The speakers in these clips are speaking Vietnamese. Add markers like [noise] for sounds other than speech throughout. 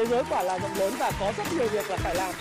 thế giới quả là rộng lớn và có rất nhiều việc là phải làm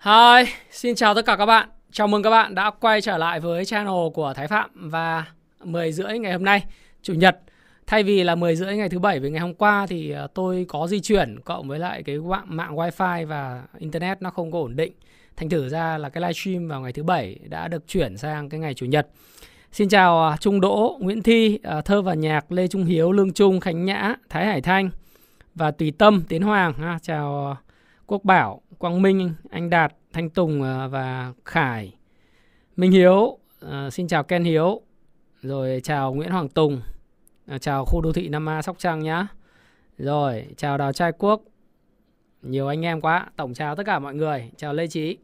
Hi, xin chào tất cả các bạn. Chào mừng các bạn đã quay trở lại với channel của Thái Phạm và 10 rưỡi ngày hôm nay, Chủ nhật. Thay vì là 10 rưỡi ngày thứ bảy với ngày hôm qua thì ờ, tôi có di chuyển cộng với lại cái mạng, mạng wifi và internet nó không có ổn định. Thành thử ra là cái livestream vào ngày thứ bảy đã được chuyển sang cái ngày Chủ nhật. Xin chào ờ, Trung Đỗ, Nguyễn Thi, ờ, Thơ và Nhạc, Lê Trung Hiếu, Lương Trung, Khánh Nhã, Thái Hải Thanh và Tùy Tâm, Tiến Hoàng. Chào Quốc Bảo, Quang Minh, Anh Đạt, Thanh Tùng và Khải. Minh Hiếu, xin chào Ken Hiếu. Rồi chào Nguyễn Hoàng Tùng. Ờ, chào khu đô thị Nam A Sóc Trăng nhá. Rồi, chào Đào Trai Quốc. Nhiều anh em quá. Tổng chào tất cả mọi người. Chào Lê Trí.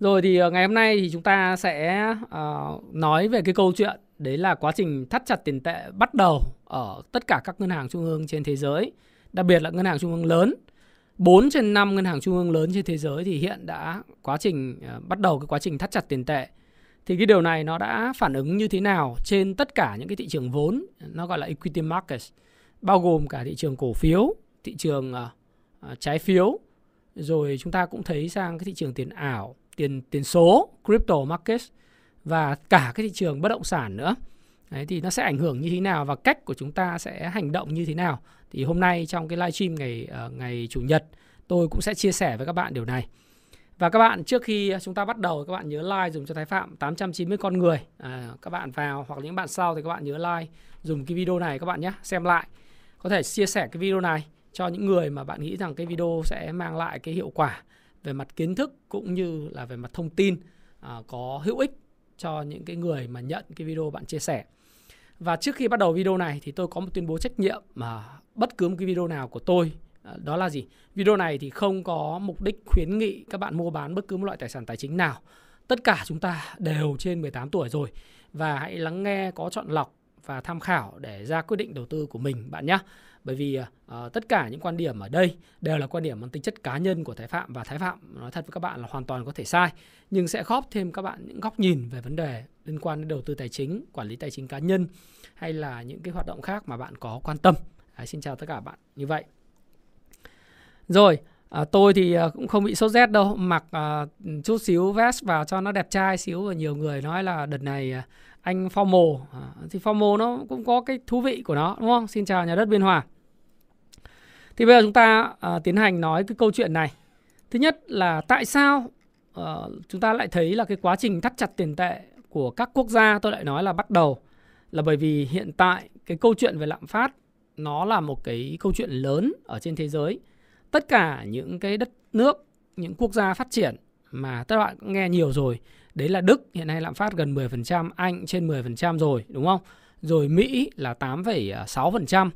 Rồi thì ờ, ngày hôm nay thì chúng ta sẽ uh, nói về cái câu chuyện đấy là quá trình thắt chặt tiền tệ bắt đầu ở tất cả các ngân hàng trung ương trên thế giới, đặc biệt là ngân hàng trung ương lớn 4 trên 5 ngân hàng trung ương lớn trên thế giới thì hiện đã quá trình uh, bắt đầu cái quá trình thắt chặt tiền tệ. Thì cái điều này nó đã phản ứng như thế nào trên tất cả những cái thị trường vốn, nó gọi là equity market, bao gồm cả thị trường cổ phiếu, thị trường uh, trái phiếu, rồi chúng ta cũng thấy sang cái thị trường tiền ảo, tiền tiền số, crypto market và cả cái thị trường bất động sản nữa. Đấy, thì nó sẽ ảnh hưởng như thế nào và cách của chúng ta sẽ hành động như thế nào? Thì hôm nay trong cái livestream ngày uh, ngày chủ nhật tôi cũng sẽ chia sẻ với các bạn điều này và các bạn trước khi chúng ta bắt đầu các bạn nhớ like dùng cho Thái Phạm 890 con người. À, các bạn vào hoặc những bạn sau thì các bạn nhớ like dùng cái video này các bạn nhé xem lại. Có thể chia sẻ cái video này cho những người mà bạn nghĩ rằng cái video sẽ mang lại cái hiệu quả về mặt kiến thức cũng như là về mặt thông tin à, có hữu ích cho những cái người mà nhận cái video bạn chia sẻ. Và trước khi bắt đầu video này thì tôi có một tuyên bố trách nhiệm mà bất cứ một cái video nào của tôi Ờ, đó là gì? Video này thì không có mục đích khuyến nghị các bạn mua bán bất cứ một loại tài sản tài chính nào. Tất cả chúng ta đều trên 18 tuổi rồi và hãy lắng nghe có chọn lọc và tham khảo để ra quyết định đầu tư của mình bạn nhé. Bởi vì uh, tất cả những quan điểm ở đây đều là quan điểm mang tính chất cá nhân của Thái Phạm và Thái Phạm nói thật với các bạn là hoàn toàn có thể sai nhưng sẽ góp thêm các bạn những góc nhìn về vấn đề liên quan đến đầu tư tài chính, quản lý tài chính cá nhân hay là những cái hoạt động khác mà bạn có quan tâm. À, xin chào tất cả bạn như vậy. Rồi, à, tôi thì à, cũng không bị sốt rét đâu, mặc à, chút xíu vest vào cho nó đẹp trai xíu và nhiều người nói là đợt này à, anh formal à, thì formal nó cũng có cái thú vị của nó đúng không? Xin chào nhà đất Biên Hòa. Thì bây giờ chúng ta à, tiến hành nói cái câu chuyện này. Thứ nhất là tại sao à, chúng ta lại thấy là cái quá trình thắt chặt tiền tệ của các quốc gia tôi lại nói là bắt đầu là bởi vì hiện tại cái câu chuyện về lạm phát nó là một cái câu chuyện lớn ở trên thế giới. Tất cả những cái đất nước, những quốc gia phát triển mà các bạn nghe nhiều rồi, đấy là Đức hiện nay lạm phát gần 10%, Anh trên 10% rồi, đúng không? Rồi Mỹ là 8,6%.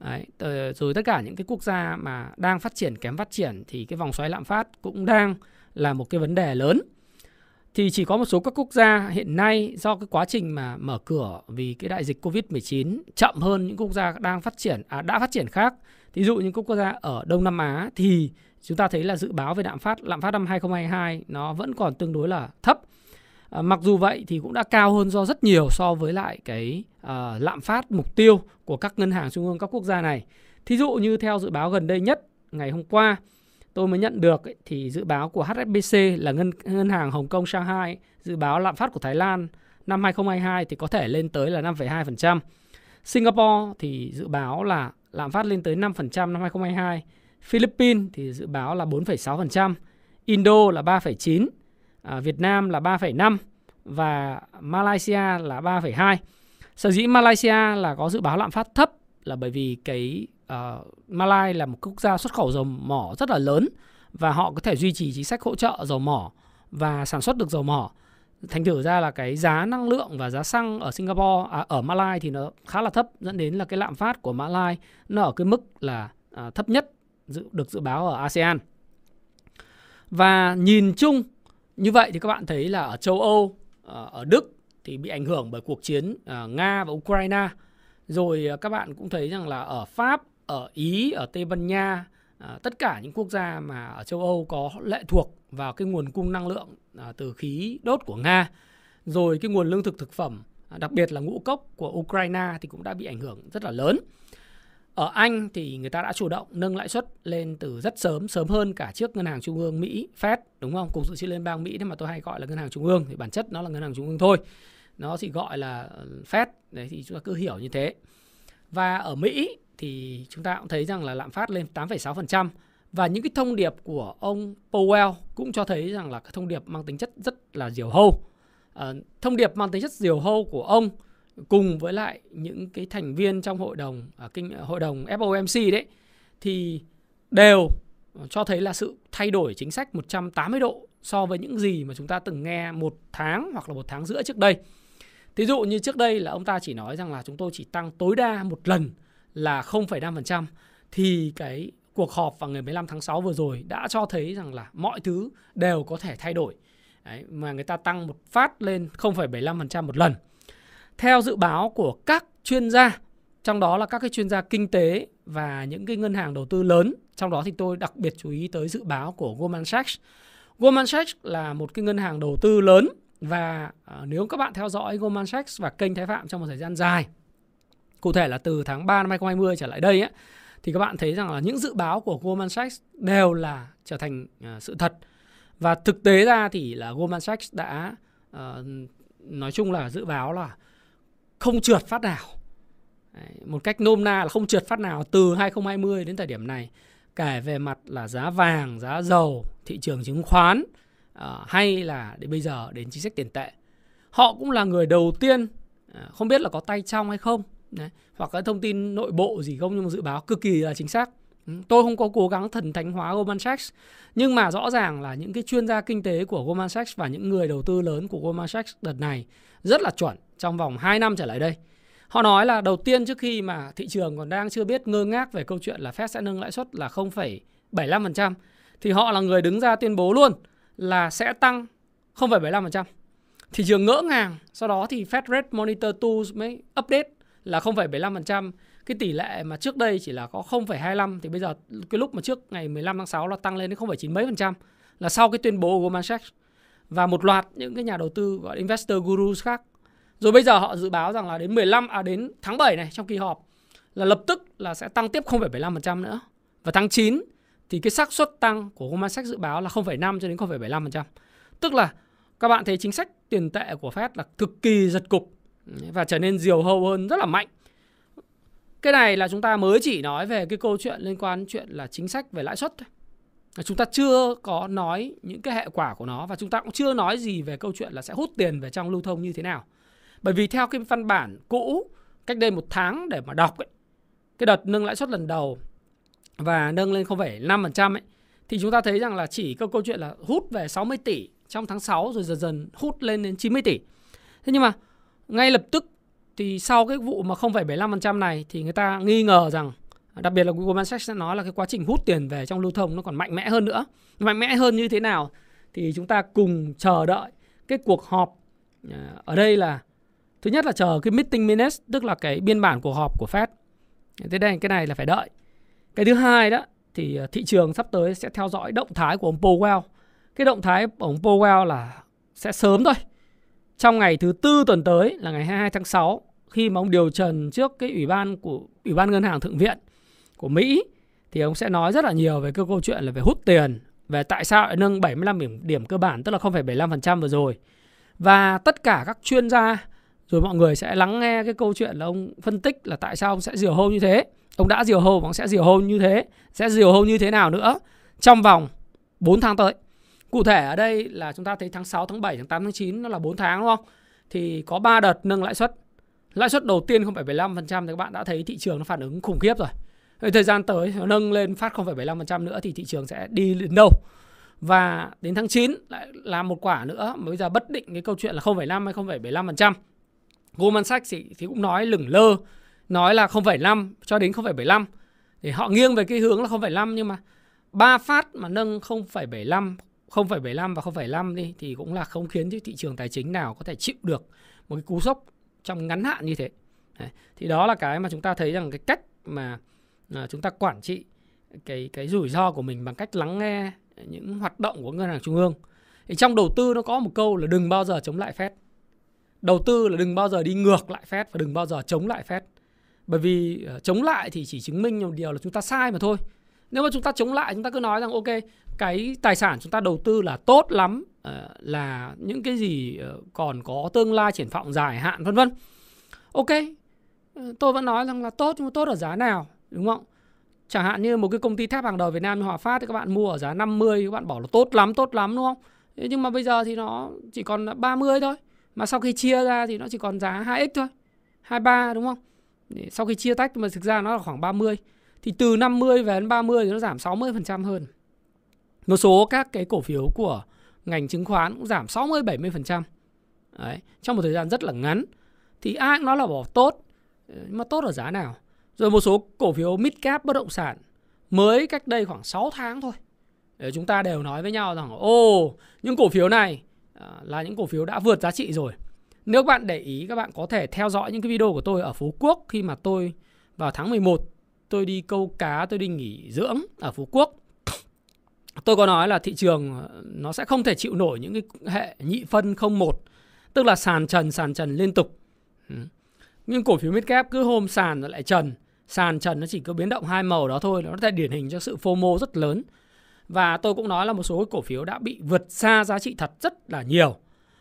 Đấy, rồi tất cả những cái quốc gia mà đang phát triển kém phát triển thì cái vòng xoáy lạm phát cũng đang là một cái vấn đề lớn thì chỉ có một số các quốc gia hiện nay do cái quá trình mà mở cửa vì cái đại dịch Covid-19 chậm hơn những quốc gia đang phát triển à, đã phát triển khác. thí dụ những quốc gia ở Đông Nam Á thì chúng ta thấy là dự báo về lạm phát lạm phát năm 2022 nó vẫn còn tương đối là thấp. À, mặc dù vậy thì cũng đã cao hơn do rất nhiều so với lại cái à, lạm phát mục tiêu của các ngân hàng trung ương các quốc gia này. Thí dụ như theo dự báo gần đây nhất ngày hôm qua tôi mới nhận được ấy, thì dự báo của HSBC là ngân ngân hàng Hồng Kông Shanghai dự báo lạm phát của Thái Lan năm 2022 thì có thể lên tới là 5,2%. Singapore thì dự báo là lạm phát lên tới 5% năm 2022. Philippines thì dự báo là 4,6%. Indo là 3,9%. À, Việt Nam là 3,5% và Malaysia là 3,2%. Sở dĩ Malaysia là có dự báo lạm phát thấp là bởi vì cái uh, Malai là một quốc gia xuất khẩu dầu mỏ rất là lớn và họ có thể duy trì chính sách hỗ trợ dầu mỏ và sản xuất được dầu mỏ. Thành thử ra là cái giá năng lượng và giá xăng ở Singapore à, ở Malai thì nó khá là thấp dẫn đến là cái lạm phát của Malai nó ở cái mức là à, thấp nhất dự, được dự báo ở ASEAN. Và nhìn chung như vậy thì các bạn thấy là ở châu Âu, ờ, ở Đức thì bị ảnh hưởng bởi cuộc chiến ờ, Nga và Ukraine. Rồi các bạn cũng thấy rằng là ở Pháp ở Ý, ở Tây Ban Nha, à, tất cả những quốc gia mà ở châu Âu có lệ thuộc vào cái nguồn cung năng lượng à, từ khí đốt của Nga, rồi cái nguồn lương thực thực phẩm, à, đặc biệt là ngũ cốc của Ukraine thì cũng đã bị ảnh hưởng rất là lớn. Ở Anh thì người ta đã chủ động nâng lãi suất lên từ rất sớm, sớm hơn cả trước ngân hàng trung ương Mỹ Fed, đúng không? Cục dự trữ liên bang Mỹ thế mà tôi hay gọi là ngân hàng trung ương thì bản chất nó là ngân hàng trung ương thôi. Nó chỉ gọi là Fed, đấy thì chúng ta cứ hiểu như thế. Và ở Mỹ thì chúng ta cũng thấy rằng là lạm phát lên 8,6% và những cái thông điệp của ông Powell cũng cho thấy rằng là cái thông điệp mang tính chất rất là diều hâu. À, thông điệp mang tính chất diều hâu của ông cùng với lại những cái thành viên trong hội đồng à, kinh hội đồng FOMC đấy thì đều cho thấy là sự thay đổi chính sách 180 độ so với những gì mà chúng ta từng nghe một tháng hoặc là một tháng rưỡi trước đây. Thí dụ như trước đây là ông ta chỉ nói rằng là chúng tôi chỉ tăng tối đa một lần là 0,5% thì cái cuộc họp vào ngày 15 tháng 6 vừa rồi đã cho thấy rằng là mọi thứ đều có thể thay đổi. Đấy, mà người ta tăng một phát lên 0,75% một lần. Theo dự báo của các chuyên gia, trong đó là các cái chuyên gia kinh tế và những cái ngân hàng đầu tư lớn, trong đó thì tôi đặc biệt chú ý tới dự báo của Goldman Sachs. Goldman Sachs là một cái ngân hàng đầu tư lớn và uh, nếu các bạn theo dõi Goldman Sachs và kênh Thái Phạm trong một thời gian dài, cụ thể là từ tháng 3 năm 2020 trở lại đây ấy, thì các bạn thấy rằng là những dự báo của Goldman Sachs đều là trở thành uh, sự thật. Và thực tế ra thì là Goldman Sachs đã uh, nói chung là dự báo là không trượt phát nào. Đấy, một cách nôm na là không trượt phát nào từ 2020 đến thời điểm này kể về mặt là giá vàng, giá dầu, thị trường chứng khoán uh, hay là đến bây giờ đến chính sách tiền tệ. Họ cũng là người đầu tiên uh, không biết là có tay trong hay không Đấy. hoặc cái thông tin nội bộ gì không nhưng mà dự báo cực kỳ là chính xác. Ừ, tôi không có cố gắng thần thánh hóa Goldman Sachs nhưng mà rõ ràng là những cái chuyên gia kinh tế của Goldman Sachs và những người đầu tư lớn của Goldman Sachs đợt này rất là chuẩn trong vòng 2 năm trở lại đây. Họ nói là đầu tiên trước khi mà thị trường còn đang chưa biết ngơ ngác về câu chuyện là Fed sẽ nâng lãi suất là 0,75% thì họ là người đứng ra tuyên bố luôn là sẽ tăng 0,75%. Thị trường ngỡ ngàng, sau đó thì Fed Rate Monitor Tools mới update là 0,75%. Cái tỷ lệ mà trước đây chỉ là có 0,25 thì bây giờ cái lúc mà trước ngày 15 tháng 6 nó tăng lên đến 0,9 mấy phần trăm là sau cái tuyên bố của Goldman Sachs và một loạt những cái nhà đầu tư gọi investor gurus khác rồi bây giờ họ dự báo rằng là đến 15 à đến tháng 7 này trong kỳ họp là lập tức là sẽ tăng tiếp 0,75% nữa. Và tháng 9 thì cái xác suất tăng của Goldman Sachs dự báo là 0,5 cho đến 0,75%. Tức là các bạn thấy chính sách tiền tệ của Fed là cực kỳ giật cục và trở nên diều hâu hơn rất là mạnh. Cái này là chúng ta mới chỉ nói về cái câu chuyện liên quan chuyện là chính sách về lãi suất thôi. Chúng ta chưa có nói những cái hệ quả của nó và chúng ta cũng chưa nói gì về câu chuyện là sẽ hút tiền về trong lưu thông như thế nào. Bởi vì theo cái văn bản cũ cách đây một tháng để mà đọc ấy, cái đợt nâng lãi suất lần đầu và nâng lên 0,5% ấy thì chúng ta thấy rằng là chỉ có câu chuyện là hút về 60 tỷ trong tháng 6 rồi dần dần hút lên đến 90 tỷ. Thế nhưng mà ngay lập tức thì sau cái vụ mà 0,75% này thì người ta nghi ngờ rằng đặc biệt là Goldman Sachs sẽ nói là cái quá trình hút tiền về trong lưu thông nó còn mạnh mẽ hơn nữa. Mạnh mẽ hơn như thế nào thì chúng ta cùng chờ đợi cái cuộc họp à, ở đây là Thứ nhất là chờ cái meeting minutes tức là cái biên bản cuộc họp của Fed. Thế đây cái này là phải đợi. Cái thứ hai đó thì à, thị trường sắp tới sẽ theo dõi động thái của ông Powell. Cái động thái của ông Powell là sẽ sớm thôi. Trong ngày thứ tư tuần tới là ngày 22 tháng 6 khi mà ông điều trần trước cái ủy ban của ủy ban ngân hàng thượng viện của Mỹ thì ông sẽ nói rất là nhiều về cái câu chuyện là về hút tiền, về tại sao lại nâng 75 điểm, điểm cơ bản tức là 0,75% vừa rồi. Và tất cả các chuyên gia rồi mọi người sẽ lắng nghe cái câu chuyện là ông phân tích là tại sao ông sẽ diều hâu như thế ông đã diều hâu và ông sẽ diều hâu như thế sẽ diều hâu như thế nào nữa trong vòng 4 tháng tới cụ thể ở đây là chúng ta thấy tháng 6, tháng 7, tháng 8, tháng 9 nó là 4 tháng đúng không? Thì có 3 đợt nâng lãi suất. Lãi suất đầu tiên 0,75% thì các bạn đã thấy thị trường nó phản ứng khủng khiếp rồi. Thời gian tới nó nâng lên phát 0,75% nữa thì thị trường sẽ đi đến đâu? Và đến tháng 9 lại là một quả nữa mà bây giờ bất định cái câu chuyện là 0,5 hay 0,75% Goldman Sachs thì, thì cũng nói lửng lơ nói là 0,5 cho đến 0,75 thì họ nghiêng về cái hướng là 0,5 nhưng mà ba phát mà nâng 0,75 0,75 và 0,5 đi thì cũng là không khiến thị trường tài chính nào có thể chịu được một cái cú sốc trong ngắn hạn như thế. Đấy. Thì đó là cái mà chúng ta thấy rằng cái cách mà à, chúng ta quản trị cái cái rủi ro của mình bằng cách lắng nghe những hoạt động của ngân hàng trung ương thì trong đầu tư nó có một câu là đừng bao giờ chống lại Fed đầu tư là đừng bao giờ đi ngược lại Fed và đừng bao giờ chống lại Fed bởi vì ờ, chống lại thì chỉ chứng minh một điều là chúng ta sai mà thôi nếu mà chúng ta chống lại, chúng ta cứ nói rằng, ok, cái tài sản chúng ta đầu tư là tốt lắm ờ, là những cái gì ờ, còn có tương lai triển vọng dài hạn, vân vân. Ok ờ, tôi vẫn nói rằng là tốt, nhưng mà tốt ở giá nào, đúng không? Chẳng hạn như một cái công ty thép hàng đầu Việt Nam như Hòa Phát thì các bạn mua ở giá 50 các bạn bảo là tốt lắm tốt lắm, đúng không? Nhưng mà bây giờ thì nó chỉ còn 30 thôi, mà sau khi chia ra thì nó chỉ còn giá 2x thôi 23 đúng không? Sau khi chia tách mà thực ra nó là khoảng 30 thì từ 50 về đến 30 thì nó giảm 60% hơn. Một số các cái cổ phiếu của ngành chứng khoán cũng giảm 60 70% Đấy, trong một thời gian rất là ngắn. Thì ai cũng nói là bỏ tốt ờ, nhưng mà tốt ở giá nào? Rồi một số cổ phiếu mid cap bất động sản mới cách đây khoảng 6 tháng thôi. Để chúng ta đều nói với nhau rằng ô những cổ phiếu này ờ, là những cổ phiếu đã vượt giá trị rồi. Nếu các bạn để ý các bạn có thể theo dõi những cái video của tôi ở Phú Quốc khi mà tôi vào tháng 11 tôi đi câu cá, tôi đi nghỉ dưỡng ở Phú Quốc. Tôi có nói là thị trường ờ, nó sẽ không thể chịu nổi những cái hệ nhị phân không một, tức là sàn trần sàn trần liên tục. Ừ. Nhưng cổ phiếu midcap cứ hôm sàn nó lại trần, sàn trần nó chỉ có biến động hai màu đó thôi, nó sẽ điển hình cho sự FOMO rất lớn. Và tôi cũng nói là một số cổ phiếu đã bị vượt xa giá trị thật rất là nhiều.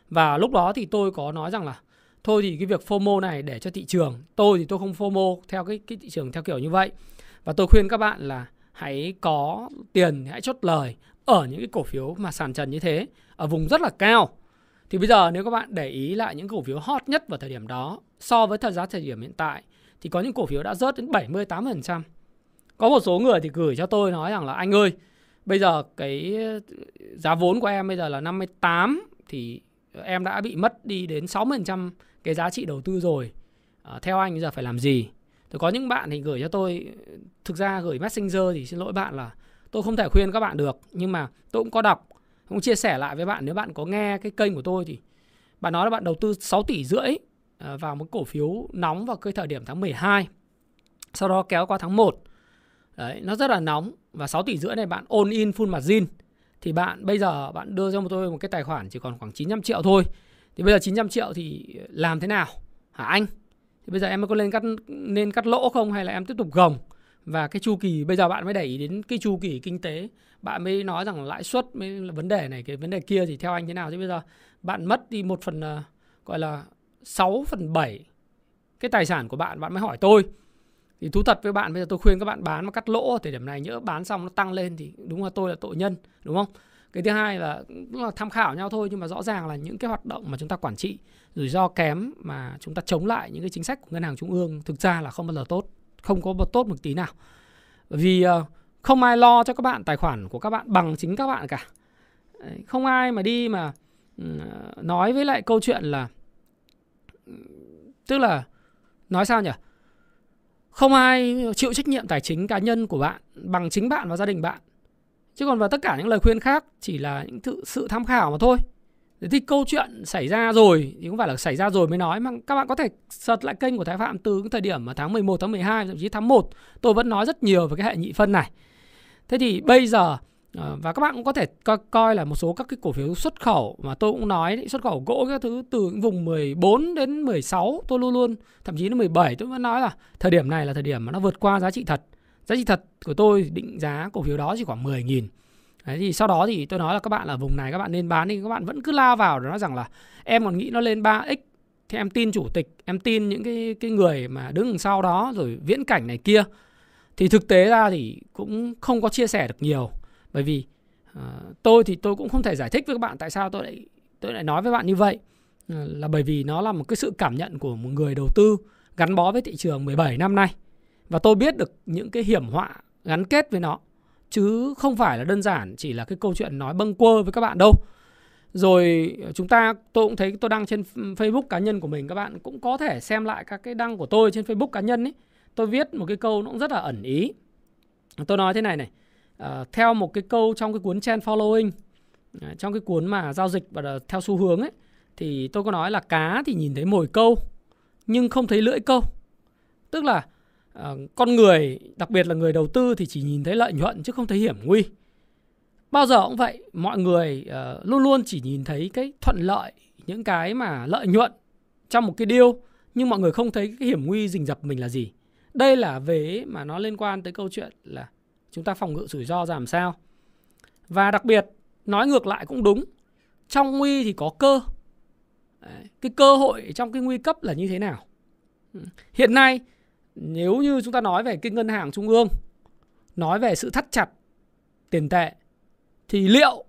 Và lúc đó thì tôi có nói rằng là thôi thì cái việc FOMO này để cho thị trường tôi thì tôi không FOMO theo cái cái thị trường theo kiểu như vậy và tôi khuyên các bạn là hãy có tiền hãy chốt lời ở những cái cổ phiếu mà sàn trần như thế ở vùng rất là cao thì bây giờ nếu các bạn để ý lại những cổ phiếu hot nhất vào thời điểm đó so với thời giá thời điểm hiện tại thì có những cổ phiếu đã rớt đến 70 80%. Có một số người thì gửi cho tôi nói rằng là anh ơi, bây giờ cái giá vốn của em bây giờ là 58 thì em đã bị mất đi đến 60% cái giá trị đầu tư rồi. À, theo anh bây giờ phải làm gì? Thì có những bạn thì gửi cho tôi thực ra gửi messenger thì xin lỗi bạn là tôi không thể khuyên các bạn được nhưng mà tôi cũng có đọc cũng chia sẻ lại với bạn nếu bạn có nghe cái kênh của tôi thì bạn nói là bạn đầu tư 6 tỷ rưỡi à, vào một cổ phiếu nóng vào cái thời điểm tháng 12 sau đó kéo qua tháng 1 Đấy, nó rất là nóng và 6 tỷ rưỡi này bạn all in full margin. Thì bạn bây giờ bạn đưa cho tôi một cái tài khoản chỉ còn khoảng 900 triệu thôi thì bây giờ 900 triệu thì làm thế nào? Hả anh? Thì bây giờ em có lên cắt, nên cắt lỗ không hay là em tiếp tục gồng? Và cái chu kỳ bây giờ bạn mới để ý đến cái chu kỳ kinh tế. Bạn mới nói rằng lãi suất mới là vấn đề này, cái vấn đề kia thì theo anh thế nào? Chứ bây giờ bạn mất đi một phần ờ, gọi là 6 phần 7 cái tài sản của bạn bạn mới hỏi tôi. Thì thú thật với bạn, bây giờ tôi khuyên các bạn bán mà cắt lỗ ở thời điểm này nhỡ bán xong nó tăng lên thì đúng là tôi là tội nhân, đúng không? Cái thứ hai là cũng là tham khảo nhau thôi, nhưng mà rõ ràng là những cái hoạt động mà chúng ta quản trị, rủi ro kém mà chúng ta chống lại những cái chính sách của ngân hàng trung ương thực ra là không bao giờ tốt, không có tốt một tí nào. Vì ờ, không ai lo cho các bạn tài khoản của các bạn bằng chính các bạn cả. Không ai mà đi mà ừ, nói với lại câu chuyện là ừ, tức là nói sao nhỉ? Không ai chịu trách nhiệm tài chính cá nhân của bạn, bằng chính bạn và gia đình bạn chứ còn vào tất cả những lời khuyên khác chỉ là những sự, sự tham khảo mà thôi thì câu chuyện xảy ra rồi thì cũng phải là xảy ra rồi mới nói mà các bạn có thể search lại kênh của Thái Phạm từ cái thời điểm mà tháng 11 tháng 12 thậm chí tháng 1 tôi vẫn nói rất nhiều về cái hệ nhị phân này. Thế thì bây giờ ờ, và các bạn cũng có thể coi, coi là một số các cái cổ phiếu xuất khẩu mà tôi cũng nói xuất khẩu gỗ các thứ từ vùng 14 đến 16 tôi luôn luôn thậm chí đến 17 tôi vẫn nói là thời điểm này là thời điểm mà nó vượt qua giá trị thật giá trị thật của tôi định giá cổ phiếu đó chỉ khoảng 10.000 Đấy thì sau đó thì tôi nói là các bạn ở vùng này các bạn nên bán thì các bạn vẫn cứ lao vào để nói rằng là em còn nghĩ nó lên 3x thì em tin chủ tịch, em tin những cái cái người mà đứng sau đó rồi viễn cảnh này kia. Thì thực tế ra thì cũng không có chia sẻ được nhiều bởi vì uh, tôi thì tôi cũng không thể giải thích với các bạn tại sao tôi lại tôi lại nói với bạn như vậy. Ờ, là bởi vì nó là một cái sự cảm nhận của một người đầu tư gắn bó với thị trường 17 năm nay. Và tôi biết được những cái hiểm họa gắn kết với nó chứ không phải là đơn giản chỉ là cái câu chuyện nói bâng quơ với các bạn đâu. Rồi ờ, chúng ta tôi cũng thấy tôi đăng trên Facebook cá nhân của mình các bạn cũng có thể xem lại các cái đăng của tôi trên Facebook cá nhân ấy. Tôi viết một cái câu nó cũng rất là ẩn ý. Tôi nói thế này này. À, theo một cái câu trong cái cuốn Trend Following ờ, trong cái cuốn mà giao dịch và theo xu hướng ấy thì tôi có nói là cá thì nhìn thấy mồi câu nhưng không thấy lưỡi câu. Tức là Ờ, con người đặc biệt là người đầu tư thì chỉ nhìn thấy lợi nhuận chứ không thấy hiểm nguy. Bao giờ cũng vậy mọi người uh, luôn luôn chỉ nhìn thấy cái thuận lợi những cái mà lợi nhuận trong một cái điều nhưng mọi người không thấy cái hiểm nguy rình rập mình là gì. Đây là về mà nó liên quan tới câu chuyện là chúng ta phòng ngự rủi ro ra làm sao. Và đặc biệt nói ngược lại cũng đúng trong nguy thì có cơ. Đấy, cái cơ hội trong cái nguy cấp là như thế nào? Hiện nay nếu như chúng ta nói về cái ngân hàng trung ương, nói về sự thắt chặt tiền tệ, thì liệu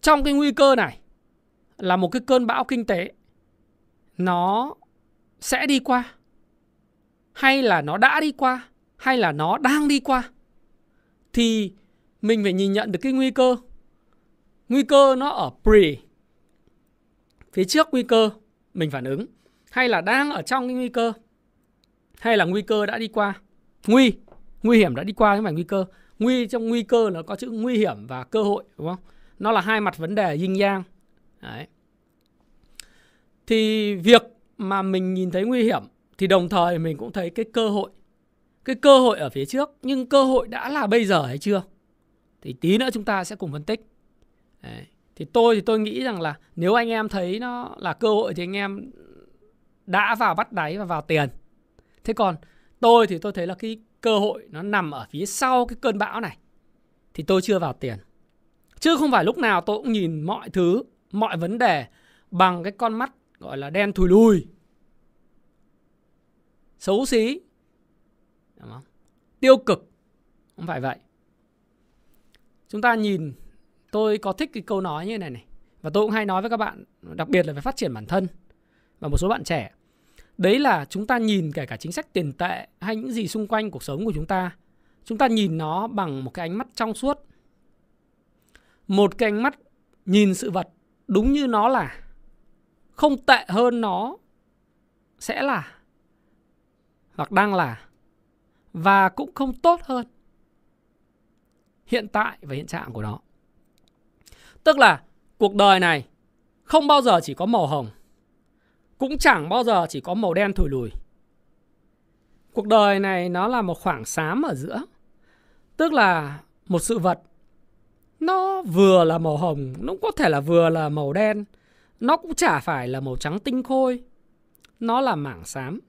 trong cái nguy cơ này là một cái cơn bão kinh tế nó sẽ đi qua? Hay là nó đã đi qua? Hay là nó đang đi qua? Thì mình phải nhìn nhận được cái nguy cơ. Nguy cơ nó ở pre, phía trước nguy cơ mình phản ứng, hay là đang ở trong cái nguy cơ? Hay là nguy cơ đã đi qua? Nguy nguy hiểm đã đi qua chứ phải nguy cơ. Nguy trong nguy cơ nó có chữ nguy hiểm và cơ hội, đúng không? Nó là hai mặt vấn đề yin yang. Đấy. thì việc mà mình nhìn thấy nguy hiểm thì đồng thời mình cũng thấy cái cơ hội. Cái cơ hội ở phía trước, nhưng cơ hội đã là bây giờ hay chưa? Thì tí nữa chúng ta sẽ cùng phân tích. Đấy. thì tôi thì tôi nghĩ rằng là nếu anh em thấy nó là cơ hội thì anh em đã vào bắt đáy và vào tiền thế còn tôi thì tôi thấy là cái cơ hội nó nằm ở phía sau cái cơn bão này, thì tôi chưa vào tiền. Chứ không phải lúc nào tôi cũng nhìn mọi thứ, mọi vấn đề bằng cái con mắt gọi là đen thùi lùi. Xấu xí. Đúng không? tiêu cực. Không phải vậy. Chúng ta nhìn, tôi có thích cái câu nói như này này, và tôi cũng hay nói với các bạn, đặc biệt là về phát triển bản thân và một số bạn trẻ đấy là chúng ta nhìn kể cả chính sách tiền tệ hay những gì xung quanh cuộc sống của chúng ta. Chúng ta nhìn nó bằng một cái ánh mắt trong suốt. Một cái ánh mắt nhìn sự vật đúng như nó là. Không tệ hơn nó sẽ là hoặc đang là và cũng không tốt hơn hiện tại và hiện trạng của nó. Tức là cuộc đời này không bao giờ chỉ có màu hồng, cũng chẳng bao giờ chỉ có màu đen thùi lùi. Cuộc đời này nó là một khoảng xám ở giữa. Tức là một sự vật nó vừa là màu hồng, nó cũng có thể là vừa là màu đen, nó cũng chả phải là màu trắng tinh khôi. Nó là mảng xám.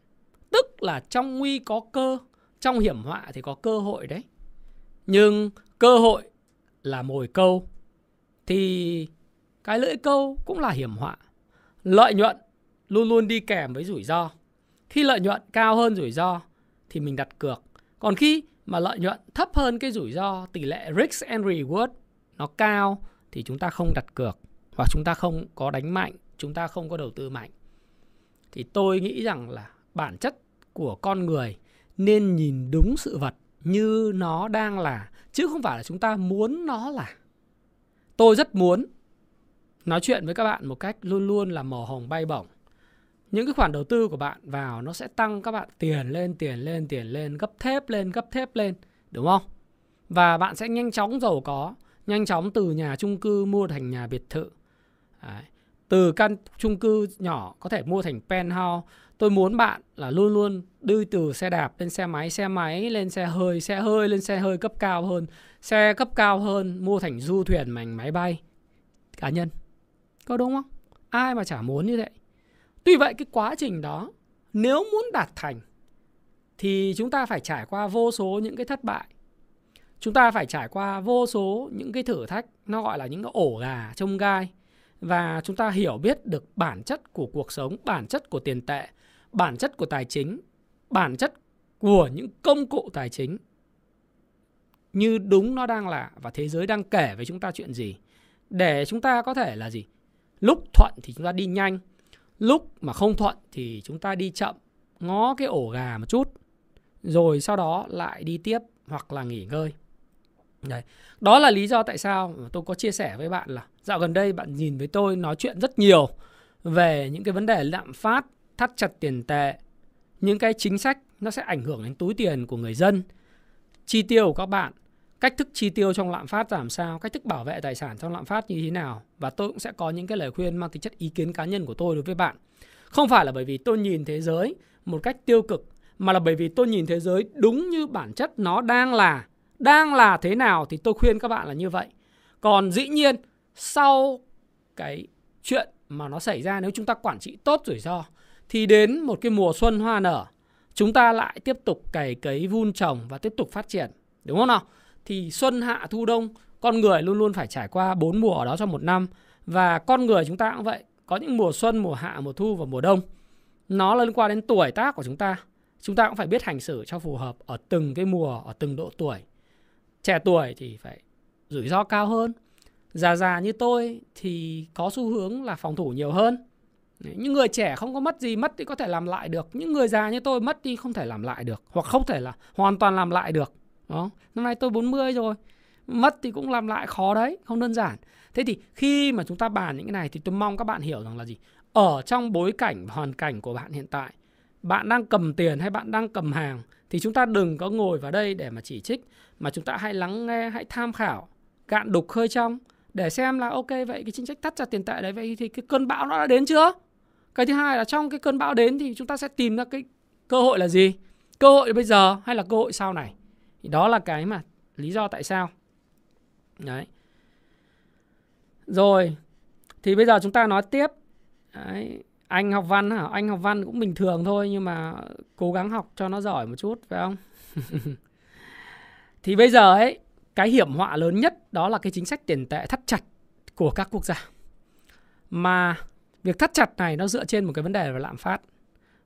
Tức là trong nguy có cơ, trong hiểm họa thì có cơ hội đấy. Nhưng cơ hội là mồi câu thì cái lưỡi câu cũng là hiểm họa. Lợi nhuận luôn luôn đi kèm với rủi ro. Khi lợi nhuận cao hơn rủi ro thì mình đặt cược. Còn khi mà lợi nhuận thấp hơn cái rủi ro, tỷ lệ risk and reward nó cao thì chúng ta không đặt cược hoặc chúng ta không có đánh mạnh, chúng ta không có đầu tư mạnh. Thì tôi nghĩ rằng là bản chất của con người nên nhìn đúng sự vật như nó đang là chứ không phải là chúng ta muốn nó là tôi rất muốn nói chuyện với các bạn một cách luôn luôn là màu hồng bay bổng những cái khoản đầu tư của bạn vào nó sẽ tăng các bạn tiền lên tiền lên tiền lên, gấp thép lên, gấp thép lên, đúng không? Và bạn sẽ nhanh chóng giàu có, nhanh chóng từ nhà chung cư mua thành nhà biệt thự. Đấy. từ căn chung cư nhỏ có thể mua thành penthouse. Tôi muốn bạn là luôn luôn đi từ xe đạp lên xe máy xe máy lên xe hơi xe hơi lên xe hơi cấp cao hơn. Xe cấp cao hơn, mua thành du thuyền mảnh máy bay. Cá nhân. Có đúng không? Ai mà chả muốn như vậy tuy vậy cái quá trình đó nếu muốn đạt thành thì chúng ta phải trải qua vô số những cái thất bại. Chúng ta phải trải qua vô số những cái thử thách nó gọi là những cái ổ gà trông gai. Và chúng ta hiểu biết được bản chất của cuộc sống bản chất của tiền tệ bản chất của tài chính, bản chất của những công cụ tài chính. Như đúng nó đang là và thế giới đang kể với chúng ta chuyện gì. Để chúng ta có thể là gì? Lúc thuận thì chúng ta đi nhanh lúc mà không thuận thì chúng ta đi chậm ngó cái ổ gà một chút rồi sau đó lại đi tiếp hoặc là nghỉ ngơi Đấy. Đó là lý do tại sao tôi có chia sẻ với bạn là dạo gần đây bạn nhìn với tôi nói chuyện rất nhiều về những cái vấn đề lạm phát thắt chặt tiền tệ, những cái chính sách nó sẽ ảnh hưởng đến túi tiền của người dân, chi tiêu của các bạn, cách thức chi tiêu trong lạm phát làm sao, cách thức bảo vệ tài sản trong lạm phát như thế nào? Và tôi cũng sẽ có những cái lời khuyên mang tính chất ý kiến cá nhân của tôi đối với bạn. Không phải là bởi vì tôi nhìn thế giới một cách tiêu cực mà là bởi vì tôi nhìn thế giới đúng như bản chất nó đang là. Đang là thế nào thì tôi khuyên các bạn là như vậy. Còn dĩ nhiên sau cái chuyện mà nó xảy ra nếu chúng ta quản trị tốt rủi ro thì đến một cái mùa xuân hoa nở chúng ta lại tiếp tục cày cấy vun trồng và tiếp tục phát triển. Đúng không nào? Thì xuân hạ thu đông, con người luôn luôn phải trải qua bốn mùa ở đó trong một năm. Và con người chúng ta cũng vậy, có những mùa xuân, mùa hạ, mùa thu và mùa đông. Nó liên quan đến tuổi tác của chúng ta. Chúng ta cũng phải biết hành xử cho phù hợp ở từng cái mùa, ở từng độ tuổi. Trẻ tuổi thì phải rủi ro cao hơn. Già già như tôi thì có xu hướng là phòng thủ nhiều hơn. Những người trẻ không có mất gì, mất thì có thể làm lại được. Những người già như tôi mất thì không thể làm lại được, hoặc không thể là hoàn toàn làm lại được đó, năm nay tôi 40 rồi. Mất thì cũng làm lại khó đấy, không đơn giản. Thế thì khi mà chúng ta bàn những cái này thì tôi mong các bạn hiểu rằng là gì? Ở trong bối cảnh hoàn cảnh của bạn hiện tại, bạn đang cầm tiền hay bạn đang cầm hàng thì chúng ta đừng có ngồi vào đây để mà chỉ trích, mà chúng ta hãy lắng nghe, hãy tham khảo, cạn đục khơi trong để xem là ok, vậy cái chính sách thắt chặt tiền tệ đấy, vậy thì cái cơn bão nó đã đến chưa? Cái thứ hai là trong cái cơn bão đến thì chúng ta sẽ tìm ra cái cơ hội là gì? Cơ hội bây giờ hay là cơ hội sau này? Thì đó là cái mà lý do tại sao. Đấy. Rồi, thì bây giờ chúng ta nói tiếp. Đấy. anh học văn hả? Anh học văn cũng bình thường thôi nhưng mà cố gắng học cho nó giỏi một chút, phải không? [laughs] Thì bây giờ ấy, cái hiểm họa lớn nhất đó là cái chính sách tiền tệ thắt chặt của các quốc gia. Mà việc thắt chặt này nó dựa trên một cái vấn đề là lạm phát.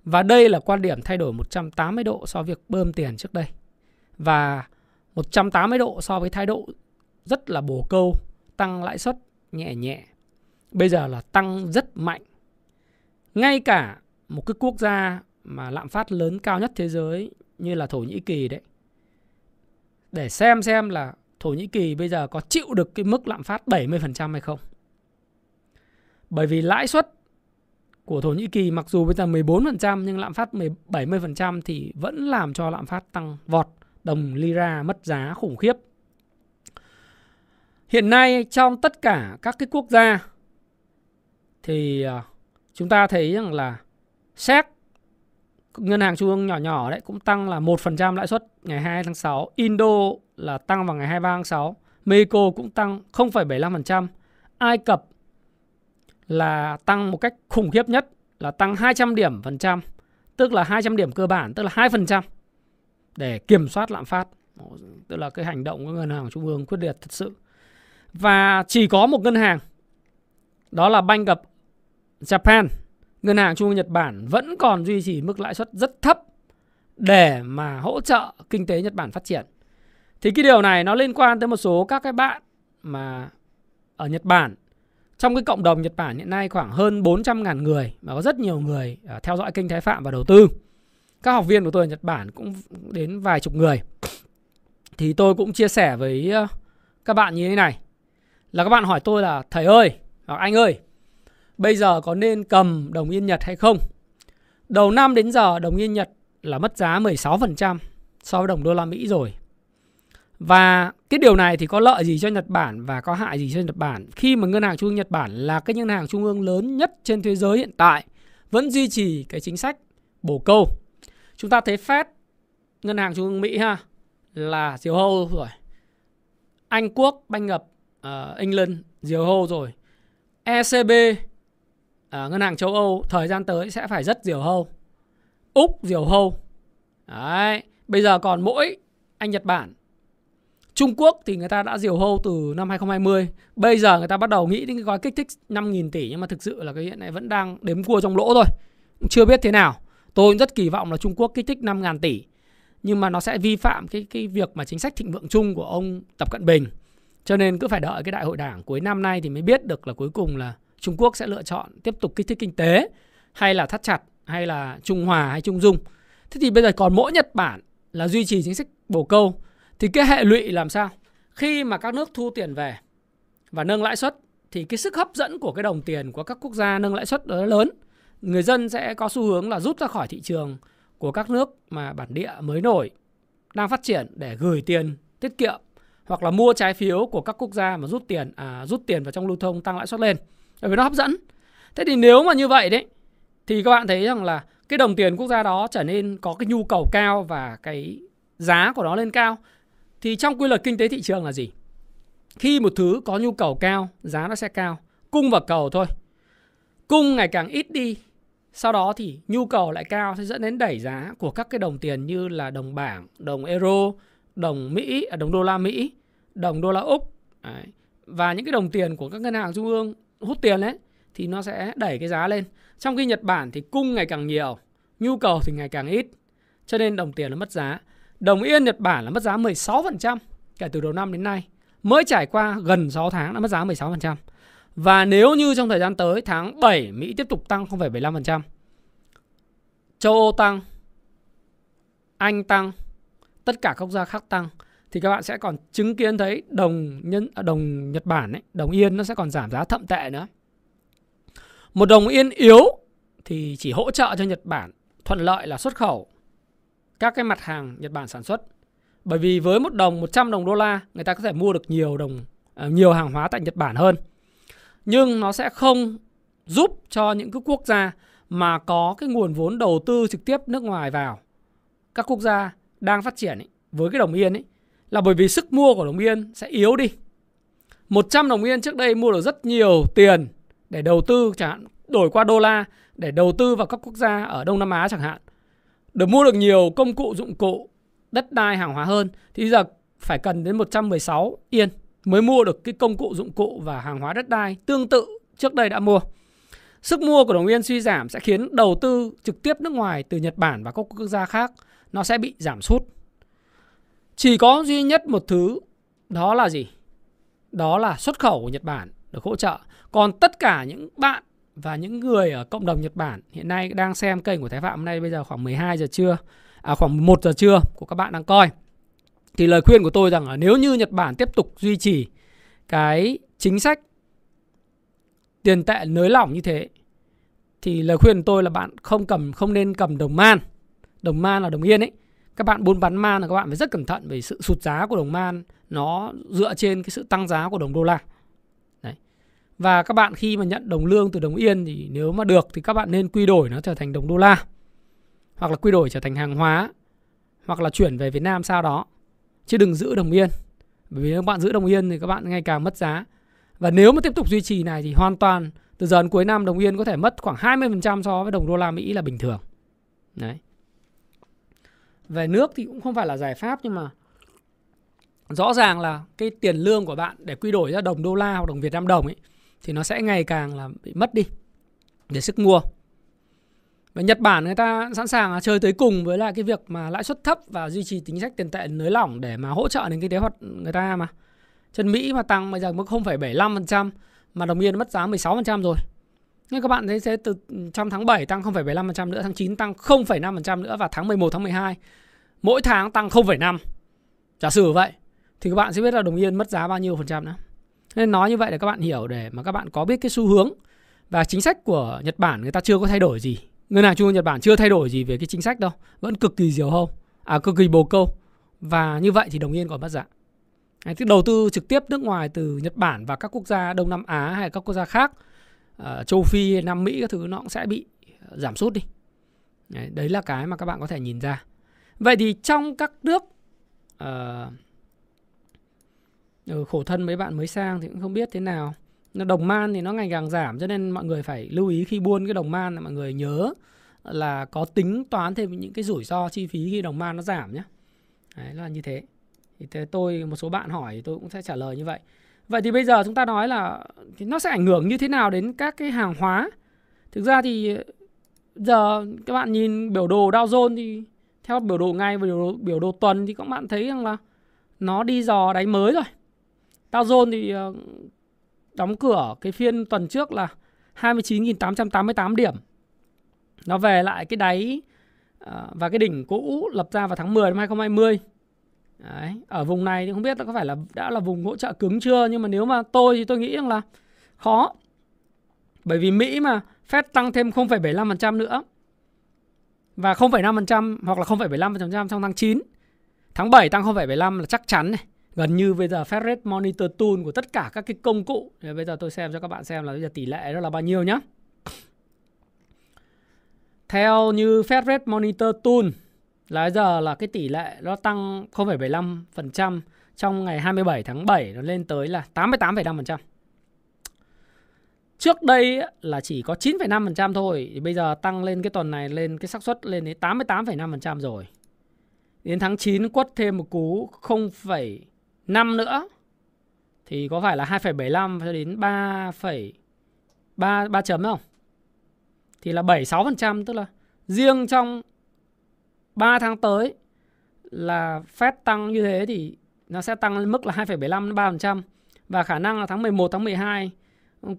Và đây là quan điểm thay đổi 180 độ so với việc bơm tiền trước đây và 180 độ so với thái độ rất là bổ câu tăng lãi suất nhẹ nhẹ. Bây giờ là tăng rất mạnh. Ngay cả một cái quốc gia mà lạm phát lớn cao nhất thế giới như là Thổ Nhĩ Kỳ đấy để xem xem là Thổ Nhĩ Kỳ bây giờ có chịu được cái mức lạm phát 70% hay không. Bởi vì lãi suất của Thổ Nhĩ Kỳ mặc dù bây giờ 14% nhưng lạm phát 70% thì vẫn làm cho lạm phát tăng vọt, đồng lira mất giá khủng khiếp. Hiện nay trong tất cả các cái quốc gia thì ờ, chúng ta thấy rằng là Séc ngân hàng trung ương nhỏ nhỏ đấy cũng tăng là 1% lãi suất ngày 2 tháng 6. Indo là tăng vào ngày 23 tháng 6. Mexico cũng tăng 0,75%. Ai Cập là tăng một cách khủng khiếp nhất là tăng 200 điểm phần trăm, tức là 200 điểm cơ bản, tức là 2% để kiểm soát lạm phát. Tức là cái hành động của ngân hàng trung ương quyết liệt thật sự. Và chỉ có một ngân hàng, đó là Bank of Japan Ngân hàng Trung ương Nhật Bản vẫn còn duy trì mức lãi suất rất thấp để mà hỗ trợ kinh tế Nhật Bản phát triển. Thì cái điều này nó liên quan tới một số các cái bạn mà ở Nhật Bản trong cái cộng đồng Nhật Bản hiện nay khoảng hơn 400.000 người và có rất nhiều người à, theo dõi kênh Thái Phạm và đầu tư. Các học viên của tôi ở Nhật Bản cũng đến vài chục người. Thì tôi cũng chia sẻ với các bạn như thế này. Là các bạn hỏi tôi là, thầy ơi, hoặc anh ơi, Bây giờ có nên cầm đồng yên Nhật hay không? Đầu năm đến giờ đồng yên Nhật là mất giá 16% so với đồng đô la Mỹ rồi. Và cái điều này thì có lợi gì cho Nhật Bản và có hại gì cho Nhật Bản khi mà ngân hàng trung ương Nhật Bản là cái ngân hàng trung ương lớn nhất trên thế giới hiện tại, vẫn duy trì cái chính sách bổ câu. Chúng ta thấy Fed ngân hàng trung ương Mỹ ha là diều hâu rồi. Anh Quốc banh ngập uh, England diều hâu rồi. ECB uh, ờ, ngân hàng châu Âu thời gian tới sẽ phải rất diều hâu. Úc diều hâu. Đấy, bây giờ còn mỗi anh Nhật Bản. Trung Quốc thì người ta đã diều hâu từ năm 2020. Bây giờ người ta bắt đầu nghĩ đến cái gói kích thích 5.000 tỷ nhưng mà thực sự là cái hiện này vẫn đang đếm cua trong lỗ thôi. Chưa biết thế nào. Tôi rất kỳ vọng là Trung Quốc kích thích 5.000 tỷ. Nhưng mà nó sẽ vi phạm cái cái việc mà chính sách thịnh vượng chung của ông Tập Cận Bình. Cho nên cứ phải đợi cái đại hội đảng cuối năm nay thì mới biết được là cuối cùng là Trung Quốc sẽ lựa chọn tiếp tục kích thích kinh tế hay là thắt chặt, hay là trung hòa, hay trung dung. Thế thì bây giờ còn mỗi Nhật Bản là duy trì chính sách bổ câu, thì cái hệ lụy làm sao? Khi mà các nước thu tiền về và nâng lãi suất, thì cái sức hấp dẫn của cái đồng tiền của các quốc gia nâng lãi suất đó lớn. Người dân sẽ có xu hướng là rút ra khỏi thị trường của các nước mà bản địa mới nổi đang phát triển để gửi tiền tiết kiệm hoặc là mua trái phiếu của các quốc gia mà rút tiền à, rút tiền vào trong lưu thông tăng lãi suất lên bởi vì nó hấp dẫn thế thì nếu mà như vậy đấy thì các bạn thấy rằng là cái đồng tiền quốc gia đó trở nên có cái nhu cầu cao và cái giá của nó lên cao thì trong quy luật kinh tế thị trường là gì? Khi một thứ có nhu cầu cao, giá nó sẽ cao. Cung và cầu thôi. Cung ngày càng ít đi, sau đó thì nhu cầu lại cao sẽ dẫn đến đẩy giá của các cái đồng tiền như là đồng bảng, đồng euro, đồng Mỹ, à, đồng đô la Mỹ, đồng đô la Úc. Đấy. Và những cái đồng tiền của các ngân hàng trung ương hút tiền đấy thì nó sẽ đẩy cái giá lên. Trong khi Nhật Bản thì cung ngày càng nhiều, nhu cầu thì ngày càng ít. Cho nên đồng tiền nó mất giá. Đồng yên Nhật Bản là mất giá 16% kể từ đầu năm đến nay. Mới trải qua gần 6 tháng đã mất giá 16%. Và nếu như trong thời gian tới tháng 7 Mỹ tiếp tục tăng 0,75%, châu Âu tăng, Anh tăng, tất cả các quốc gia khác tăng thì các bạn sẽ còn chứng kiến thấy đồng nhân à, đồng Nhật Bản ấy, đồng yên nó sẽ còn giảm giá thậm tệ nữa. Một đồng yên yếu thì chỉ hỗ trợ cho Nhật Bản thuận lợi là xuất khẩu các cái mặt hàng Nhật Bản sản xuất. Bởi vì với một đồng 100 đồng đô la người ta có thể mua được nhiều đồng à, nhiều hàng hóa tại Nhật Bản hơn. Nhưng nó sẽ không giúp cho những cái quốc gia mà có cái nguồn vốn đầu tư trực tiếp nước ngoài vào các quốc gia đang phát triển ấy, với cái đồng yên ấy là bởi vì sức mua của đồng yên sẽ yếu đi. 100 đồng yên trước đây mua được rất nhiều tiền để đầu tư chẳng hạn đổi qua đô la để đầu tư vào các quốc gia ở Đông Nam Á chẳng hạn. Được mua được nhiều công cụ dụng cụ, đất đai hàng hóa hơn thì giờ phải cần đến 116 yên mới mua được cái công cụ dụng cụ và hàng hóa đất đai tương tự trước đây đã mua. Sức mua của đồng yên suy giảm sẽ khiến đầu tư trực tiếp nước ngoài từ Nhật Bản và các quốc gia khác nó sẽ bị giảm sút. Chỉ có duy nhất một thứ đó là gì? Đó là xuất khẩu của Nhật Bản được hỗ trợ. Còn tất cả những bạn và những người ở cộng đồng Nhật Bản hiện nay đang xem kênh của Thái Phạm hôm nay bây giờ khoảng 12 giờ trưa, à khoảng 1 giờ trưa của các bạn đang coi. Thì lời khuyên của tôi rằng là nếu như Nhật Bản tiếp tục duy trì cái chính sách tiền tệ nới lỏng như thế, thì lời khuyên của tôi là bạn không cầm, không nên cầm đồng man. Đồng man là đồng yên ấy. Các bạn buôn bán man là các bạn phải rất cẩn thận về sự sụt giá của đồng man nó dựa trên cái sự tăng giá của đồng đô la. Và các bạn khi mà nhận đồng lương từ đồng yên thì nếu mà được thì các bạn nên quy đổi nó trở thành đồng đô la. Hoặc là quy đổi trở thành hàng hóa. Hoặc là chuyển về Việt Nam sau đó. Chứ đừng giữ đồng yên. Bởi vì nếu bạn giữ đồng yên thì các bạn ngày càng mất giá. Và nếu mà tiếp tục duy trì này thì hoàn toàn từ giờ đến cuối năm đồng yên có thể mất khoảng 20% so với đồng đô la Mỹ là bình thường. Đấy. Về nước thì cũng không phải là giải pháp nhưng mà rõ ràng là cái tiền lương của bạn để quy đổi ra đồng đô la hoặc đồng Việt Nam đồng ấy, thì nó sẽ ngày càng là bị mất đi để sức mua. Và Nhật Bản người ta sẵn sàng à, chơi tới cùng với lại cái việc mà lãi suất thấp và duy trì chính sách tiền tệ nới lỏng để mà hỗ trợ nền kinh tế hoạt người ta mà. Chân Mỹ mà tăng bây giờ mức 0,75% mà đồng yên mất giá 16% rồi. Nhưng các bạn thấy sẽ từ trong tháng 7 tăng 0,75% nữa, tháng 9 tăng 0,5% nữa và tháng 11 tháng 12 mỗi tháng tăng 0,5. Giả sử vậy thì các bạn sẽ biết là đồng yên mất giá bao nhiêu phần trăm nữa. Nên nói như vậy để các bạn hiểu để mà các bạn có biết cái xu hướng và chính sách của Nhật Bản người ta chưa có thay đổi gì. Ngân hàng Trung ương Nhật Bản chưa thay đổi gì về cái chính sách đâu, vẫn cực kỳ diều hâu, à cực kỳ bồ câu. Và như vậy thì đồng yên còn mất giá. Đấy, đầu tư trực tiếp nước ngoài từ Nhật Bản và các quốc gia Đông Nam Á hay các quốc gia khác, ờ, châu Phi, Nam Mỹ các thứ nó cũng sẽ bị ờ, giảm sút đi. Đấy, đấy là cái mà các bạn có thể nhìn ra. Vậy thì trong các nước uh, khổ thân mấy bạn mới sang thì cũng không biết thế nào đồng man thì nó ngày càng giảm cho nên mọi người phải lưu ý khi buôn cái đồng man là mọi người nhớ là có tính toán thêm những cái rủi ro chi phí khi đồng man nó giảm nhé. Đấy là như thế. Thì thế tôi một số bạn hỏi tôi cũng sẽ trả lời như vậy. Vậy thì bây giờ chúng ta nói là thì nó sẽ ảnh hưởng như thế nào đến các cái hàng hóa? Thực ra thì giờ các bạn nhìn biểu đồ Dow Jones thì theo biểu đồ ngày và biểu đồ, biểu đồ tuần thì các bạn thấy rằng là nó đi dò đáy mới rồi. Dow Jones thì ờ, đóng cửa cái phiên tuần trước là 29.888 điểm. Nó về lại cái đáy à, và cái đỉnh cũ lập ra vào tháng 10 năm 2020. Đấy, ở vùng này thì không biết có phải là đã là vùng hỗ trợ cứng chưa nhưng mà nếu mà tôi thì tôi nghĩ rằng là khó. Bởi vì Mỹ mà Fed tăng thêm 0,75% nữa và 0,5% hoặc là 0,75% trong tháng 9. Tháng 7 tăng 0,75 là chắc chắn này gần như bây giờ Fed Rate Monitor Tool của tất cả các cái công cụ thì bây giờ tôi xem cho các bạn xem là bây giờ tỷ lệ đó là bao nhiêu nhá theo như Fed Rate Monitor Tool là giờ là cái tỷ lệ nó tăng 0,75% trong ngày 27 tháng 7 nó lên tới là 88,5%. Trước đây là chỉ có 9,5% thôi, thì bây giờ tăng lên cái tuần này lên cái xác suất lên đến 88,5% rồi. Đến tháng 9 quất thêm một cú năm nữa thì có phải là 2,75 cho đến 3, 3 3 chấm không? Thì là 76%, tức là riêng trong 3 tháng tới là Fed tăng như thế thì nó sẽ tăng lên mức là 2,75 3% và khả năng là tháng 11 tháng 12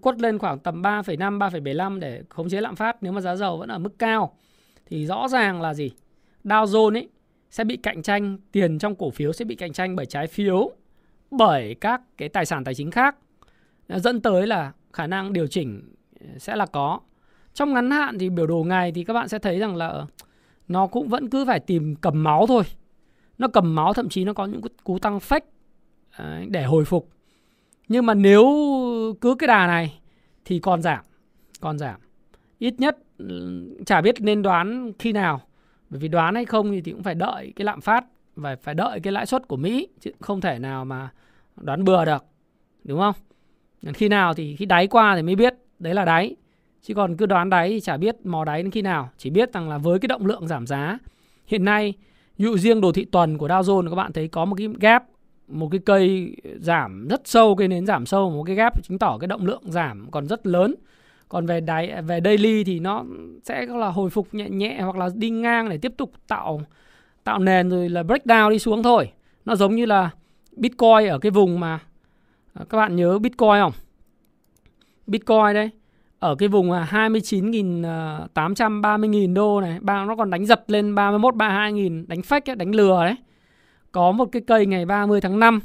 quất lên khoảng tầm 3,5 3,75 để khống chế lạm phát nếu mà giá dầu vẫn ở mức cao thì rõ ràng là gì? Dow Jones ấy sẽ bị cạnh tranh tiền trong cổ phiếu sẽ bị cạnh tranh bởi trái phiếu bởi các cái tài sản tài chính khác dẫn tới là khả năng điều chỉnh sẽ là có. Trong ngắn hạn thì biểu đồ ngày thì các bạn sẽ thấy rằng là nó cũng vẫn cứ phải tìm cầm máu thôi. Nó cầm máu thậm chí nó có những cú tăng fake để hồi phục. Nhưng mà nếu cứ cái đà này thì còn giảm, còn giảm. Ít nhất ừ, chả biết nên đoán khi nào. Bởi vì đoán hay không thì cũng phải đợi cái lạm phát và phải đợi cái lãi suất của Mỹ, chứ không thể nào mà đoán bừa được. Đúng không? Khi nào thì khi đáy qua thì mới biết đấy là đáy. Chứ còn cứ đoán đáy thì chả biết mò đáy đến khi nào. Chỉ biết rằng là với cái động lượng giảm giá, hiện nay dụ riêng đồ thị tuần của Dow Jones, các bạn thấy có một cái gap, một cái cây giảm rất sâu, cây nến giảm sâu, một cái gap chứng tỏ cái động lượng giảm còn rất lớn còn về đáy về daily thì nó sẽ là hồi phục nhẹ nhẹ hoặc là đi ngang để tiếp tục tạo tạo nền rồi là breakdown đi xuống thôi. Nó giống như là bitcoin ở cái vùng mà à, các bạn nhớ bitcoin không? Bitcoin đấy ở cái vùng 29.830.000 à, đô này ba nó còn đánh giật lên 31 32.000 đánh fake ấy, đánh lừa đấy. Có một cái cây ngày 30 tháng 5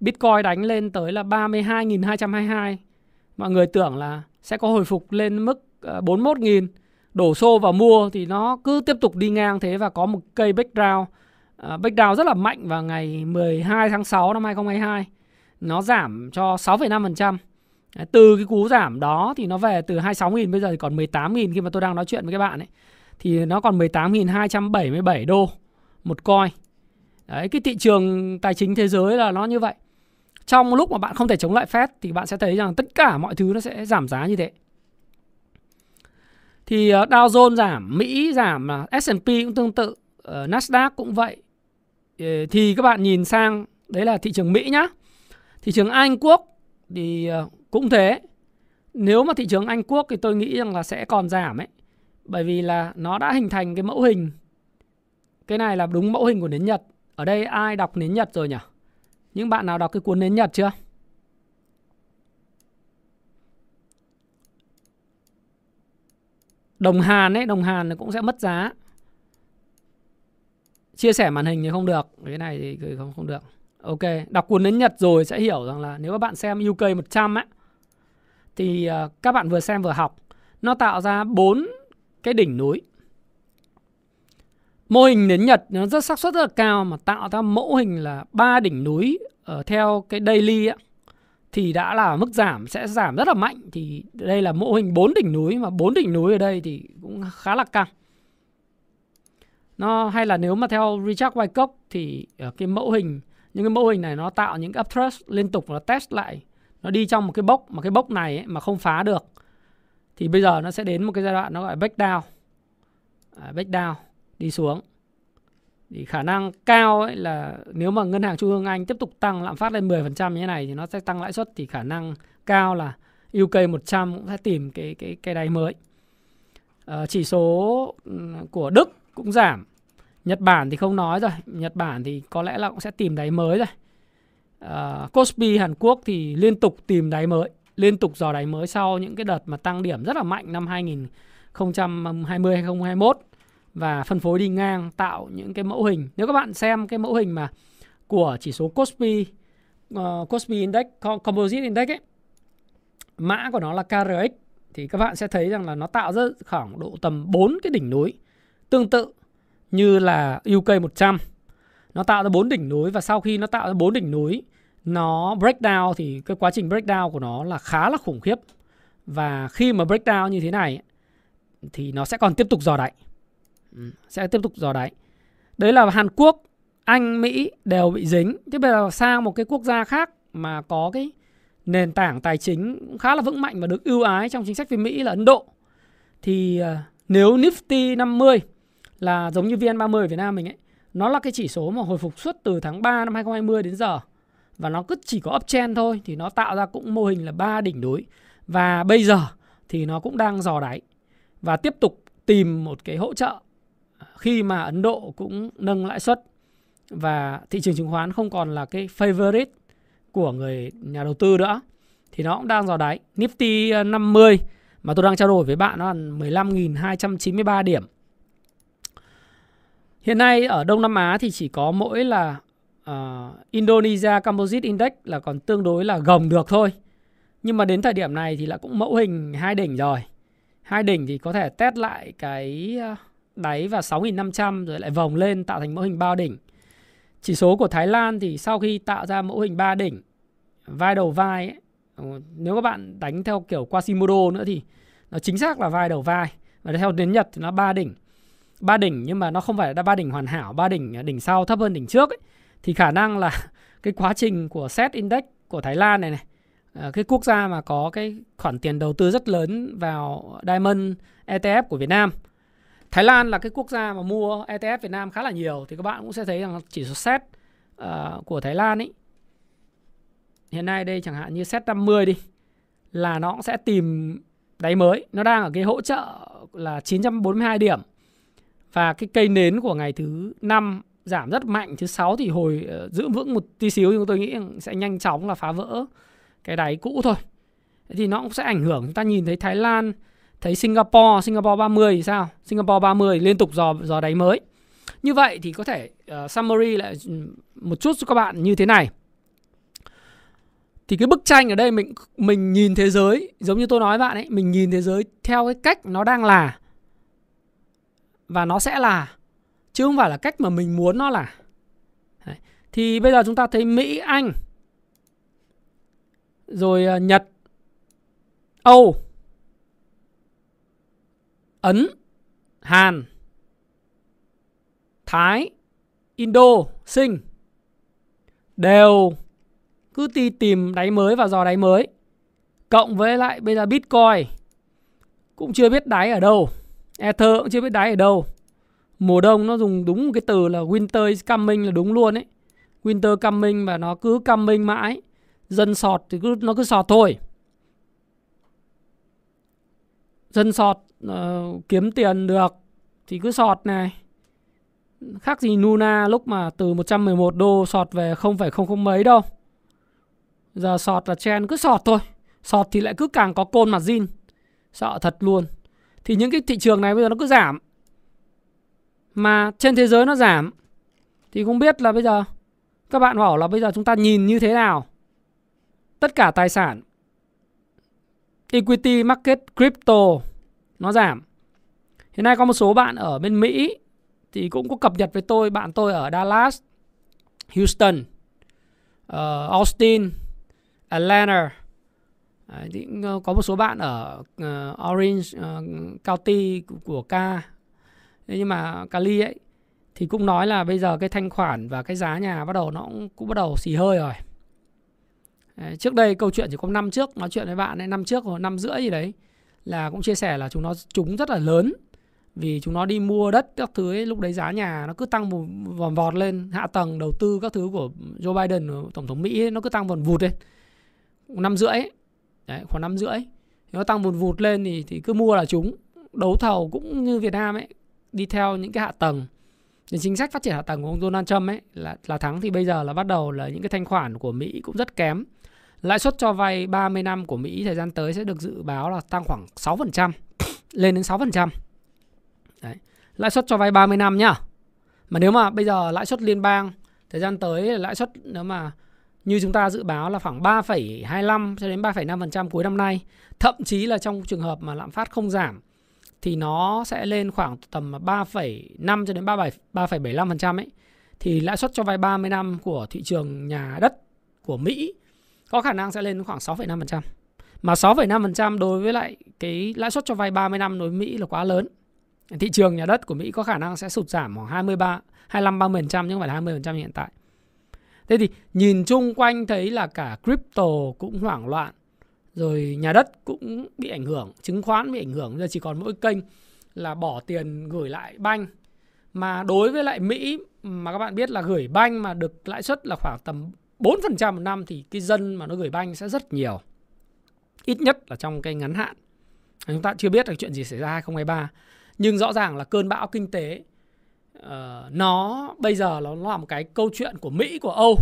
Bitcoin đánh lên tới là 32.222 mọi người tưởng là sẽ có hồi phục lên mức ờ, 41.000 đổ xô vào mua thì nó cứ tiếp tục đi ngang thế và có một cây background uh, ờ, background rất là mạnh vào ngày 12 tháng 6 năm 2022 nó giảm cho 6,5% từ cái cú giảm đó thì nó về từ 26.000 bây giờ thì còn 18.000 khi mà tôi đang nói chuyện với các bạn ấy. Thì nó còn 18.277 đô một coin. Đấy, cái thị trường tài chính thế giới là nó như vậy. Trong lúc mà bạn không thể chống lại Fed thì bạn sẽ thấy rằng tất cả mọi thứ nó sẽ giảm giá như thế. Thì ờ, Dow Jones giảm, Mỹ giảm, ờ, S&P cũng tương tự, ờ, Nasdaq cũng vậy. Thì các bạn nhìn sang đấy là thị trường Mỹ nhá. Thị trường Anh quốc thì cũng thế. Nếu mà thị trường Anh quốc thì tôi nghĩ rằng là sẽ còn giảm ấy. Bởi vì là nó đã hình thành cái mẫu hình. Cái này là đúng mẫu hình của nến Nhật. Ở đây ai đọc nến Nhật rồi nhỉ? Những bạn nào đọc cái cuốn nến Nhật chưa? Đồng Hàn ấy, đồng Hàn cũng sẽ mất giá. Chia sẻ màn hình thì không được, cái này thì không không được. Ok, đọc cuốn nến Nhật rồi sẽ hiểu rằng là nếu các bạn xem UK 100 ấy thì à, các bạn vừa xem vừa học, nó tạo ra bốn cái đỉnh núi Mô hình nến Nhật nó rất xác suất rất là cao mà tạo ra mẫu hình là ba đỉnh núi ở theo cái daily á. Thì đã là mức giảm sẽ giảm rất là mạnh. Thì đây là mô hình bốn đỉnh núi mà bốn đỉnh núi ở đây thì cũng khá là căng. Nó hay là nếu mà theo Richard Wyckoff thì ở cái mẫu hình những cái mẫu hình này nó tạo những cái upthrust liên tục nó test lại. Nó đi trong một cái bốc mà cái bốc này ấy, mà không phá được. Thì bây giờ nó sẽ đến một cái giai đoạn nó gọi là breakdown. down à, breakdown. down đi xuống thì khả năng cao ấy là nếu mà ngân hàng trung ương Anh tiếp tục tăng lạm phát lên 10% như thế này thì nó sẽ tăng lãi suất thì khả năng cao là UK 100 cũng sẽ tìm cái cái cái đáy mới. À, chỉ số ừ, của Đức cũng giảm. Nhật Bản thì không nói rồi, Nhật Bản thì có lẽ là cũng sẽ tìm đáy mới rồi. Ờ, à, Kospi Hàn Quốc thì liên tục tìm đáy mới, liên tục dò đáy mới sau những cái đợt mà tăng điểm rất là mạnh năm 2020 2021 và phân phối đi ngang tạo những cái mẫu hình. Nếu các bạn xem cái mẫu hình mà của chỉ số Kospi uh, Kospi Index Composite Index ấy, mã của nó là KRX thì các bạn sẽ thấy rằng là nó tạo ra khoảng độ tầm 4 cái đỉnh núi tương tự như là UK 100. Nó tạo ra 4 đỉnh núi và sau khi nó tạo ra 4 đỉnh núi nó breakdown thì cái quá trình breakdown của nó là khá là khủng khiếp. Và khi mà breakdown như thế này thì nó sẽ còn tiếp tục dò đáy. Ừ. Sẽ tiếp tục dò đáy. Đấy là Hàn Quốc, Anh, Mỹ đều bị dính. Thế bây giờ sang một cái quốc gia khác mà có cái nền tảng tài chính khá là vững mạnh và được ưu ái trong chính sách với Mỹ là Ấn Độ. Thì ờ, nếu Nifty 50 là giống như VN30 ở Việt Nam mình ấy, nó là cái chỉ số mà hồi phục suốt từ tháng 3 năm 2020 đến giờ và nó cứ chỉ có uptrend thôi thì nó tạo ra cũng mô hình là ba đỉnh núi và bây giờ thì nó cũng đang dò đáy và tiếp tục tìm một cái hỗ trợ khi mà Ấn Độ cũng nâng lãi suất và thị trường chứng khoán không còn là cái favorite của người nhà đầu tư nữa thì nó cũng đang dò đáy. Nifty ờ, 50 mà tôi đang trao đổi với bạn nó là 15.293 điểm. Hiện nay ở Đông Nam Á thì chỉ có mỗi là uh, Indonesia Composite Index là còn tương đối là gồng được thôi. Nhưng mà đến thời điểm này thì là cũng mẫu hình hai đỉnh rồi. Hai đỉnh thì có thể test lại cái uh, đáy và 6.500 rồi lại vòng lên tạo thành mẫu hình bao đỉnh. Chỉ số của Thái Lan thì sau khi tạo ra mẫu hình ba đỉnh vai đầu vai ấy, ờ, nếu các bạn đánh theo kiểu Quasimodo nữa thì nó chính xác là vai đầu vai và theo đến Nhật thì nó ba đỉnh ba đỉnh nhưng mà nó không phải là ba đỉnh hoàn hảo ba đỉnh đỉnh sau thấp hơn đỉnh trước ấy thì khả năng là [laughs] cái quá trình của set index của Thái Lan này này ờ, cái quốc gia mà có cái khoản tiền đầu tư rất lớn vào Diamond ETF của Việt Nam Thái Lan là cái quốc gia mà mua ETF Việt Nam khá là nhiều thì các bạn cũng sẽ thấy rằng chỉ số set uh, ờ, của Thái Lan ấy hiện nay đây chẳng hạn như set 50 đi là nó cũng sẽ tìm đáy mới. Nó đang ở cái hỗ trợ là 942 điểm. Và cái cây nến của ngày thứ năm giảm rất mạnh thứ sáu thì hồi uh, giữ vững một tí xíu nhưng tôi nghĩ sẽ nhanh chóng là phá vỡ cái đáy cũ thôi. Thì nó cũng sẽ ảnh hưởng. Chúng ta nhìn thấy Thái Lan thấy Singapore Singapore 30 thì sao? Singapore 30 liên tục dò dò đáy mới. Như vậy thì có thể uh, summary lại ừ, một chút cho các bạn như thế này. Thì cái bức tranh ở đây mình mình nhìn thế giới giống như tôi nói bạn ấy mình nhìn thế giới theo cái cách nó đang là. Và nó sẽ là chứ không phải là cách mà mình muốn nó là. Đấy. thì bây giờ chúng ta thấy Mỹ Anh rồi uh, Nhật Âu. Ấn, Hàn, Thái, Indo Sinh đều cứ đi tìm đáy mới và dò đáy mới. Cộng với lại bây giờ Bitcoin cũng chưa biết đáy ở đâu. Ether cũng chưa biết đáy ở đâu. Mùa đông nó dùng đúng một cái từ là winter is coming là đúng luôn ấy. Winter coming và nó cứ coming mãi. Dân sọt thì cứ, nó cứ sọt thôi. Dân sọt uh, kiếm tiền được thì cứ sọt này. Khác gì Nuna lúc mà từ 111 đô sọt về 0,00 mấy đâu. Giờ sọt là chen cứ sọt thôi. Sọt thì lại cứ càng có côn mặt zin. Sợ thật luôn. Thì những cái thị trường này bây giờ nó cứ giảm. Mà trên thế giới nó giảm. Thì không biết là bây giờ các bạn bảo là bây giờ chúng ta nhìn như thế nào? Tất cả tài sản. Equity market crypto nó giảm. Hiện nay có một số bạn ở bên Mỹ thì cũng có cập nhật với tôi bạn tôi ở Dallas Houston uh, Austin Atlanta. Đấy, thì ờ, có một số bạn ở uh, Orange uh, County của Ca nhưng mà Cali ấy thì cũng nói là bây giờ cái thanh khoản và cái giá nhà bắt đầu nó cũng, cũng bắt đầu xì hơi rồi. Đấy, trước đây câu chuyện chỉ có năm trước nói chuyện với bạn ấy năm trước hoặc năm rưỡi gì đấy là cũng chia sẻ là chúng nó chúng rất là lớn. Vì chúng nó đi mua đất các thứ ấy, lúc đấy giá nhà nó cứ tăng vòn vọt lên. Hạ tầng đầu tư các thứ của Joe Biden tổng thống Mỹ ấy, nó cứ tăng vòn vụt lên. Năm rưỡi. Đấy, khoảng năm rưỡi. Nó tăng vòn vụt lên thì thì cứ mua là chúng. Đấu thầu cũng như Việt Nam ấy đi theo những cái hạ tầng. Những chính sách phát triển hạ tầng của ông Donald Trump ấy là là thắng thì bây giờ là bắt đầu là những cái thanh khoản của Mỹ cũng rất kém lãi suất cho vay 30 năm của Mỹ thời gian tới sẽ được dự báo là tăng khoảng 6% lên đến 6% Đấy. lãi suất cho vay 30 năm nhá mà nếu mà bây giờ lãi suất liên bang thời gian tới lãi suất nếu mà như chúng ta dự báo là khoảng 3,25 cho đến 3,5% cuối năm nay, thậm chí là trong trường hợp mà lạm phát không giảm thì nó sẽ lên khoảng tầm 3,5 cho đến 3,75% ấy thì lãi suất cho vay 30 năm của thị trường nhà đất của Mỹ có khả năng sẽ lên khoảng 6,5%. Mà 6,5% đối với lại cái lãi suất cho vay 30 năm đối với Mỹ là quá lớn. Thị trường nhà đất của Mỹ có khả năng sẽ sụt giảm khoảng 23 25 30% chứ không phải là 20% hiện tại. Thế thì nhìn chung quanh thấy là cả crypto cũng hoảng loạn rồi nhà đất cũng bị ảnh hưởng, chứng khoán bị ảnh hưởng, giờ chỉ còn mỗi kênh là bỏ tiền gửi lại banh. Mà đối với lại Mỹ mà các bạn biết là gửi banh mà được lãi suất là khoảng tầm 4% một năm thì cái dân mà nó gửi banh sẽ rất nhiều. Ít nhất là trong cái ngắn hạn. Chúng ta chưa biết là chuyện gì xảy ra 2023. Nhưng rõ ràng là cơn bão kinh tế uh, nó bây giờ nó nó là một cái câu chuyện của Mỹ, của Âu.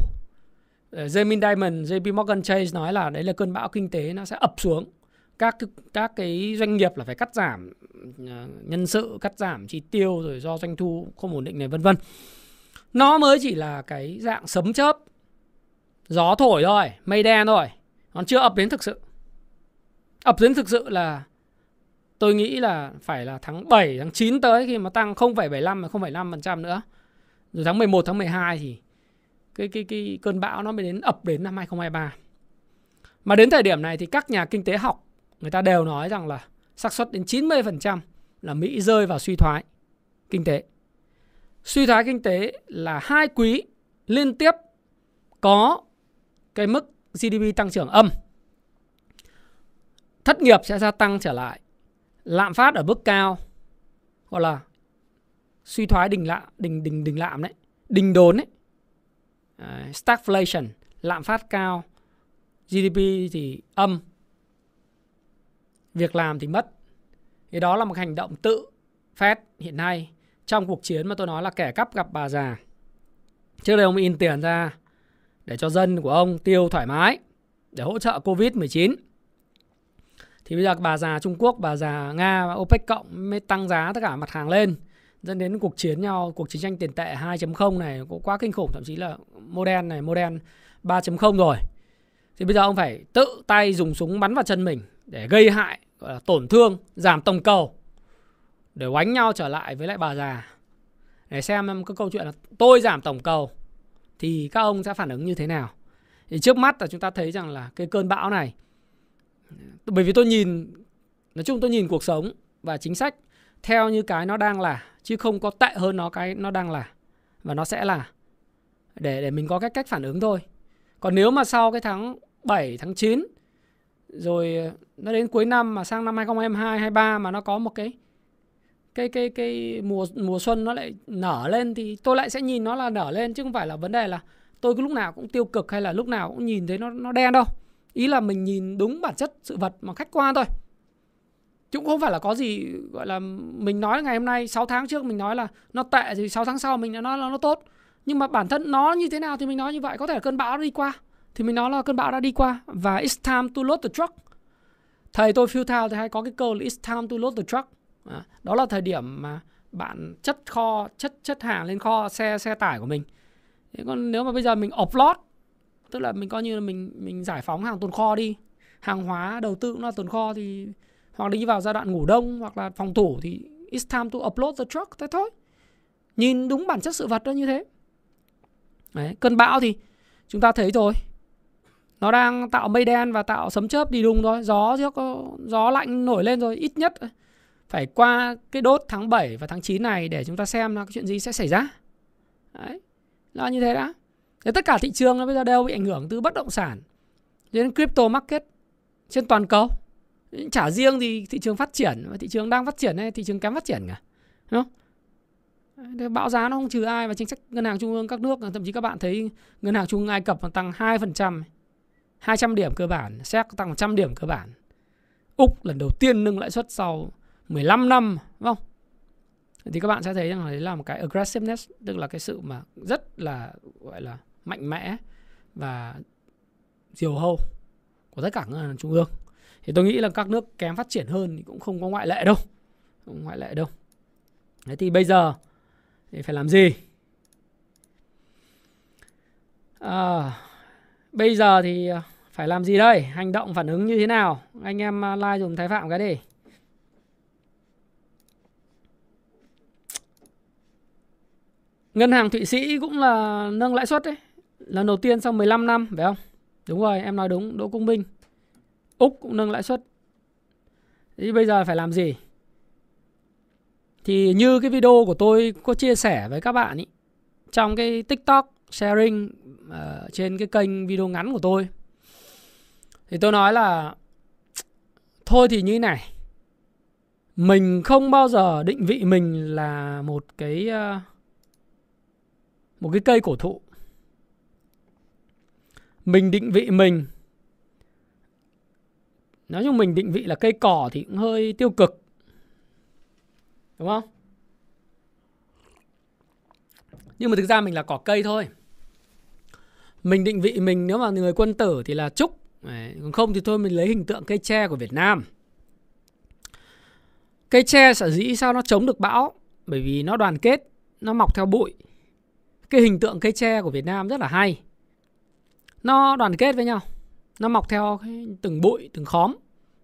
Ờ, uh, Jamie JP Morgan Chase nói là đấy là cơn bão kinh tế nó sẽ ập xuống. Các các cái doanh nghiệp là phải cắt giảm ờ, nhân sự, cắt giảm chi tiêu rồi do doanh thu không ổn định này vân vân. Nó mới chỉ là cái dạng sấm chớp gió thổi thôi, mây đen thôi. Còn chưa ập đến thực sự. Ập đến thực sự là tôi nghĩ là phải là tháng 7, tháng 9 tới khi mà tăng 0,75 và 0,5% nữa. Rồi tháng 11, tháng 12 thì cái cái cái cơn bão nó mới đến ập đến năm 2023. Mà đến thời điểm này thì các nhà kinh tế học người ta đều nói rằng là xác suất đến 90% là Mỹ rơi vào suy thoái kinh tế. Suy thoái kinh tế là hai quý liên tiếp có cái mức GDP tăng trưởng âm. Thất nghiệp sẽ gia tăng trở lại. Lạm phát ở mức cao gọi là suy thoái đình lạm đình đình đình lạm đấy, đình đốn đấy. Uh, stagflation, lạm phát cao, GDP thì âm. Việc làm thì mất. Thì đó là một hành động tự Fed hiện nay trong cuộc chiến mà tôi nói là kẻ cắp gặp bà già. Trước đây ông in tiền ra để cho dân của ông tiêu thoải mái để hỗ trợ Covid-19. Thì bây giờ bà già Trung Quốc, bà già Nga và OPEC cộng mới tăng giá tất cả mặt hàng lên dẫn đến cuộc chiến nhau, cuộc chiến tranh tiền tệ 2.0 này cũng quá kinh khủng, thậm chí là modern này, modern 3.0 rồi. Thì bây giờ ông phải tự tay dùng súng bắn vào chân mình để gây hại, gọi là tổn thương, giảm tổng cầu để oánh nhau trở lại với lại bà già. Để xem cái câu chuyện là tôi giảm tổng cầu thì các ông sẽ phản ứng như thế nào? Thì trước mắt là chúng ta thấy rằng là cái cơn bão này, bởi vì tôi nhìn, nói chung tôi nhìn cuộc sống và chính sách theo như cái nó đang là, chứ không có tệ hơn nó cái nó đang là và nó sẽ là, để để mình có cái cách phản ứng thôi. Còn nếu mà sau cái tháng 7 tháng 9 rồi nó đến cuối năm mà sang năm 2022 23 mà nó có một cái cái cái cái mùa mùa xuân nó lại nở lên thì tôi lại sẽ nhìn nó là nở lên chứ không phải là vấn đề là tôi cứ lúc nào cũng tiêu cực hay là lúc nào cũng nhìn thấy nó nó đen đâu. Ý là mình nhìn đúng bản chất sự vật mà khách quan thôi. Chứ cũng không phải là có gì, gọi là, mình nói ngày hôm nay 6 tháng trước mình nói là nó tệ thì 6 tháng sau mình nói là nó tốt. Nhưng mà bản thân nó như thế nào thì mình nói như vậy, có thể là cơn bão đã đi qua, thì mình nói là cơn bão đã đi qua. Và it's time to load the truck. Thầy tôi phiêu thao thì hay có cái câu là it's time to load the truck. Ờ, đó là thời điểm mà bạn chất kho chất chất hàng lên kho xe xe tải của mình. Thế còn nếu mà bây giờ mình offload tức là mình coi như là mình mình giải phóng hàng tồn kho đi hàng hóa đầu tư cũng là tồn kho thì hoặc đi vào giai đoạn ngủ đông hoặc là phòng thủ thì it's time to upload the truck thế thôi. Nhìn đúng bản chất sự vật đó như thế. Đấy, cơn bão thì chúng ta thấy rồi. Nó đang tạo mây đen và tạo sấm chớp đi đùng thôi. Gió gió lạnh nổi lên rồi ít nhất phải qua cái đốt tháng 7 và tháng 9 này để chúng ta xem là cái chuyện gì sẽ xảy ra. Đấy. Là như thế đã. Thế tất cả thị trường nó bây giờ đều bị ảnh hưởng từ bất động sản đến crypto market trên toàn cầu. Chả riêng gì thị trường phát triển và thị trường đang phát triển hay thị trường kém phát triển cả. Đúng không? Thế bão giá nó không trừ ai và chính sách ngân hàng trung ương các nước thậm chí các bạn thấy ngân hàng trung ương Ai Cập tăng 2%, 200 điểm cơ bản, Séc tăng 100 điểm cơ bản. Úc lần đầu tiên nâng lãi suất sau 15 năm đúng không? Thì các bạn sẽ thấy rằng là đấy là một cái aggressiveness tức là cái sự mà rất là gọi là mạnh mẽ và diều hâu của tất cả ngân hàng trung ương. Thì tôi nghĩ là các nước kém phát triển hơn thì cũng không có ngoại lệ đâu. Không ngoại lệ đâu. Thế thì bây giờ thì phải làm gì? À, bây giờ thì à, phải làm gì đây? Hành động phản ứng như thế nào? Anh em à, like dùng thái phạm cái đi. Ngân hàng Thụy Sĩ cũng là nâng lãi suất đấy. Lần đầu tiên sau 15 năm phải không? Đúng rồi, em nói đúng, Đỗ Cung Minh. Úc cũng nâng lãi suất. Thì bây giờ phải làm gì? Thì như cái video của tôi có chia sẻ với các bạn ý, trong cái TikTok sharing uh, trên cái kênh video ngắn của tôi. Thì tôi nói là thôi thì như thế này. Mình không bao giờ định vị mình là một cái uh, một cái cây cổ thụ. Mình định vị mình. Nói chung mình định vị là cây cỏ thì cũng hơi tiêu cực. Đúng không? Nhưng mà thực ra mình là cỏ cây thôi. Mình định vị mình nếu mà người quân tử thì là trúc. Còn không thì thôi mình lấy hình tượng cây tre của Việt Nam. Cây tre sở dĩ sao nó chống được bão? Bởi vì nó đoàn kết, Nó mọc theo bụi. Cái hình tượng cây tre của Việt Nam rất là hay. Nó đoàn kết với nhau. Nó mọc theo từng bụi, từng khóm.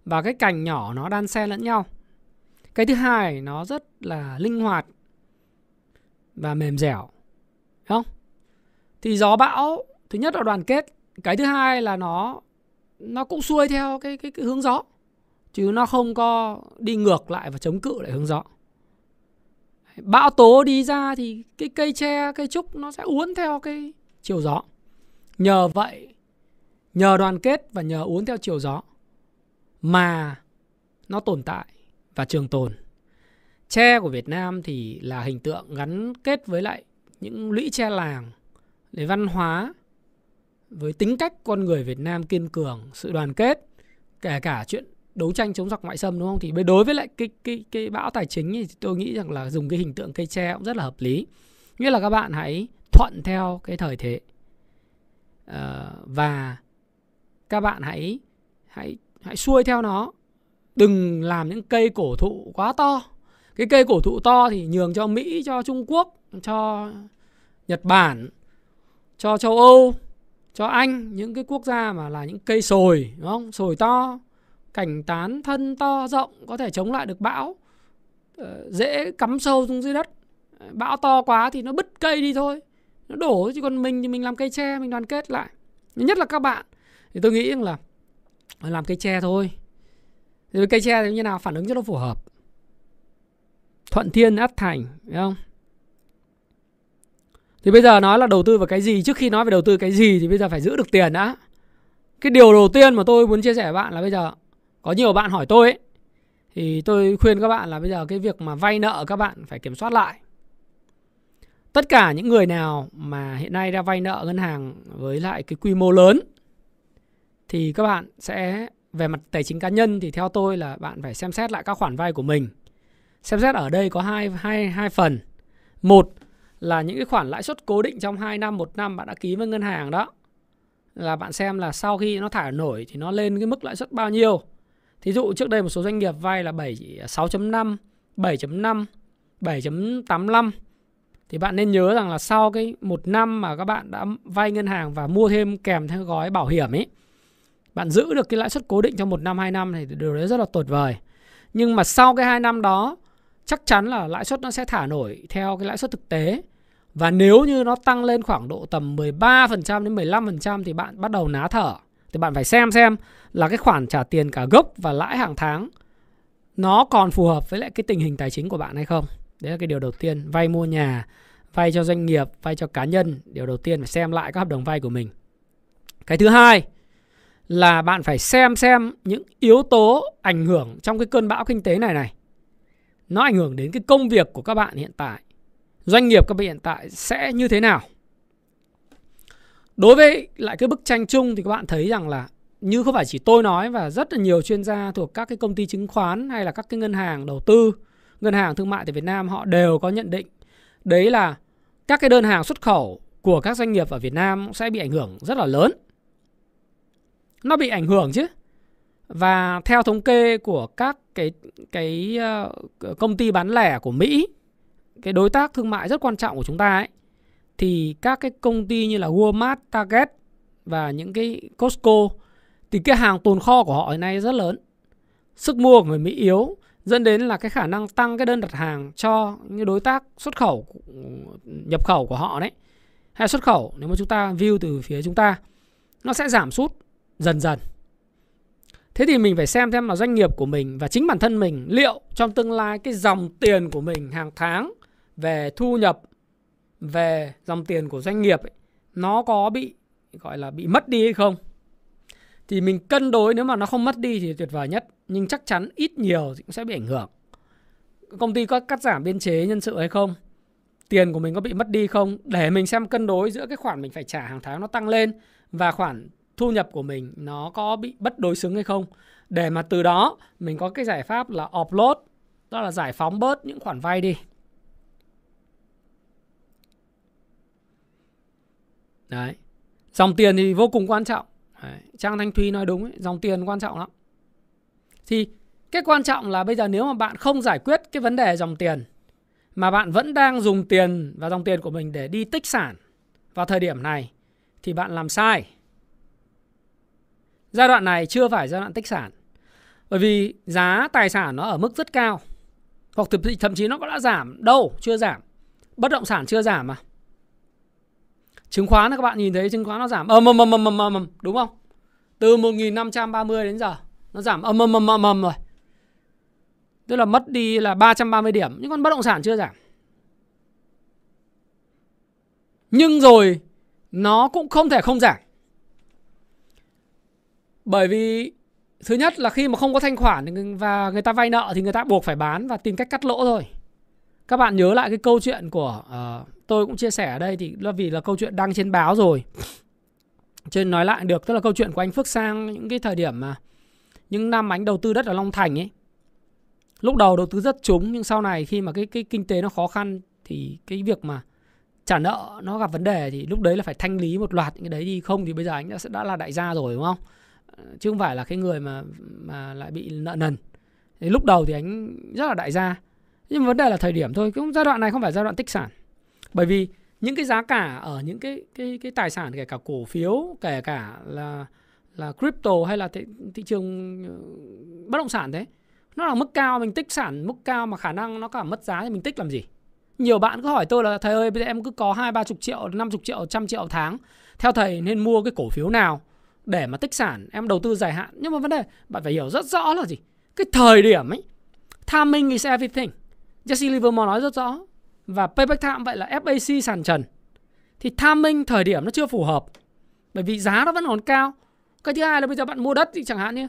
Và cái cành nhỏ nó đan xen lẫn nhau. Cái thứ hai nó rất là linh hoạt Và mềm dẻo. Không? Thì gió bão thứ nhất là đoàn kết, cái thứ hai là nó nó cũng xuôi theo cái cái, cái hướng gió. Chứ nó không có đi ngược lại và chống cự lại hướng gió. Bão tố đi ra thì cái cây tre, cây trúc nó sẽ uốn theo cái chiều gió. Nhờ vậy, nhờ đoàn kết và nhờ uốn theo chiều gió mà nó tồn tại và trường tồn. Tre của Việt Nam thì là hình tượng gắn kết với lại những lũy tre làng để văn hóa với tính cách con người Việt Nam kiên cường, sự đoàn kết, kể cả chuyện đấu tranh chống giặc ngoại xâm đúng không? Thì đối với lại cái cái cái bão tài chính thì tôi nghĩ rằng là dùng cái hình tượng cây tre cũng rất là hợp lý. Nghĩa là các bạn hãy thuận theo cái thời thế ờ, và các bạn hãy hãy hãy xuôi theo nó, đừng làm những cây cổ thụ quá to. Cái cây cổ thụ to thì nhường cho Mỹ, cho Trung Quốc cho Nhật Bản, cho châu Âu, cho Anh, những cái quốc gia mà là những cây sồi, đúng không? Sồi to, cảnh tán thân to rộng có thể chống lại được bão. Ờ, dễ cắm sâu xuống dưới đất. Bão to quá thì nó bứt cây đi thôi. Nó đổ chứ còn mình thì mình làm cây tre, mình đoàn kết lại. Nhất là các bạn thì tôi nghĩ rằng là làm cây tre thôi. Thì cây tre thì như nào phản ứng cho nó phù hợp. Thuận thiên át thành, phải không? Thì bây giờ nói là đầu tư vào cái gì Trước khi nói về đầu tư cái gì thì bây giờ phải giữ được tiền đã Cái điều đầu tiên mà tôi muốn chia sẻ với bạn là bây giờ có nhiều bạn hỏi tôi ấy Thì tôi khuyên các bạn là bây giờ cái việc mà vay nợ các bạn phải kiểm soát lại Tất cả những người nào mà hiện nay đã vay nợ ngân hàng với lại cái quy mô lớn Thì các bạn sẽ về mặt tài chính cá nhân thì theo tôi là bạn phải xem xét lại các khoản vay của mình Xem xét ở đây có hai, hai, hai phần Một là những cái khoản lãi suất cố định trong 2 năm, một năm bạn đã ký với ngân hàng đó. Là bạn xem là sau khi nó thả nổi thì nó lên cái mức lãi suất bao nhiêu. Thí dụ trước đây một số doanh nghiệp vay là 7 6.5, 7.5, 7.85 thì bạn nên nhớ rằng là sau cái một năm mà các bạn đã vay ngân hàng và mua thêm kèm theo gói bảo hiểm ấy bạn giữ được cái lãi suất cố định trong một năm hai năm thì điều đấy rất là tuyệt vời nhưng mà sau cái hai năm đó chắc chắn là lãi suất nó sẽ thả nổi theo cái lãi suất thực tế. Và nếu như nó tăng lên khoảng độ tầm 13% đến 15% thì bạn bắt đầu ná thở. Thì bạn phải xem xem là cái khoản trả tiền cả gốc và lãi hàng tháng nó còn phù hợp với lại cái tình hình tài chính của bạn hay không. Đấy là cái điều đầu tiên, vay mua nhà, vay cho doanh nghiệp, vay cho cá nhân, điều đầu tiên phải xem lại các hợp đồng vay của mình. Cái thứ hai là bạn phải xem xem những yếu tố ảnh hưởng trong cái cơn bão kinh tế này này nó ảnh hưởng đến cái công việc của các bạn hiện tại doanh nghiệp các bạn hiện tại sẽ như thế nào đối với lại cái bức tranh chung thì các bạn thấy rằng là như không phải chỉ tôi nói và rất là nhiều chuyên gia thuộc các cái công ty chứng khoán hay là các cái ngân hàng đầu tư ngân hàng thương mại tại Việt Nam họ đều có nhận định đấy là các cái đơn hàng xuất khẩu của các doanh nghiệp ở Việt Nam sẽ bị ảnh hưởng rất là lớn. Nó bị ảnh hưởng chứ. Và theo thống kê của các cái cái ờ, công ty bán lẻ của Mỹ, cái đối tác thương mại rất quan trọng của chúng ta ấy thì các cái công ty như là Walmart, Target và những cái Costco thì cái hàng tồn kho của họ hiện nay rất lớn. Sức mua của người Mỹ yếu dẫn đến là cái khả năng tăng cái đơn đặt hàng cho những đối tác xuất khẩu nhập khẩu của họ đấy hay xuất khẩu nếu mà chúng ta view từ phía chúng ta nó sẽ giảm sút dần dần Thế thì mình phải xem xem là doanh nghiệp của mình và chính bản thân mình liệu trong tương lai cái dòng tiền của mình hàng tháng về thu nhập về dòng tiền của doanh nghiệp ấy, nó có bị gọi là bị mất đi hay không? Thì mình cân đối nếu mà nó không mất đi thì tuyệt vời nhất nhưng chắc chắn ít nhiều thì cũng sẽ bị ảnh hưởng. Công ty có cắt giảm biên chế nhân sự hay không? Tiền của mình có bị mất đi không? Để mình xem cân đối giữa cái khoản mình phải trả hàng tháng nó tăng lên và khoản thu nhập của mình nó có bị bất đối xứng hay không. Để mà từ đó mình có cái giải pháp là offload đó là giải phóng bớt những khoản vay đi. Đấy dòng tiền thì vô cùng quan trọng đấy. trang thanh thúy nói đúng ấy, dòng tiền quan trọng lắm thì cái quan trọng là bây giờ nếu mà bạn không giải quyết cái vấn đề dòng tiền mà bạn vẫn đang dùng tiền và dòng tiền của mình để đi tích sản vào thời điểm này thì bạn làm sai. Giai đoạn này chưa phải giai đoạn tích sản. Bởi vì giá tài sản nó ở mức rất cao. Hoặc thậm chí nó có đã giảm đâu, chưa giảm. Bất động sản chưa giảm mà. Chứng khoán các bạn nhìn thấy chứng khoán nó giảm ầm ầm ầm ầm ầm ầm đúng không? Từ 1530 đến giờ, nó giảm ầm ầm ầm ầm rồi. Tức là mất đi là 330 điểm, Nhưng còn bất động sản chưa giảm Nhưng rồi, Nó cũng không thể không giảm Bởi vì, Thứ nhất là khi mà không có thanh khoản Và người ta vay nợ thì người ta buộc phải bán Và tìm cách cắt lỗ thôi các bạn nhớ lại cái câu chuyện của uh, Tôi cũng chia sẻ ở đây thì là vì là câu chuyện đăng trên báo rồi. Trên nói lại được Tức là câu chuyện của anh Phước Sang Những cái thời điểm mà Những năm anh đầu tư đất ở Long Thành ấy lúc đầu đầu tư rất trúng nhưng sau này khi mà cái cái kinh tế nó khó khăn thì cái việc mà trả nợ nó gặp vấn đề thì lúc đấy là phải thanh lý một loạt những cái đấy đi. Không thì bây giờ anh đã đã là đại gia rồi đúng không? Ờ, chứ không phải là cái người mà mà lại bị nợ nần. Thì lúc đầu thì anh rất là đại gia nhưng vấn đề là thời điểm thôi cũng giai đoạn này không phải giai đoạn tích sản. Bởi vì những cái giá cả ở những cái cái cái tài sản kể cả cổ phiếu kể cả là là crypto hay là thị, thị trường ờ, bất động sản thế nó là mức cao mình tích sản mức cao mà khả năng nó cả mất giá thì mình tích làm gì? Nhiều bạn cứ hỏi tôi là thầy ơi bây giờ em cứ có hai ba chục triệu năm chục triệu trăm triệu tháng theo thầy nên mua cái cổ phiếu nào để mà tích sản? Em đầu tư dài hạn. Nhưng mà vấn đề bạn phải hiểu rất rõ là gì? Cái thời điểm ấy timing is everything. Jesse Livermore nói rất rõ, và payback time vậy là FAC sàn trần. Thì timing thời điểm nó chưa phù hợp, bởi vì giá nó vẫn còn cao. Cái thứ hai là bây giờ bạn mua đất thì chẳng hạn như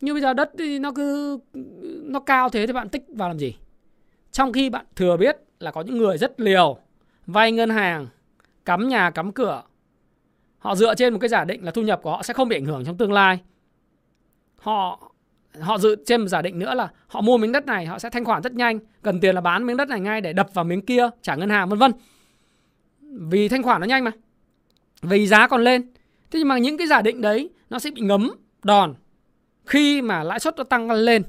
như bây giờ đất thì nó cứ, nó cao thế thì bạn tích vào làm gì? Trong khi bạn thừa biết là có những người rất liều, vay ngân hàng, cắm nhà, cắm cửa. Họ dựa trên một cái giả định là thu nhập của họ sẽ không bị ảnh hưởng trong tương lai. Họ họ dự trên một giả định nữa là họ mua miếng đất này, họ sẽ thanh khoản rất nhanh, cần tiền là bán miếng đất này ngay để đập vào miếng kia, trả ngân hàng, vân vân vì thanh khoản nó nhanh mà, vì giá còn lên thế nhưng mà những cái giả định đấy, nó sẽ bị ngấm đòn khi mà lãi suất nó tăng lên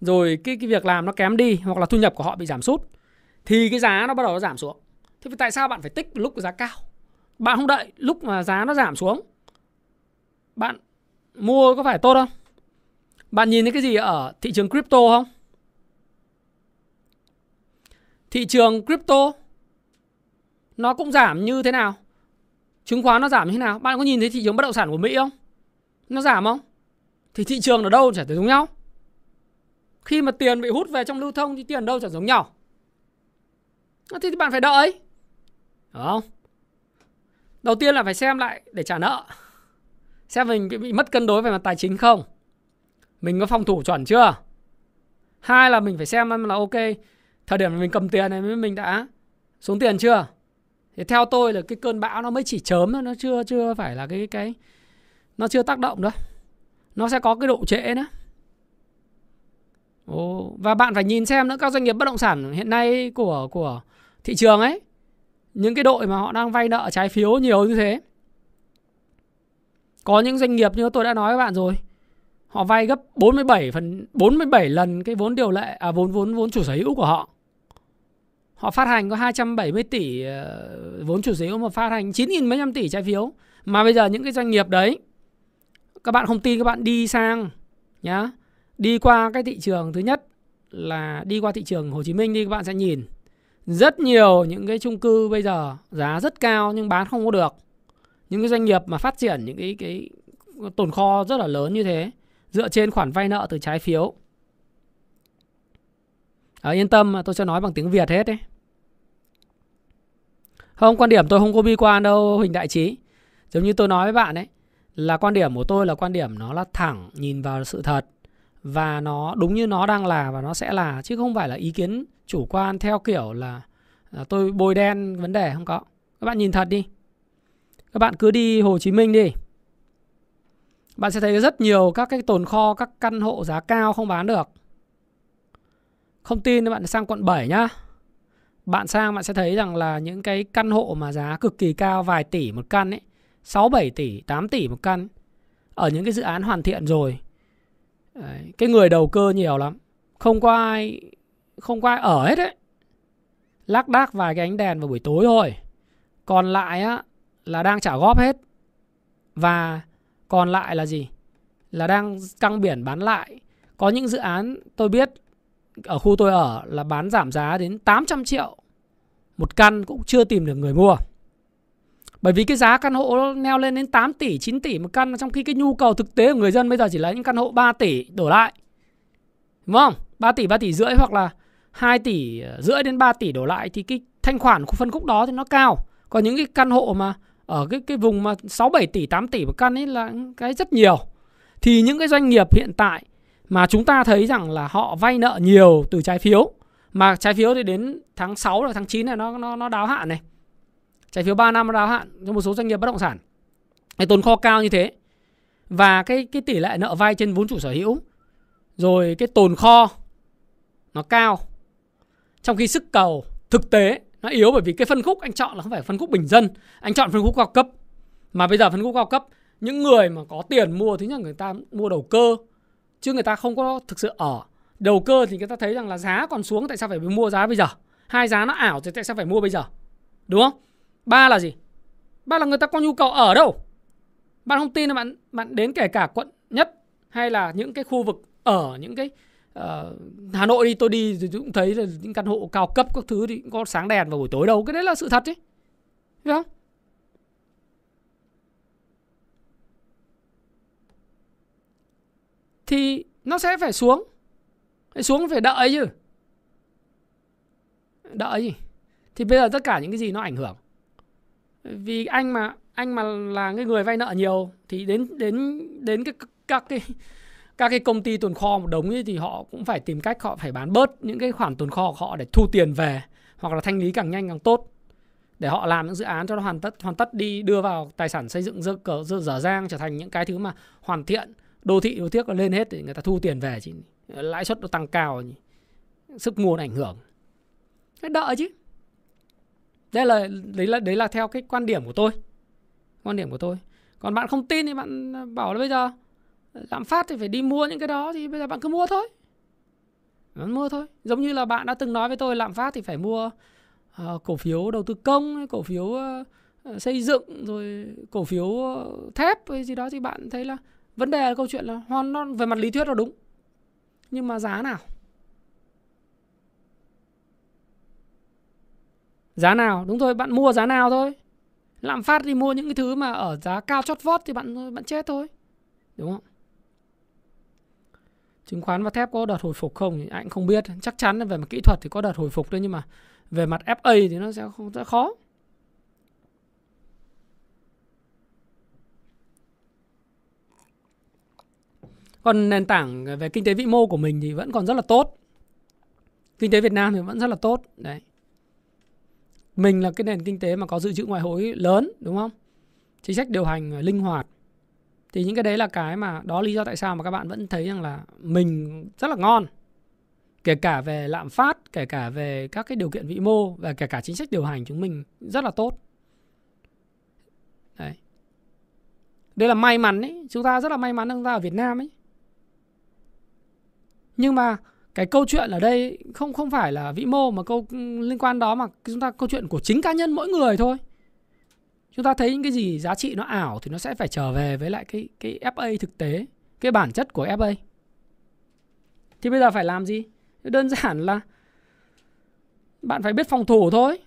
rồi cái cái việc làm nó kém đi, hoặc là thu nhập của họ bị giảm sút, thì cái giá nó bắt đầu nó giảm xuống. Thế tại sao bạn phải tích lúc giá cao? Bạn không đợi lúc mà giá nó giảm xuống. Bạn mua có phải tốt không? Bạn nhìn thấy cái gì ở thị trường crypto không? Thị trường crypto nó cũng giảm như thế nào? Chứng khoán nó giảm như thế nào? Bạn có nhìn thấy thị trường bất động sản của Mỹ không? Nó giảm không? thì thị trường ở đâu chả thấy giống nhau khi mà tiền bị hút về trong lưu thông thì tiền đâu chả giống nhau à, thì bạn phải đợi đúng không đầu tiên là phải xem lại để trả nợ xem mình bị mất cân đối về mặt tài chính không mình có phòng thủ chuẩn chưa? Hai là mình phải xem là ok. Thời điểm mình cầm tiền này mình đã xuống tiền chưa? Thì theo tôi là cái cơn bão nó mới chỉ chớm thôi nó chưa chưa phải là cái cái nó chưa tác động đâu. Nó sẽ có cái độ trễ nữa. Ồ, và bạn phải nhìn xem nữa các doanh nghiệp bất động sản hiện nay của của thị trường ấy những cái đội mà họ đang vay nợ trái phiếu nhiều như thế. Có những doanh nghiệp như tôi đã nói với bạn rồi họ vay gấp 47 phần 47 lần cái vốn điều lệ à vốn vốn vốn chủ sở hữu của họ. Họ phát hành có 270 tỷ ờ, vốn chủ sở hữu mà phát hành 9.000 mấy trăm tỷ trái phiếu. Mà bây giờ những cái doanh nghiệp đấy, các bạn không tin các bạn đi sang, nhá, đi qua cái thị trường thứ nhất là đi qua thị trường Hồ Chí Minh đi các bạn sẽ nhìn. Rất nhiều những cái chung cư bây giờ giá rất cao nhưng bán không có được. Những cái doanh nghiệp mà phát triển những cái cái tồn kho rất là lớn như thế dựa trên khoản vay nợ từ trái phiếu. À, yên tâm, tôi sẽ nói bằng tiếng Việt hết đấy. Không, quan điểm tôi không có bi quan đâu Huỳnh Đại Trí. Giống như tôi nói với bạn ấy, là quan điểm của tôi là quan điểm nó là thẳng, nhìn vào sự thật và nó đúng như nó đang là và nó sẽ là chứ không phải là ý kiến chủ quan theo kiểu là, là tôi bôi đen vấn đề không có. Các bạn nhìn thật đi. Các bạn cứ đi Hồ Chí Minh đi. Bạn sẽ thấy rất nhiều các cái tồn kho, các căn hộ giá cao không bán được. Không tin thì bạn sang quận 7 nhá. Bạn sang bạn sẽ thấy rằng là những cái căn hộ mà giá cực kỳ cao vài tỷ một căn ấy, 6 7 tỷ, 8 tỷ một căn ở những cái dự án hoàn thiện rồi. Đấy, cái người đầu cơ nhiều lắm. Không có ai không có ai ở hết đấy. Lác đác vài cái ánh đèn vào buổi tối thôi. Còn lại á là đang trả góp hết. Và còn lại là gì? Là đang căng biển bán lại. Có những dự án tôi biết ở khu tôi ở là bán giảm giá đến 800 triệu một căn cũng chưa tìm được người mua. Bởi vì cái giá căn hộ neo lên đến 8 tỷ, 9 tỷ một căn trong khi cái nhu cầu thực tế của người dân bây giờ chỉ là những căn hộ 3 tỷ đổ lại. Đúng không? 3 tỷ, 3 tỷ rưỡi hoặc là 2 tỷ rưỡi đến 3 tỷ đổ lại thì cái thanh khoản của phân khúc đó thì nó cao. Còn những cái căn hộ mà ở cái cái vùng mà 6 7 tỷ, 8 tỷ một căn ấy là cái rất nhiều. Thì những cái doanh nghiệp hiện tại mà chúng ta thấy rằng là họ vay nợ nhiều từ trái phiếu mà trái phiếu thì đến tháng 6 hoặc tháng 9 này nó nó nó đáo hạn này. Trái phiếu 3 năm nó đáo hạn cho một số doanh nghiệp bất động sản. Cái tồn kho cao như thế. Và cái cái tỷ lệ nợ vay trên vốn chủ sở hữu rồi cái tồn kho nó cao. Trong khi sức cầu thực tế nó yếu bởi vì cái phân khúc anh chọn là không phải phân khúc bình dân, anh chọn phân khúc cao cấp. Mà bây giờ phân khúc cao cấp những người mà có tiền mua thứ nhất người ta mua đầu cơ chứ người ta không có thực sự ở. Đầu cơ thì người ta thấy rằng là giá còn xuống tại sao phải mua giá bây giờ? Hai giá nó ảo thì tại sao phải mua bây giờ? Đúng không? Ba là gì? Ba là người ta có nhu cầu ở đâu? Bạn không tin là bạn bạn đến kể cả quận nhất hay là những cái khu vực ở những cái uh, Hà Nội đi tôi đi thì cũng thấy là những căn hộ cao cấp các thứ thì cũng có sáng đèn vào buổi tối đâu. Cái đấy là sự thật đấy phải không? Thì nó sẽ phải xuống. Xuống phải đợi chứ. Đợi. Gì thì bây giờ tất cả những cái gì nó ảnh hưởng. Vì anh mà anh mà là cái người vay nợ nhiều thì đến đến đến cái các cái các cái công ty tồn kho một đống ấy thì họ cũng phải tìm cách họ phải bán bớt những cái khoản tồn kho của họ để thu tiền về hoặc là thanh lý càng nhanh càng tốt để họ làm những dự án cho nó hoàn tất hoàn tất đi, đưa vào tài sản xây dựng dơ cờ, dơ dở dang, trở thành những cái thứ mà hoàn thiện, đô thị đô thiết lên hết thì người ta thu tiền về chỉ. Lãi suất nó tăng cao sức mua nó ảnh hưởng. Cái đợi chứ. Đây là, đấy là đấy là theo cái quan điểm của tôi. Quan điểm của tôi. Còn bạn không tin thì bạn bảo là bây giờ lạm phát thì phải đi mua những cái đó thì bây giờ bạn cứ mua thôi. Bạn mua thôi. Giống như là bạn đã từng nói với tôi lạm phát thì phải mua uh, cổ phiếu đầu tư công cổ phiếu uh, xây dựng rồi cổ phiếu thép hay gì đó thì bạn thấy là vấn đề là câu chuyện là hoàn nó về mặt lý thuyết là đúng. Nhưng mà giá nào? Giá nào? Đúng rồi bạn mua giá nào thôi. Lạm phát thì mua những cái thứ mà ở giá cao chót vót thì bạn bạn chết thôi. Đúng không? Chứng khoán và thép có đợt hồi phục không thì anh không biết chắc chắn là về mặt kỹ thuật thì có đợt hồi phục đấy nhưng mà về mặt FA thì nó sẽ không sẽ khó Còn nền tảng về kinh tế vĩ mô của mình thì vẫn còn rất là tốt. Kinh tế Việt Nam thì vẫn rất là tốt. Đấy. Mình là cái nền kinh tế mà có dự trữ ngoại hối lớn, đúng không? Chính sách điều hành linh hoạt. Thì những cái đấy là cái mà đó lý do tại sao mà các bạn vẫn thấy rằng là mình rất là ngon. Kể cả về lạm phát, kể cả về các cái điều kiện vĩ mô và kể cả chính sách điều hành chúng mình rất là tốt. Đấy. Đây là may mắn ấy, chúng ta rất là may mắn chúng ta ở Việt Nam ấy nhưng mà cái câu chuyện ở đây không không phải là vĩ mô mà câu liên quan đó mà chúng ta câu chuyện của chính cá nhân mỗi người thôi chúng ta thấy những cái gì giá trị nó ảo thì nó sẽ phải trở về với lại cái cái FA thực tế, cái bản chất của FA thì bây giờ phải làm gì? Đơn giản là bạn phải biết phòng thủ thôi.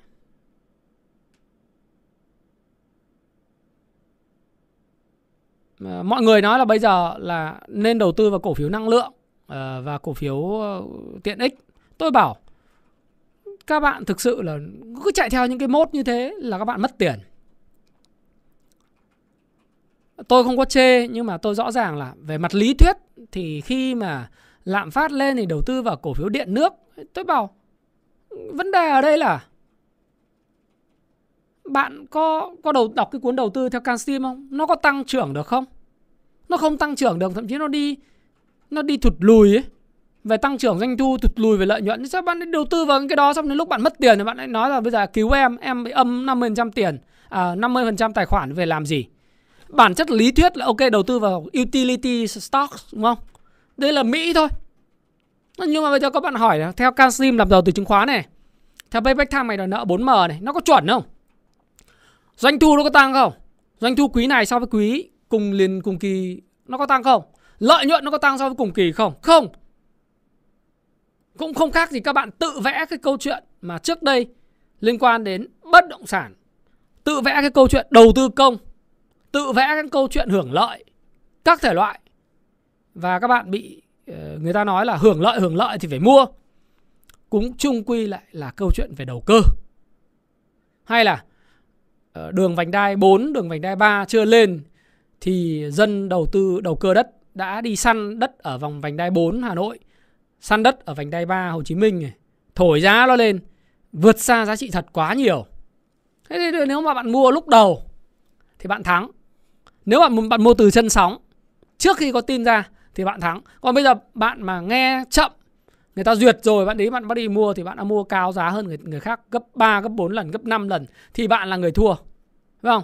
Ờ, mọi người nói là bây giờ là nên đầu tư vào cổ phiếu năng lượng ờ, và cổ phiếu ờ, tiện ích. Tôi bảo, các bạn thực sự là cứ chạy theo những cái mốt như thế là các bạn mất tiền tôi không có chê nhưng mà tôi rõ ràng là về mặt lý thuyết thì khi mà lạm phát lên thì đầu tư vào cổ phiếu điện nước tôi bảo vấn đề ở đây là bạn có có đầu đọc cái cuốn đầu tư theo Canstein không? Nó có tăng trưởng được không? Nó không tăng trưởng được, thậm chí nó đi nó đi thụt lùi ấy. Về tăng trưởng doanh thu thụt lùi về lợi nhuận Sao bạn đi đầu tư vào cái đó xong đến lúc bạn mất tiền thì bạn lại nói là bây giờ cứu em Em bị âm 50% tiền à, 50% tài khoản về làm gì Bản chất lý thuyết là ok, đầu tư vào utility stocks, đúng không Đây là Mỹ thôi Nhưng mà bây giờ các bạn hỏi Theo Canstein làm giàu từ chứng khoán này, Theo Payback Time mày đòi nợ 4M này, Nó có chuẩn không Doanh thu nó có tăng không? Doanh thu quý này so với quý cùng liền, cùng kỳ, nó có tăng không? Lợi nhuận nó có tăng so với cùng kỳ không? Không. Cũng không khác gì các bạn tự vẽ cái câu chuyện mà trước đây liên quan đến bất động sản. Tự vẽ cái câu chuyện đầu tư công. Tự vẽ các câu chuyện hưởng lợi. Các thể loại. Và các bạn bị ờ, người ta nói là hưởng lợi hưởng lợi thì phải mua. Cũng chung quy lại là câu chuyện về đầu cơ. Hay là ờ, đường vành đai 4, đường vành đai 3 chưa lên thì dân đầu tư đầu cơ đất đã đi săn đất ở vòng vành đai 4 Hà Nội, săn đất ở vành đai 3 Hồ Chí Minh này, thổi giá nó lên vượt xa giá trị thật quá nhiều. Thế thì nếu mà bạn mua lúc đầu thì bạn thắng. Nếu bạn bạn mua từ chân sóng trước khi có tin ra thì bạn thắng. Còn bây giờ bạn mà nghe chậm người ta duyệt rồi bạn đấy bạn bắt đi mua thì bạn đã mua cao giá hơn người, người khác gấp 3, gấp 4 lần, gấp 5 lần thì bạn là người thua. đúng không?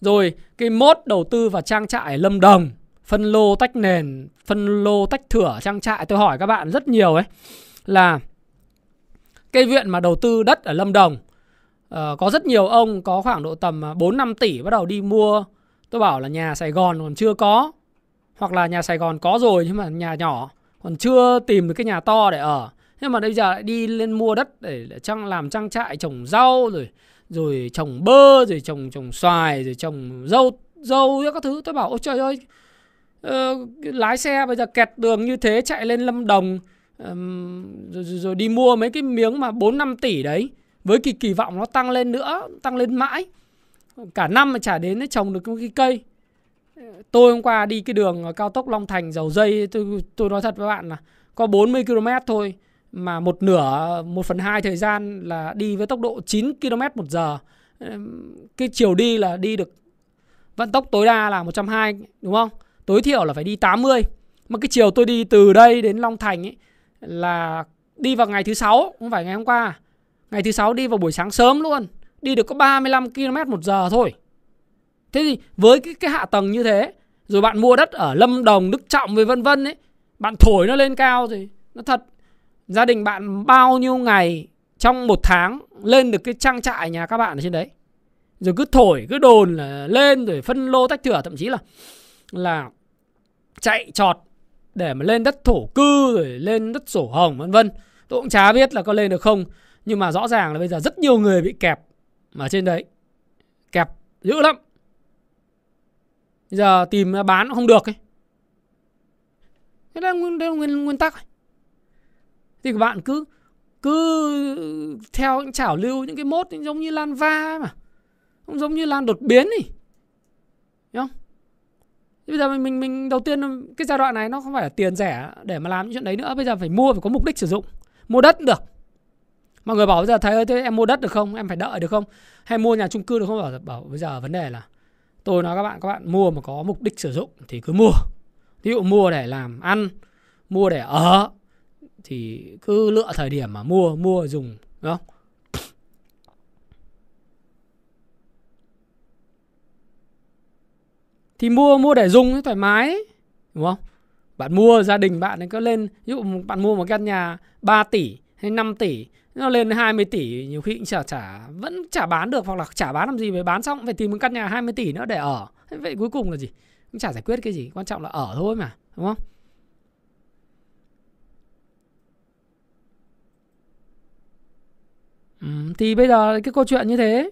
Rồi cái mốt đầu tư vào trang trại Lâm Đồng, phân lô tách nền, phân lô tách thửa trang trại tôi hỏi các bạn rất nhiều ấy là cái viện mà đầu tư đất ở Lâm Đồng uh, có rất nhiều ông có khoảng độ tầm à, 4 5 tỷ bắt đầu đi mua. Tôi bảo là nhà Sài Gòn còn chưa có hoặc là nhà Sài Gòn có rồi nhưng mà nhà nhỏ còn chưa tìm được cái nhà to để ở. Nhưng mà bây giờ lại đi lên mua đất để, để trang làm trang trại trồng rau rồi rồi trồng bơ rồi trồng trồng xoài rồi trồng dâu dâu các thứ tôi bảo ôi trời ơi uh, lái xe bây giờ kẹt đường như thế chạy lên lâm đồng um, rồi, rồi, rồi đi mua mấy cái miếng mà 4 5 tỷ đấy với kỳ kỳ vọng nó tăng lên nữa tăng lên mãi cả năm mà chả đến trồng được cái cây. Tôi hôm qua đi cái đường cao tốc Long Thành dầu dây, tôi tôi nói thật với bạn là có 40 km thôi, mà một nửa, một phần hai thời gian là đi với tốc độ 9 km một giờ. Cái chiều đi là đi được, vận tốc tối đa là 120 đúng không? Tối thiểu là phải đi 80 mà cái chiều tôi đi từ đây đến Long Thành ấy là đi vào ngày thứ sáu, không phải ngày hôm qua. Ngày thứ sáu đi vào buổi sáng sớm luôn đi được có 35 km một giờ thôi. Thế thì với cái, cái hạ tầng như thế rồi bạn mua đất ở Lâm Đồng Đức Trọng với vân vân ấy bạn thổi nó lên cao thì nó thật. Gia đình bạn bao nhiêu ngày trong một tháng lên được cái trang trại nhà các bạn ở trên đấy? Rồi cứ thổi cứ đồn là lên rồi phân lô tách thửa thậm chí là là chạy trọt để mà lên đất thổ cư rồi lên đất sổ hồng vân vân. Tôi cũng chả biết là có lên được không nhưng mà rõ ràng là bây giờ rất nhiều người bị kẹp ở trên đấy kẹp dữ lắm. Bây giờ tìm bán cũng không được ấy. Thế là nguyên, nguyên, nguyên tắc ấy. Thì các bạn cứ cứ theo những trảo lưu những cái mốt giống như lan va mà. Không giống như lan đột biến đi Đúng không? Bây giờ mình mình mình đầu tiên cái giai đoạn này nó không phải là tiền rẻ để mà làm những chuyện đấy nữa. Bây giờ phải mua phải có mục đích sử dụng. Mua đất cũng được mọi người bảo bây giờ thầy ơi thế em mua đất được không? Em phải đợi được không? Hay mua nhà chung cư được không? Bảo bảo bây giờ vấn đề là tôi nói các bạn các bạn mua mà có mục đích sử dụng thì cứ mua. Ví dụ mua để làm ăn, mua để ở, thì cứ lựa thời điểm mà mua mua dùng, đúng không? Thì mua mua để dùng thoải mái, đúng không? Bạn mua gia đình bạn có lên, ví dụ bạn mua một căn nhà 3 tỷ hay 5 tỷ nó lên 20 tỷ nhiều khi cũng chả chả vẫn chả bán được hoặc là chả bán làm gì phải bán xong phải tìm một căn nhà 20 tỷ nữa để ở. Vậy cuối cùng là gì? Cũng chả giải quyết cái gì quan trọng là ở thôi mà đúng không? Ừ, thì bây giờ cái câu chuyện như thế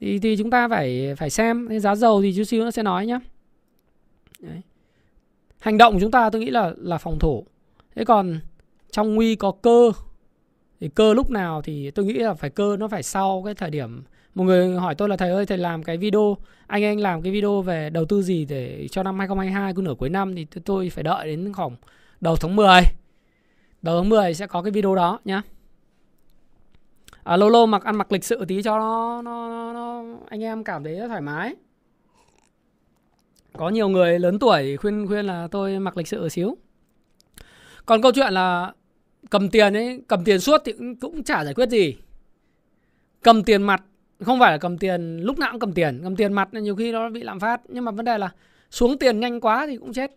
thì thì chúng ta phải phải xem giá dầu thì chút xíu nó sẽ nói nhá. Đấy. hành động của chúng ta tôi nghĩ là là phòng thủ. Thế còn trong nguy có cơ thì cơ lúc nào thì tôi nghĩ là phải cơ nó phải sau cái thời điểm một người hỏi tôi là thầy ơi thầy làm cái video anh anh làm cái video về đầu tư gì để cho năm 2022 cứ nửa cuối năm thì tôi phải đợi đến khoảng đầu tháng 10 đầu tháng 10 sẽ có cái video đó nhá. À, lô lô mặc ăn mặc lịch sự tí cho nó, nó, nó, nó anh em cảm thấy thoải mái. Có nhiều người lớn tuổi khuyên khuyên là tôi mặc lịch sự xíu. Còn câu chuyện là cầm tiền ấy cầm tiền suốt thì cũng, cũng chả giải quyết gì. Cầm tiền mặt không phải là cầm tiền lúc nào cũng cầm tiền. Cầm tiền mặt nhiều khi nó bị lạm phát. Nhưng mà vấn đề là xuống tiền nhanh quá thì cũng chết.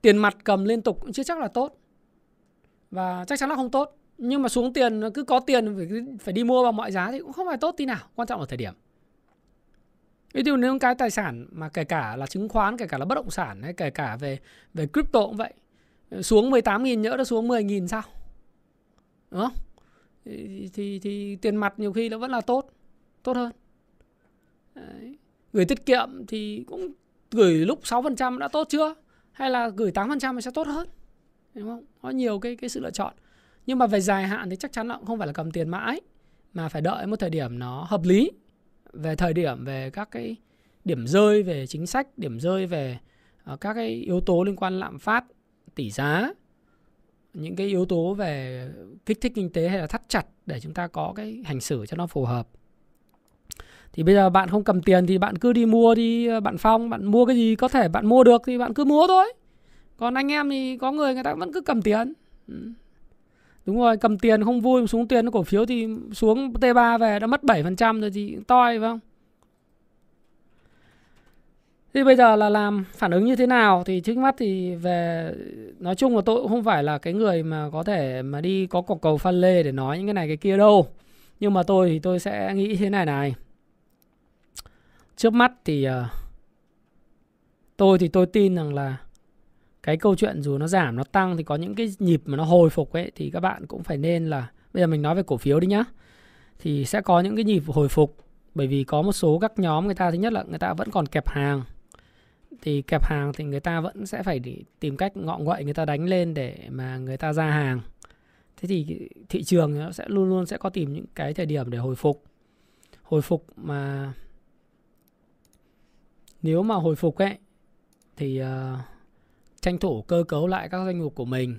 Tiền mặt cầm liên tục cũng chưa chắc là tốt. Và chắc chắn là không tốt. Nhưng mà xuống tiền cứ có tiền phải phải đi mua bằng mọi giá thì cũng không phải tốt tí nào. Quan trọng ở thời điểm. Ví dụ nếu cái tài sản mà kể cả là chứng khoán kể cả là bất động sản hay kể cả về về crypto cũng vậy xuống 18.000 nhỡ nó xuống 10.000 sao? Đúng không? Thì, thì, thì tiền mặt nhiều khi nó vẫn là tốt tốt hơn. Đấy. gửi tiết kiệm thì cũng gửi lúc 6% đã tốt chưa? Hay là gửi 8% thì sẽ tốt hơn? Đúng không? Có nhiều cái cái sự lựa chọn. Nhưng mà về dài hạn thì chắc chắn là cũng không phải là cầm tiền mãi mà phải đợi một thời điểm nó hợp lý. Về thời điểm về các cái điểm rơi về chính sách điểm rơi về ờ, các cái yếu tố liên quan lạm phát tỷ giá những cái yếu tố về kích thích kinh tế hay là thắt chặt để chúng ta có cái hành xử cho nó phù hợp. Thì bây giờ bạn không cầm tiền thì bạn cứ đi mua đi, bạn phong, bạn mua cái gì có thể bạn mua được thì bạn cứ mua thôi. Còn anh em thì có người người ta vẫn cứ cầm tiền. Ừ. Đúng rồi, cầm tiền không vui xuống tiền cổ phiếu thì xuống T3 về đã mất 7% rồi thì toi phải không? Thì bây giờ là làm phản ứng như thế nào thì trước mắt thì về, nói chung là tôi cũng không phải là cái người mà có thể mà đi có cọc cầu phan lê để nói những cái này cái kia đâu. Nhưng mà tôi thì tôi sẽ nghĩ thế này này. Trước mắt thì ờ, tôi thì tôi tin rằng là cái câu chuyện dù nó giảm, nó tăng thì có những cái nhịp mà nó hồi phục ấy, thì các bạn cũng phải nên là, bây giờ mình nói về cổ phiếu đi nhá. Thì sẽ có những cái nhịp hồi phục, bởi vì có một số các nhóm người ta, thứ nhất là người ta vẫn còn kẹp hàng thì kẹp hàng thì người ta vẫn sẽ phải tìm cách ngọ nguậy người ta đánh lên để mà người ta ra hàng. Thế thì thị trường nó sẽ luôn luôn sẽ có tìm những cái thời điểm để hồi phục. Hồi phục mà nếu mà hồi phục ấy thì uh, tranh thủ cơ cấu lại các doanh mục của mình.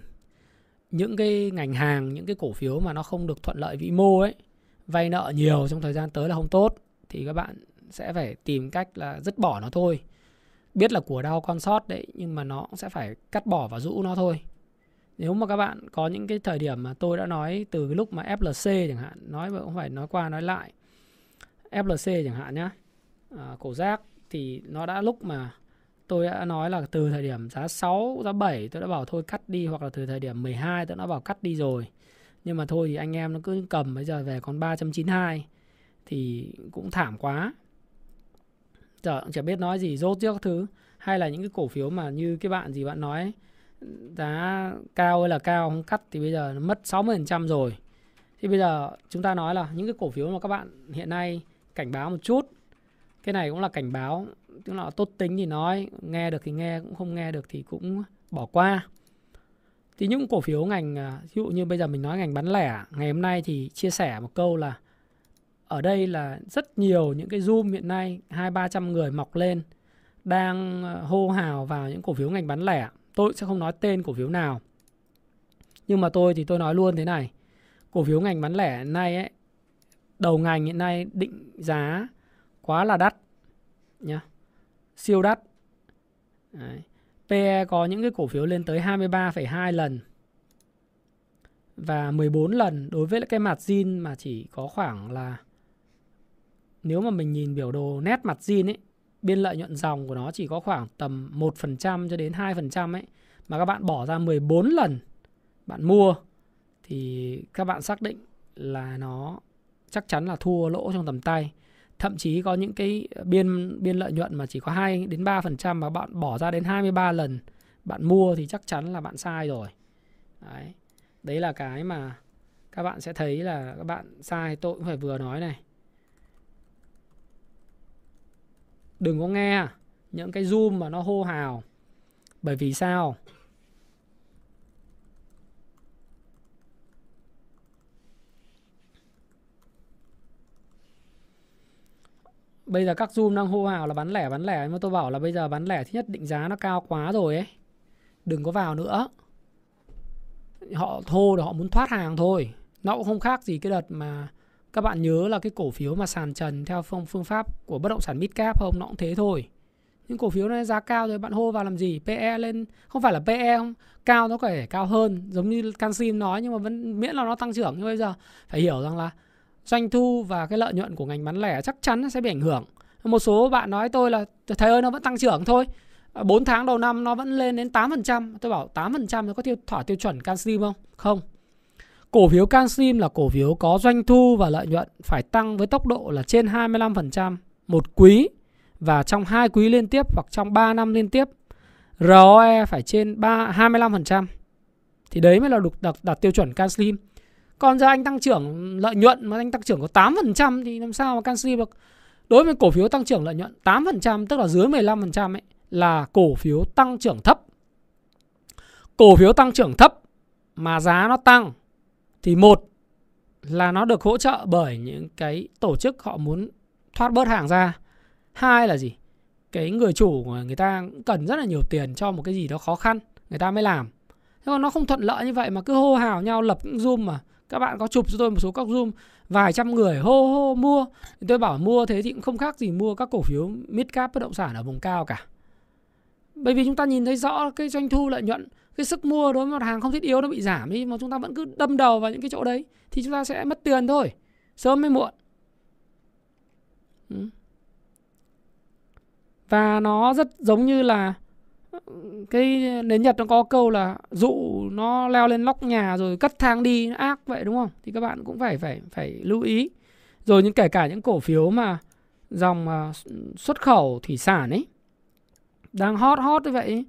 Những cái ngành hàng những cái cổ phiếu mà nó không được thuận lợi vĩ mô ấy vay nợ nhiều trong thời gian tới là không tốt thì các bạn sẽ phải tìm cách là dứt bỏ nó thôi biết là của đau con sót đấy nhưng mà nó cũng sẽ phải cắt bỏ và rũ nó thôi nếu mà các bạn có những cái thời điểm mà tôi đã nói từ cái lúc mà FLC chẳng hạn nói mà cũng phải nói qua nói lại FLC chẳng hạn nhá à, cổ giác thì nó đã lúc mà tôi đã nói là từ thời điểm giá 6, giá 7 tôi đã bảo thôi cắt đi hoặc là từ thời điểm 12 tôi đã bảo cắt đi rồi. Nhưng mà thôi thì anh em nó cứ cầm bây giờ về còn 3.92 thì cũng thảm quá giờ cũng chả biết nói gì, rốt trước các thứ. Hay là những cái cổ phiếu mà như cái bạn gì bạn nói giá cao hay là cao không cắt thì bây giờ nó mất 60% rồi. Thì bây giờ chúng ta nói là những cái cổ phiếu mà các bạn hiện nay cảnh báo một chút. Cái này cũng là cảnh báo, tức là tốt tính thì nói, nghe được thì nghe, cũng không nghe được thì cũng bỏ qua. Thì những cổ phiếu ngành à, ví dụ như bây giờ mình nói ngành bán lẻ, ngày hôm nay thì chia sẻ một câu là ở đây là rất nhiều những cái zoom hiện nay hai ba trăm người mọc lên đang ờ, hô hào vào những cổ phiếu ngành bán lẻ tôi sẽ không nói tên cổ phiếu nào nhưng mà tôi thì tôi nói luôn thế này cổ phiếu ngành bán lẻ hiện nay ấy đầu ngành hiện nay định giá quá là đắt nhá siêu đắt Đấy. PE có những cái cổ phiếu lên tới 23,2 lần và 14 lần đối với cái mặt zin mà chỉ có khoảng là nếu mà mình nhìn biểu đồ nét mặt zin ấy, biên lợi nhuận dòng của nó chỉ có khoảng tầm 1% cho đến 2% ấy, mà các bạn bỏ ra 14 lần bạn mua thì các bạn xác định là nó chắc chắn là thua lỗ trong tầm tay. Thậm chí có những cái biên biên lợi nhuận mà chỉ có 2 đến 3% mà bạn bỏ ra đến 23 lần bạn mua thì chắc chắn là bạn sai rồi. Đấy. Đấy là cái mà các bạn sẽ thấy là các bạn sai, tôi cũng phải vừa nói này. Đừng có nghe những cái zoom mà nó hô hào Bởi vì sao? Bây giờ các zoom đang hô hào là bán lẻ bán lẻ nhưng mà tôi bảo là bây giờ bán lẻ thứ nhất định giá nó cao quá rồi ấy. Đừng có vào nữa. Họ thô là họ muốn thoát hàng thôi. Nó cũng không khác gì cái đợt mà các bạn nhớ là cái cổ phiếu mà sàn trần theo phương phương pháp của bất động sản midcap không nó cũng thế thôi. Những cổ phiếu này giá cao rồi, bạn hô vào làm gì? PE lên không phải là PE không cao nó có thể cao hơn, giống như Canxim nói, nhưng mà vẫn miễn là nó tăng trưởng nhưng bây giờ phải hiểu rằng là doanh thu và cái lợi nhuận của ngành bán lẻ chắc chắn sẽ bị ảnh hưởng. Một số bạn nói tôi là, thầy ơi, nó vẫn tăng trưởng thôi. À, 4 tháng đầu năm nó vẫn lên đến 8%. Tôi bảo 8% nó có tiêu thỏa tiêu chuẩn Canxim không? Không. Cổ phiếu CanSim là cổ phiếu có doanh thu và lợi nhuận phải tăng với tốc độ là trên 25% một quý và trong hai quý liên tiếp hoặc trong 3 năm liên tiếp. ROE phải trên 3 25%. Thì đấy mới là được đặt, đặt tiêu chuẩn Canxim. Còn giờ anh tăng trưởng lợi nhuận mà anh tăng trưởng có 8% thì làm sao mà Canxim được? Đối với cổ phiếu tăng trưởng lợi nhuận 8% tức là dưới 15% ấy là cổ phiếu tăng trưởng thấp. Cổ phiếu tăng trưởng thấp mà giá nó tăng thì một là nó được hỗ trợ bởi những cái tổ chức họ muốn thoát bớt hàng ra. Hai là gì? Cái người chủ của người ta cần rất là nhiều tiền cho một cái gì đó khó khăn, người ta mới làm. Thế còn nó không thuận lợi như vậy mà cứ hô hào nhau lập những zoom mà các bạn có chụp cho tôi một số các zoom vài trăm người hô hô mua thì tôi bảo mua thế thì cũng không khác gì mua các cổ phiếu mid cap bất động sản ở vùng cao cả bởi vì chúng ta nhìn thấy rõ cái doanh thu lợi nhuận cái sức mua đối với mặt hàng không thiết yếu nó bị giảm đi, mà chúng ta vẫn cứ đâm đầu vào những cái chỗ đấy, thì chúng ta sẽ mất tiền thôi, sớm hay muộn và nó rất giống như là cái nến Nhật nó có câu là dụ nó leo lên lóc nhà rồi cất thang đi nó ác vậy, đúng không? Thì các bạn cũng phải phải phải lưu ý. Rồi những kể cả những cổ phiếu mà dòng à, xuất khẩu thủy sản ấy, đang hot hot như vậy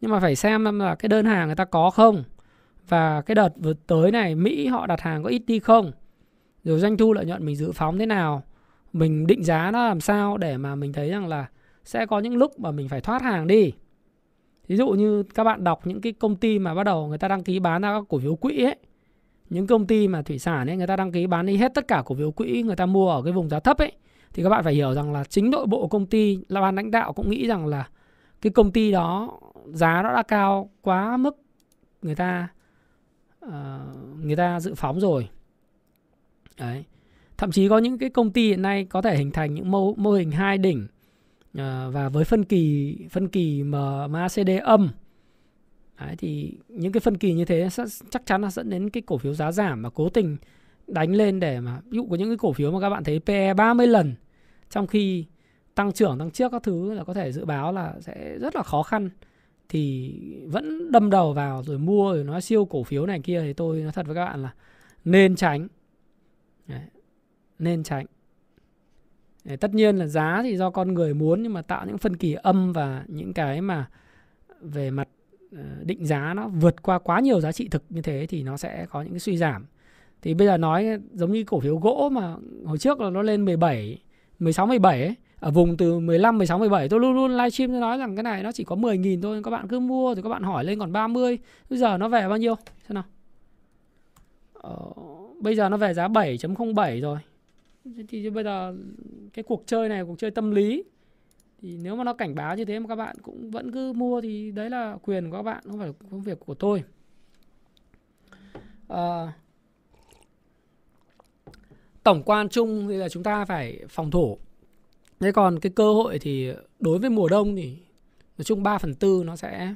nhưng mà phải xem là cái đơn hàng người ta có không. Và cái đợt vừa tới này, Mỹ họ đặt hàng có ít đi không? Rồi doanh thu lợi nhuận mình dự phóng thế nào? Mình định giá nó làm sao để mà mình thấy rằng là sẽ có những lúc mà mình phải thoát hàng đi? Ví dụ như các bạn đọc những cái công ty mà bắt đầu người ta đăng ký bán ra các cổ phiếu quỹ ấy. Những công ty mà thủy sản ấy, người ta đăng ký bán đi hết tất cả cổ phiếu quỹ người ta mua ở cái vùng giá thấp ấy. Thì các bạn phải hiểu rằng là chính nội bộ công ty là ban lãnh đạo cũng nghĩ rằng là cái công ty đó giá nó đã cao quá mức người ta uh, người ta dự phóng rồi. Đấy. Thậm chí có những cái công ty hiện nay có thể hình thành những mô, mô hình hai đỉnh uh, và với phân kỳ phân kỳ MACD âm. Đấy, thì những cái phân kỳ như thế chắc chắn là dẫn đến cái cổ phiếu giá giảm mà cố tình đánh lên để mà ví dụ có những cái cổ phiếu mà các bạn thấy PE 30 lần trong khi tăng trưởng tăng trước các thứ là có thể dự báo là sẽ rất là khó khăn thì vẫn đâm đầu vào rồi mua rồi nói siêu cổ phiếu này kia thì tôi nói thật với các bạn là nên tránh Đấy. nên tránh Đấy, tất nhiên là giá thì do con người muốn nhưng mà tạo những phân kỳ âm và những cái mà về mặt ờ, định giá nó vượt qua quá nhiều giá trị thực như thế thì nó sẽ có những cái suy giảm thì bây giờ nói giống như cổ phiếu gỗ mà hồi trước là nó lên 17 16 17 ấy ở vùng từ 15, 16, 17 tôi luôn luôn livestream tôi nói rằng cái này nó chỉ có 10.000 thôi các bạn cứ mua thì các bạn hỏi lên còn 30 bây giờ nó về bao nhiêu? Xem nào. Ờ, bây giờ nó về giá 7.07 rồi. Thì bây giờ cái cuộc chơi này cuộc chơi tâm lý thì nếu mà nó cảnh báo như thế mà các bạn cũng vẫn cứ mua thì đấy là quyền của các bạn không phải là công việc của tôi. À, tổng quan chung thì là chúng ta phải phòng thủ. Thế còn cái cơ hội thì đối với mùa đông thì nói chung 3 phần tư nó sẽ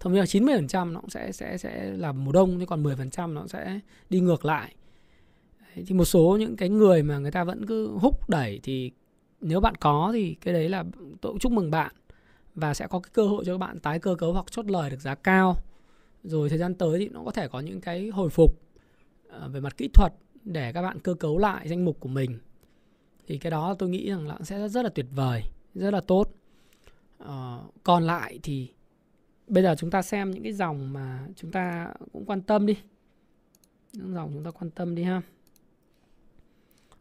thậm chí là 90% nó cũng sẽ sẽ sẽ là mùa đông thế còn 10% nó sẽ đi ngược lại. Đấy, thì một số những cái người mà người ta vẫn cứ húc đẩy thì nếu bạn có thì cái đấy là tôi cũng chúc mừng bạn và sẽ có cái cơ hội cho các bạn tái cơ cấu hoặc chốt lời được giá cao. Rồi thời gian tới thì nó có thể có những cái hồi phục ờ, về mặt kỹ thuật để các bạn cơ cấu lại danh mục của mình thì cái đó tôi nghĩ rằng là sẽ rất là tuyệt vời rất là tốt. Ờ, còn lại thì bây giờ chúng ta xem những cái dòng mà chúng ta cũng quan tâm đi. Những dòng chúng ta quan tâm đi ha.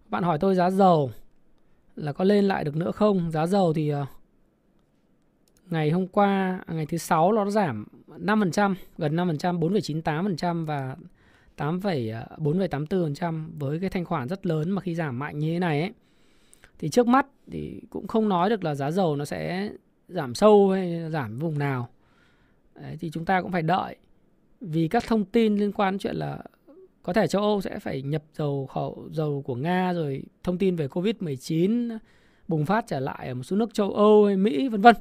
Bạn hỏi tôi giá dầu là có lên lại được nữa không? Giá dầu thì ờ, ngày hôm qua à, ngày thứ sáu nó giảm 5%, gần 5%, 4,98% và 8,4,84% ờ, với cái thanh khoản rất lớn mà khi giảm mạnh như thế này ấy thì trước mắt thì cũng không nói được là giá dầu nó sẽ giảm sâu hay giảm vùng nào. Đấy, thì chúng ta cũng phải đợi vì các thông tin liên quan đến chuyện là có thể châu Âu sẽ phải nhập dầu khẩu dầu của Nga rồi thông tin về Covid-19 bùng phát trở lại ở một số nước châu Âu hay Mỹ vân vân.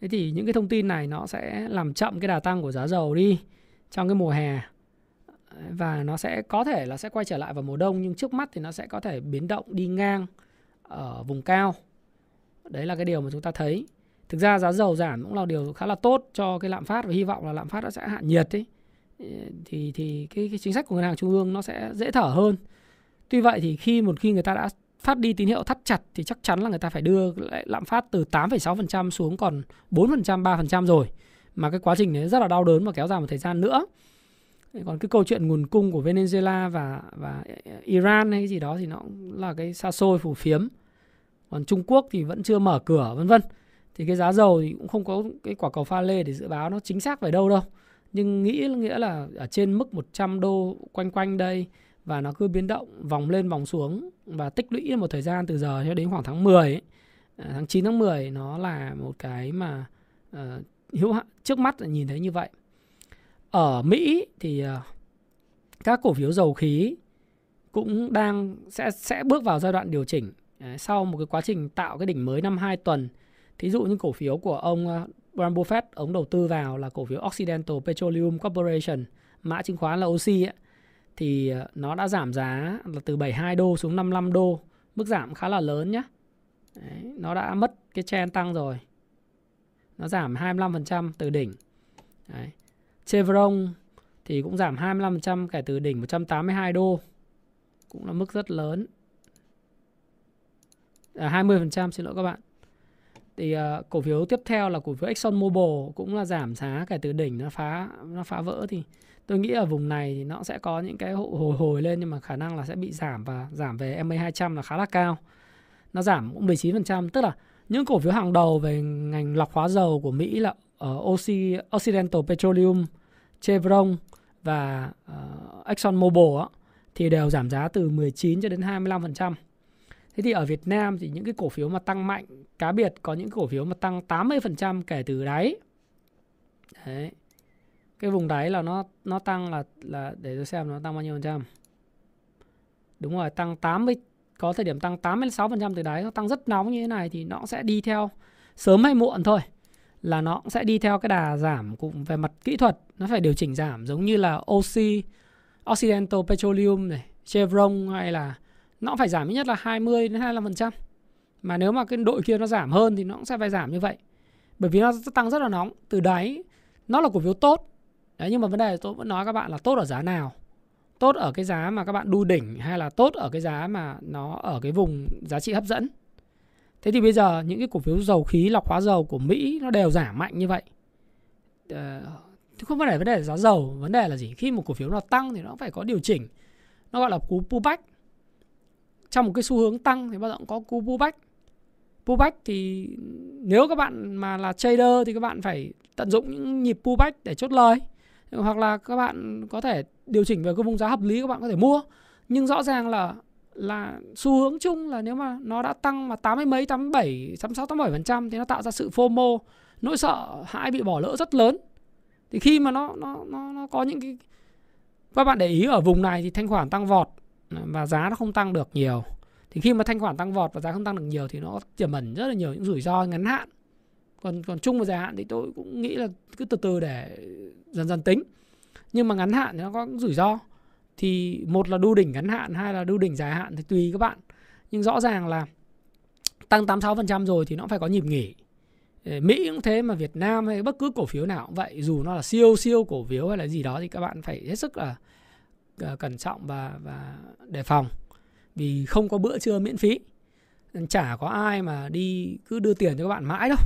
Thế thì những cái thông tin này nó sẽ làm chậm cái đà tăng của giá dầu đi trong cái mùa hè và nó sẽ có thể là sẽ quay trở lại vào mùa đông nhưng trước mắt thì nó sẽ có thể biến động đi ngang ở vùng cao. Đấy là cái điều mà chúng ta thấy. Thực ra giá dầu giảm cũng là điều khá là tốt cho cái lạm phát và hy vọng là lạm phát nó sẽ hạ nhiệt ấy. Thì thì cái, cái chính sách của ngân hàng trung ương nó sẽ dễ thở hơn. Tuy vậy thì khi một khi người ta đã phát đi tín hiệu thắt chặt thì chắc chắn là người ta phải đưa lại lạm phát từ 8,6% xuống còn 4%, 3% rồi. Mà cái quá trình đấy rất là đau đớn và kéo dài một thời gian nữa. Còn cái câu chuyện nguồn cung của Venezuela và và Iran hay gì đó thì nó cũng là cái xa xôi phù phiếm. Còn Trung Quốc thì vẫn chưa mở cửa vân vân. Thì cái giá dầu thì cũng không có cái quả cầu pha lê để dự báo nó chính xác về đâu đâu. Nhưng nghĩ nghĩa là ở trên mức 100 đô quanh quanh đây và nó cứ biến động vòng lên vòng xuống và tích lũy một thời gian từ giờ cho đến khoảng tháng 10 ấy. À, tháng 9 tháng 10 nó là một cái mà uh, hữu hạn trước mắt là nhìn thấy như vậy. Ở Mỹ thì uh, các cổ phiếu dầu khí cũng đang sẽ sẽ bước vào giai đoạn điều chỉnh sau một cái quá trình tạo cái đỉnh mới năm 2 tuần. Thí dụ như cổ phiếu của ông ờ, Warren Buffett ông đầu tư vào là cổ phiếu Occidental Petroleum Corporation, mã chứng khoán là OC ấy thì ờ, nó đã giảm giá là từ 72 đô xuống 55 đô, mức giảm khá là lớn nhé. Đấy, nó đã mất cái trend tăng rồi. Nó giảm 25% từ đỉnh. Đấy. Chevron thì cũng giảm 25% kể từ đỉnh 182 đô. Cũng là mức rất lớn. À, 20% xin lỗi các bạn. Thì uh, cổ phiếu tiếp theo là cổ phiếu Exxon Mobil cũng là giảm giá kể từ đỉnh nó phá nó phá vỡ thì tôi nghĩ ở vùng này thì nó sẽ có những cái hồi hồi lên nhưng mà khả năng là sẽ bị giảm và giảm về MA 200 là khá là cao. Nó giảm cũng 19%, tức là những cổ phiếu hàng đầu về ngành lọc hóa dầu của Mỹ là ở uh, Occidental Petroleum, Chevron và uh, Exxon Mobil á, thì đều giảm giá từ 19 cho đến 25%. Thế thì ở Việt Nam thì những cái cổ phiếu mà tăng mạnh, cá biệt có những cổ phiếu mà tăng 80% kể từ đáy. Đấy. Cái vùng đáy là nó nó tăng là là để tôi xem nó tăng bao nhiêu phần trăm. Đúng rồi tăng 80 có thời điểm tăng 86% từ đáy nó tăng rất nóng như thế này thì nó sẽ đi theo sớm hay muộn thôi là nó sẽ đi theo cái đà giảm cùng về mặt kỹ thuật. Nó phải điều chỉnh giảm giống như là OC Occidental Petroleum này Chevron hay là nó phải giảm ít nhất là 20 đến 25% mà nếu mà cái đội kia nó giảm hơn thì nó cũng sẽ phải giảm như vậy. Bởi vì nó tăng rất là nóng. Từ đáy nó là cổ phiếu tốt. Đấy nhưng mà vấn đề tôi vẫn nói các bạn là tốt ở giá nào. Tốt ở cái giá mà các bạn đu đỉnh hay là tốt ở cái giá mà nó ở cái vùng giá trị hấp dẫn. Thế thì bây giờ những cái cổ phiếu dầu khí lọc hóa dầu của mỹ nó đều giảm mạnh như vậy. Ờ, không phải vấn đề là giá dầu vấn đề là gì? Khi một cổ phiếu nó tăng thì nó phải có điều chỉnh. Nó gọi là cú pullback trong một cái xu hướng tăng thì bao giờ cũng có cú pullback pullback thì nếu các bạn mà là trader thì các bạn phải tận dụng những nhịp pullback để chốt lời. Hoặc là các bạn có thể điều chỉnh về cái vùng giá hợp lý các bạn có thể mua. Nhưng rõ ràng là là xu hướng chung là nếu mà nó đã tăng mà tám mươi mấy, tám bảy, tám sáu, tám bảy phần trăm thì nó tạo ra sự fomo, nỗi sợ hãi bị bỏ lỡ rất lớn. Thì khi mà nó nó nó nó có những cái, các bạn để ý ở vùng này thì thanh khoản tăng vọt và giá nó không tăng được nhiều. Thì khi mà thanh khoản tăng vọt và giá không tăng được nhiều thì nó tiềm ẩn rất là nhiều những rủi ro ngắn hạn. Còn còn chung và dài hạn thì tôi cũng nghĩ là cứ từ từ để dần dần tính. Nhưng mà ngắn hạn thì nó có rủi ro. Thì một là đu đỉnh ngắn hạn, hai là đu đỉnh dài hạn thì tùy các bạn. Nhưng rõ ràng là tăng 86% rồi thì nó phải có nhịp nghỉ. Ờ, Mỹ cũng thế mà Việt Nam hay bất cứ cổ phiếu nào cũng vậy, dù nó là siêu siêu cổ phiếu hay là gì đó thì các bạn phải hết sức là Ờ, cẩn trọng và và đề phòng vì không có bữa trưa miễn phí chả có ai mà đi cứ đưa tiền cho các bạn mãi đâu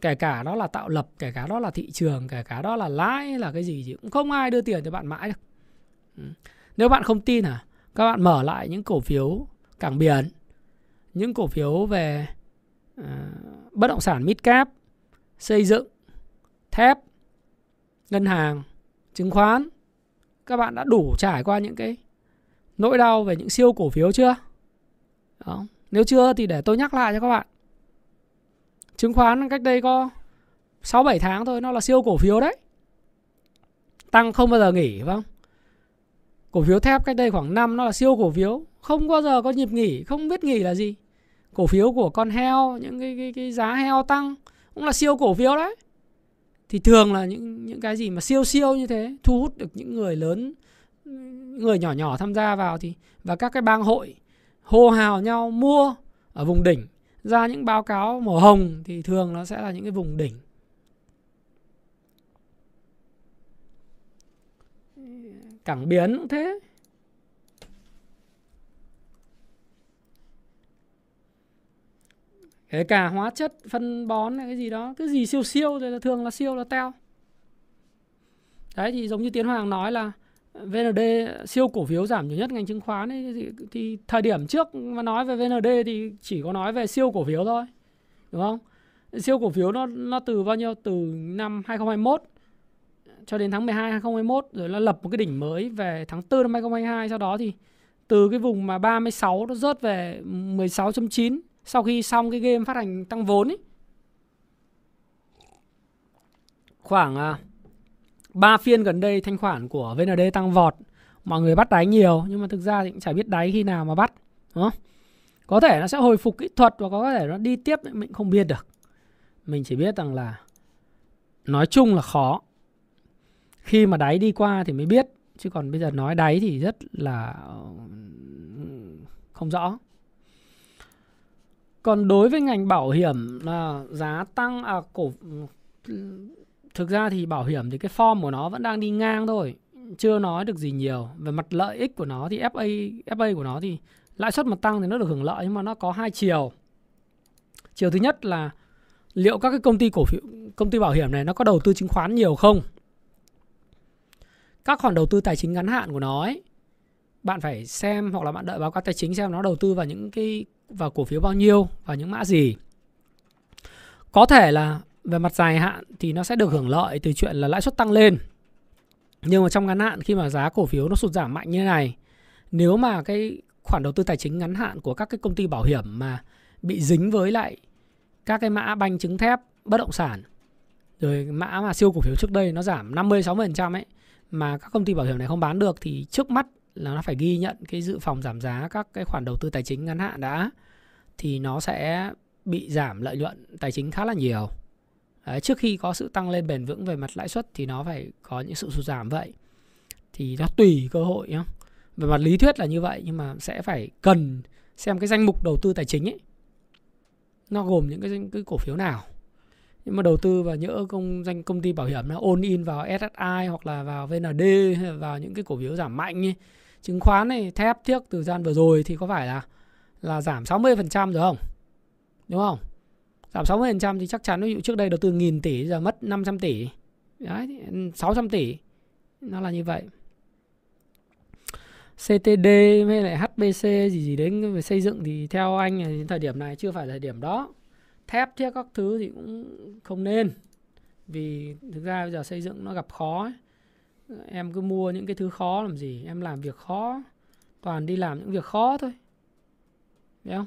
kể cả đó là tạo lập kể cả đó là thị trường kể cả đó là lãi là cái gì thì cũng không ai đưa tiền cho bạn mãi được ừ. nếu bạn không tin à các bạn mở lại những cổ phiếu cảng biển những cổ phiếu về uh, bất động sản mid cap xây dựng, thép, ngân hàng, chứng khoán. Các bạn đã đủ trải qua những cái nỗi đau về những siêu cổ phiếu chưa? Đó. Nếu chưa thì để tôi nhắc lại cho các bạn. Chứng khoán cách đây có 6 7 tháng thôi nó là siêu cổ phiếu đấy. Tăng không bao giờ nghỉ phải không? Cổ phiếu thép cách đây khoảng năm nó là siêu cổ phiếu, không bao giờ có nhịp nghỉ, không biết nghỉ là gì. Cổ phiếu của con heo, những cái cái, cái giá heo tăng cũng là siêu cổ phiếu đấy. Thì thường là những những cái gì mà siêu siêu như thế, thu hút được những người lớn, người nhỏ nhỏ tham gia vào thì, và các cái bang hội hô hào nhau mua ở vùng đỉnh. Ra những báo cáo màu hồng thì thường nó sẽ là những cái vùng đỉnh. Cảng biến cũng thế. Kể cả hóa chất phân bón hay cái gì đó cái gì siêu siêu thì là thường là siêu là teo. Đấy thì giống như tiến hoàng nói là VND siêu cổ phiếu giảm nhiều nhất ngành chứng khoán ấy, thì, thì thời điểm trước mà nói về VND thì chỉ có nói về siêu cổ phiếu thôi đúng không? Siêu cổ phiếu nó nó từ bao nhiêu? Từ năm 2021 cho đến tháng 12 2021 rồi nó lập một cái đỉnh mới về tháng 4 năm 2022 sau đó thì từ cái vùng mà 36 nó rớt về 16.9 sau khi xong cái game phát hành tăng vốn ấy khoảng à, 3 phiên gần đây thanh khoản của VND tăng vọt. Mọi người bắt đáy nhiều nhưng mà thực ra thì cũng chả biết đáy khi nào mà bắt đúng không? có thể nó sẽ hồi phục kỹ thuật và có thể nó đi tiếp mình không biết được. Mình chỉ biết rằng là nói chung là khó. Khi mà đáy đi qua thì mới biết chứ còn bây giờ nói đáy thì rất là ờ, không rõ còn đối với ngành bảo hiểm là giá tăng à cổ, thực ra thì bảo hiểm thì cái form của nó vẫn đang đi ngang thôi, chưa nói được gì nhiều. Về mặt lợi ích của nó thì FA FA của nó thì lãi suất mà tăng thì nó được hưởng lợi nhưng mà nó có hai chiều. Chiều thứ nhất là liệu các cái công ty cổ phiếu, công ty bảo hiểm này nó có đầu tư chứng khoán nhiều không? Các khoản đầu tư tài chính ngắn hạn của nó ấy, bạn phải xem hoặc là bạn đợi báo cáo tài chính xem nó đầu tư vào những cái vào cổ phiếu bao nhiêu và những mã gì. Có thể là về mặt dài hạn thì nó sẽ được hưởng lợi từ chuyện là lãi suất tăng lên. Nhưng mà trong ngắn hạn, khi mà giá cổ phiếu nó sụt giảm mạnh như thế này, nếu mà cái khoản đầu tư tài chính ngắn hạn của các cái công ty bảo hiểm mà bị dính với lại các cái mã banh chứng thép bất động sản, rồi mã mà siêu cổ phiếu trước đây nó giảm 50 60% ấy, mà các công ty bảo hiểm này không bán được, thì trước mắt là nó phải ghi nhận cái dự phòng giảm giá các cái khoản đầu tư tài chính ngắn hạn đã thì nó sẽ bị giảm lợi nhuận tài chính khá là nhiều. Đấy, trước khi có sự tăng lên bền vững về mặt lãi suất thì nó phải có những sự sụt giảm vậy. Thì nó tùy cơ hội nhá. Về mặt lý thuyết là như vậy nhưng mà sẽ phải cần xem cái danh mục đầu tư tài chính ấy nó gồm những cái, cái cổ phiếu nào nhưng mà đầu tư vào nhỡ công danh công ty bảo hiểm nó ôn in vào SSI hoặc là vào VND hay vào những cái cổ phiếu giảm mạnh ấy chứng khoán này, thép trước từ gian vừa rồi thì có phải là là giảm 60% rồi không? Đúng không? Giảm 60% thì chắc chắn ví dụ trước đây đầu tư nghìn tỷ, giờ mất 500 tỷ. Đấy 600 tỷ. Nó là như vậy. CTD hay lại HBC gì gì đến về xây dựng thì theo anh thì thời điểm này chưa phải là thời điểm đó. Thép thiết các thứ thì cũng không nên. Vì thực ra bây giờ xây dựng nó gặp khó ấy em cứ mua những cái thứ khó làm gì, em làm việc khó, toàn đi làm những việc khó thôi. Thấy không?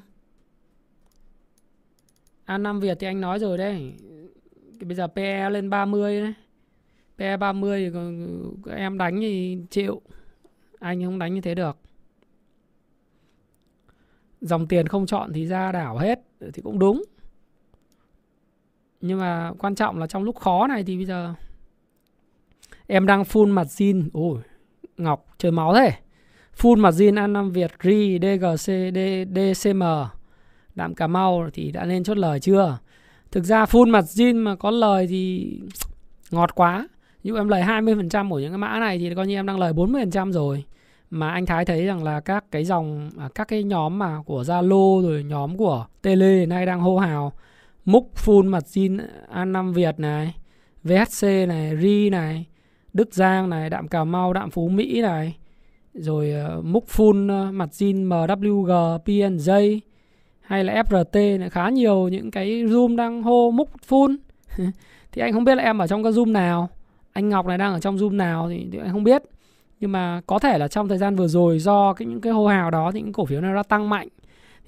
À, A5 Việt thì anh nói rồi đấy. Bây giờ PE lên 30 đấy. PE 30 thì em đánh thì chịu. Anh không đánh như thế được. Dòng tiền không chọn thì ra đảo hết, Thì cũng đúng. Nhưng mà quan trọng là trong lúc khó này thì bây giờ Em đang full mặt zin Ôi Ngọc chơi máu thế Full mặt zin an nam Việt RI DGC D, DCM Đạm Cà Mau thì đã lên chốt lời chưa? Thực ra full mặt zin mà có lời thì ngọt quá. Ví dụ em lời 20% của những cái mã này thì coi như em đang lời 40% rồi. Mà anh Thái thấy rằng là các cái dòng, à, các cái nhóm mà của Zalo rồi nhóm của Tele nay đang hô hào múc full mặt zin A5 Việt này, VHC này, RI này, Đức Giang này, Đạm Cà Mau, Đạm Phú Mỹ này, rồi uh, múc Phun, uh, mặt zin MWG, PNJ, hay là FRT này khá nhiều những cái zoom đang hô múc Phun. [laughs] thì anh không biết là em ở trong cái zoom nào anh Ngọc này đang ở trong zoom nào thì, thì anh không biết. Nhưng mà có thể là trong thời gian vừa rồi do cái những cái hô hào đó thì những cổ phiếu này nó tăng mạnh.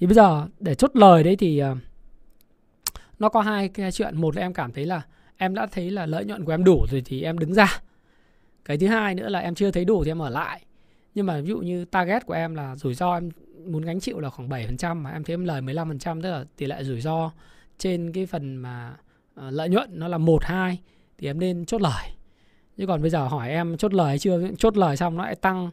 Thì bây giờ để chốt lời đấy thì uh, nó có hai cái chuyện. Một là em cảm thấy là em đã thấy là lợi nhuận của em đủ rồi thì em đứng ra cái thứ hai nữa là em chưa thấy đủ thì em ở lại nhưng mà ví dụ như target của em là rủi ro em muốn gánh chịu là khoảng 7% mà em thấy em lời 15% tức là tỷ lệ rủi ro trên cái phần mà uh, lợi nhuận nó là 1 2 thì em nên chốt lời. Chứ còn bây giờ hỏi em chốt lời hay chưa, chốt lời xong nó lại tăng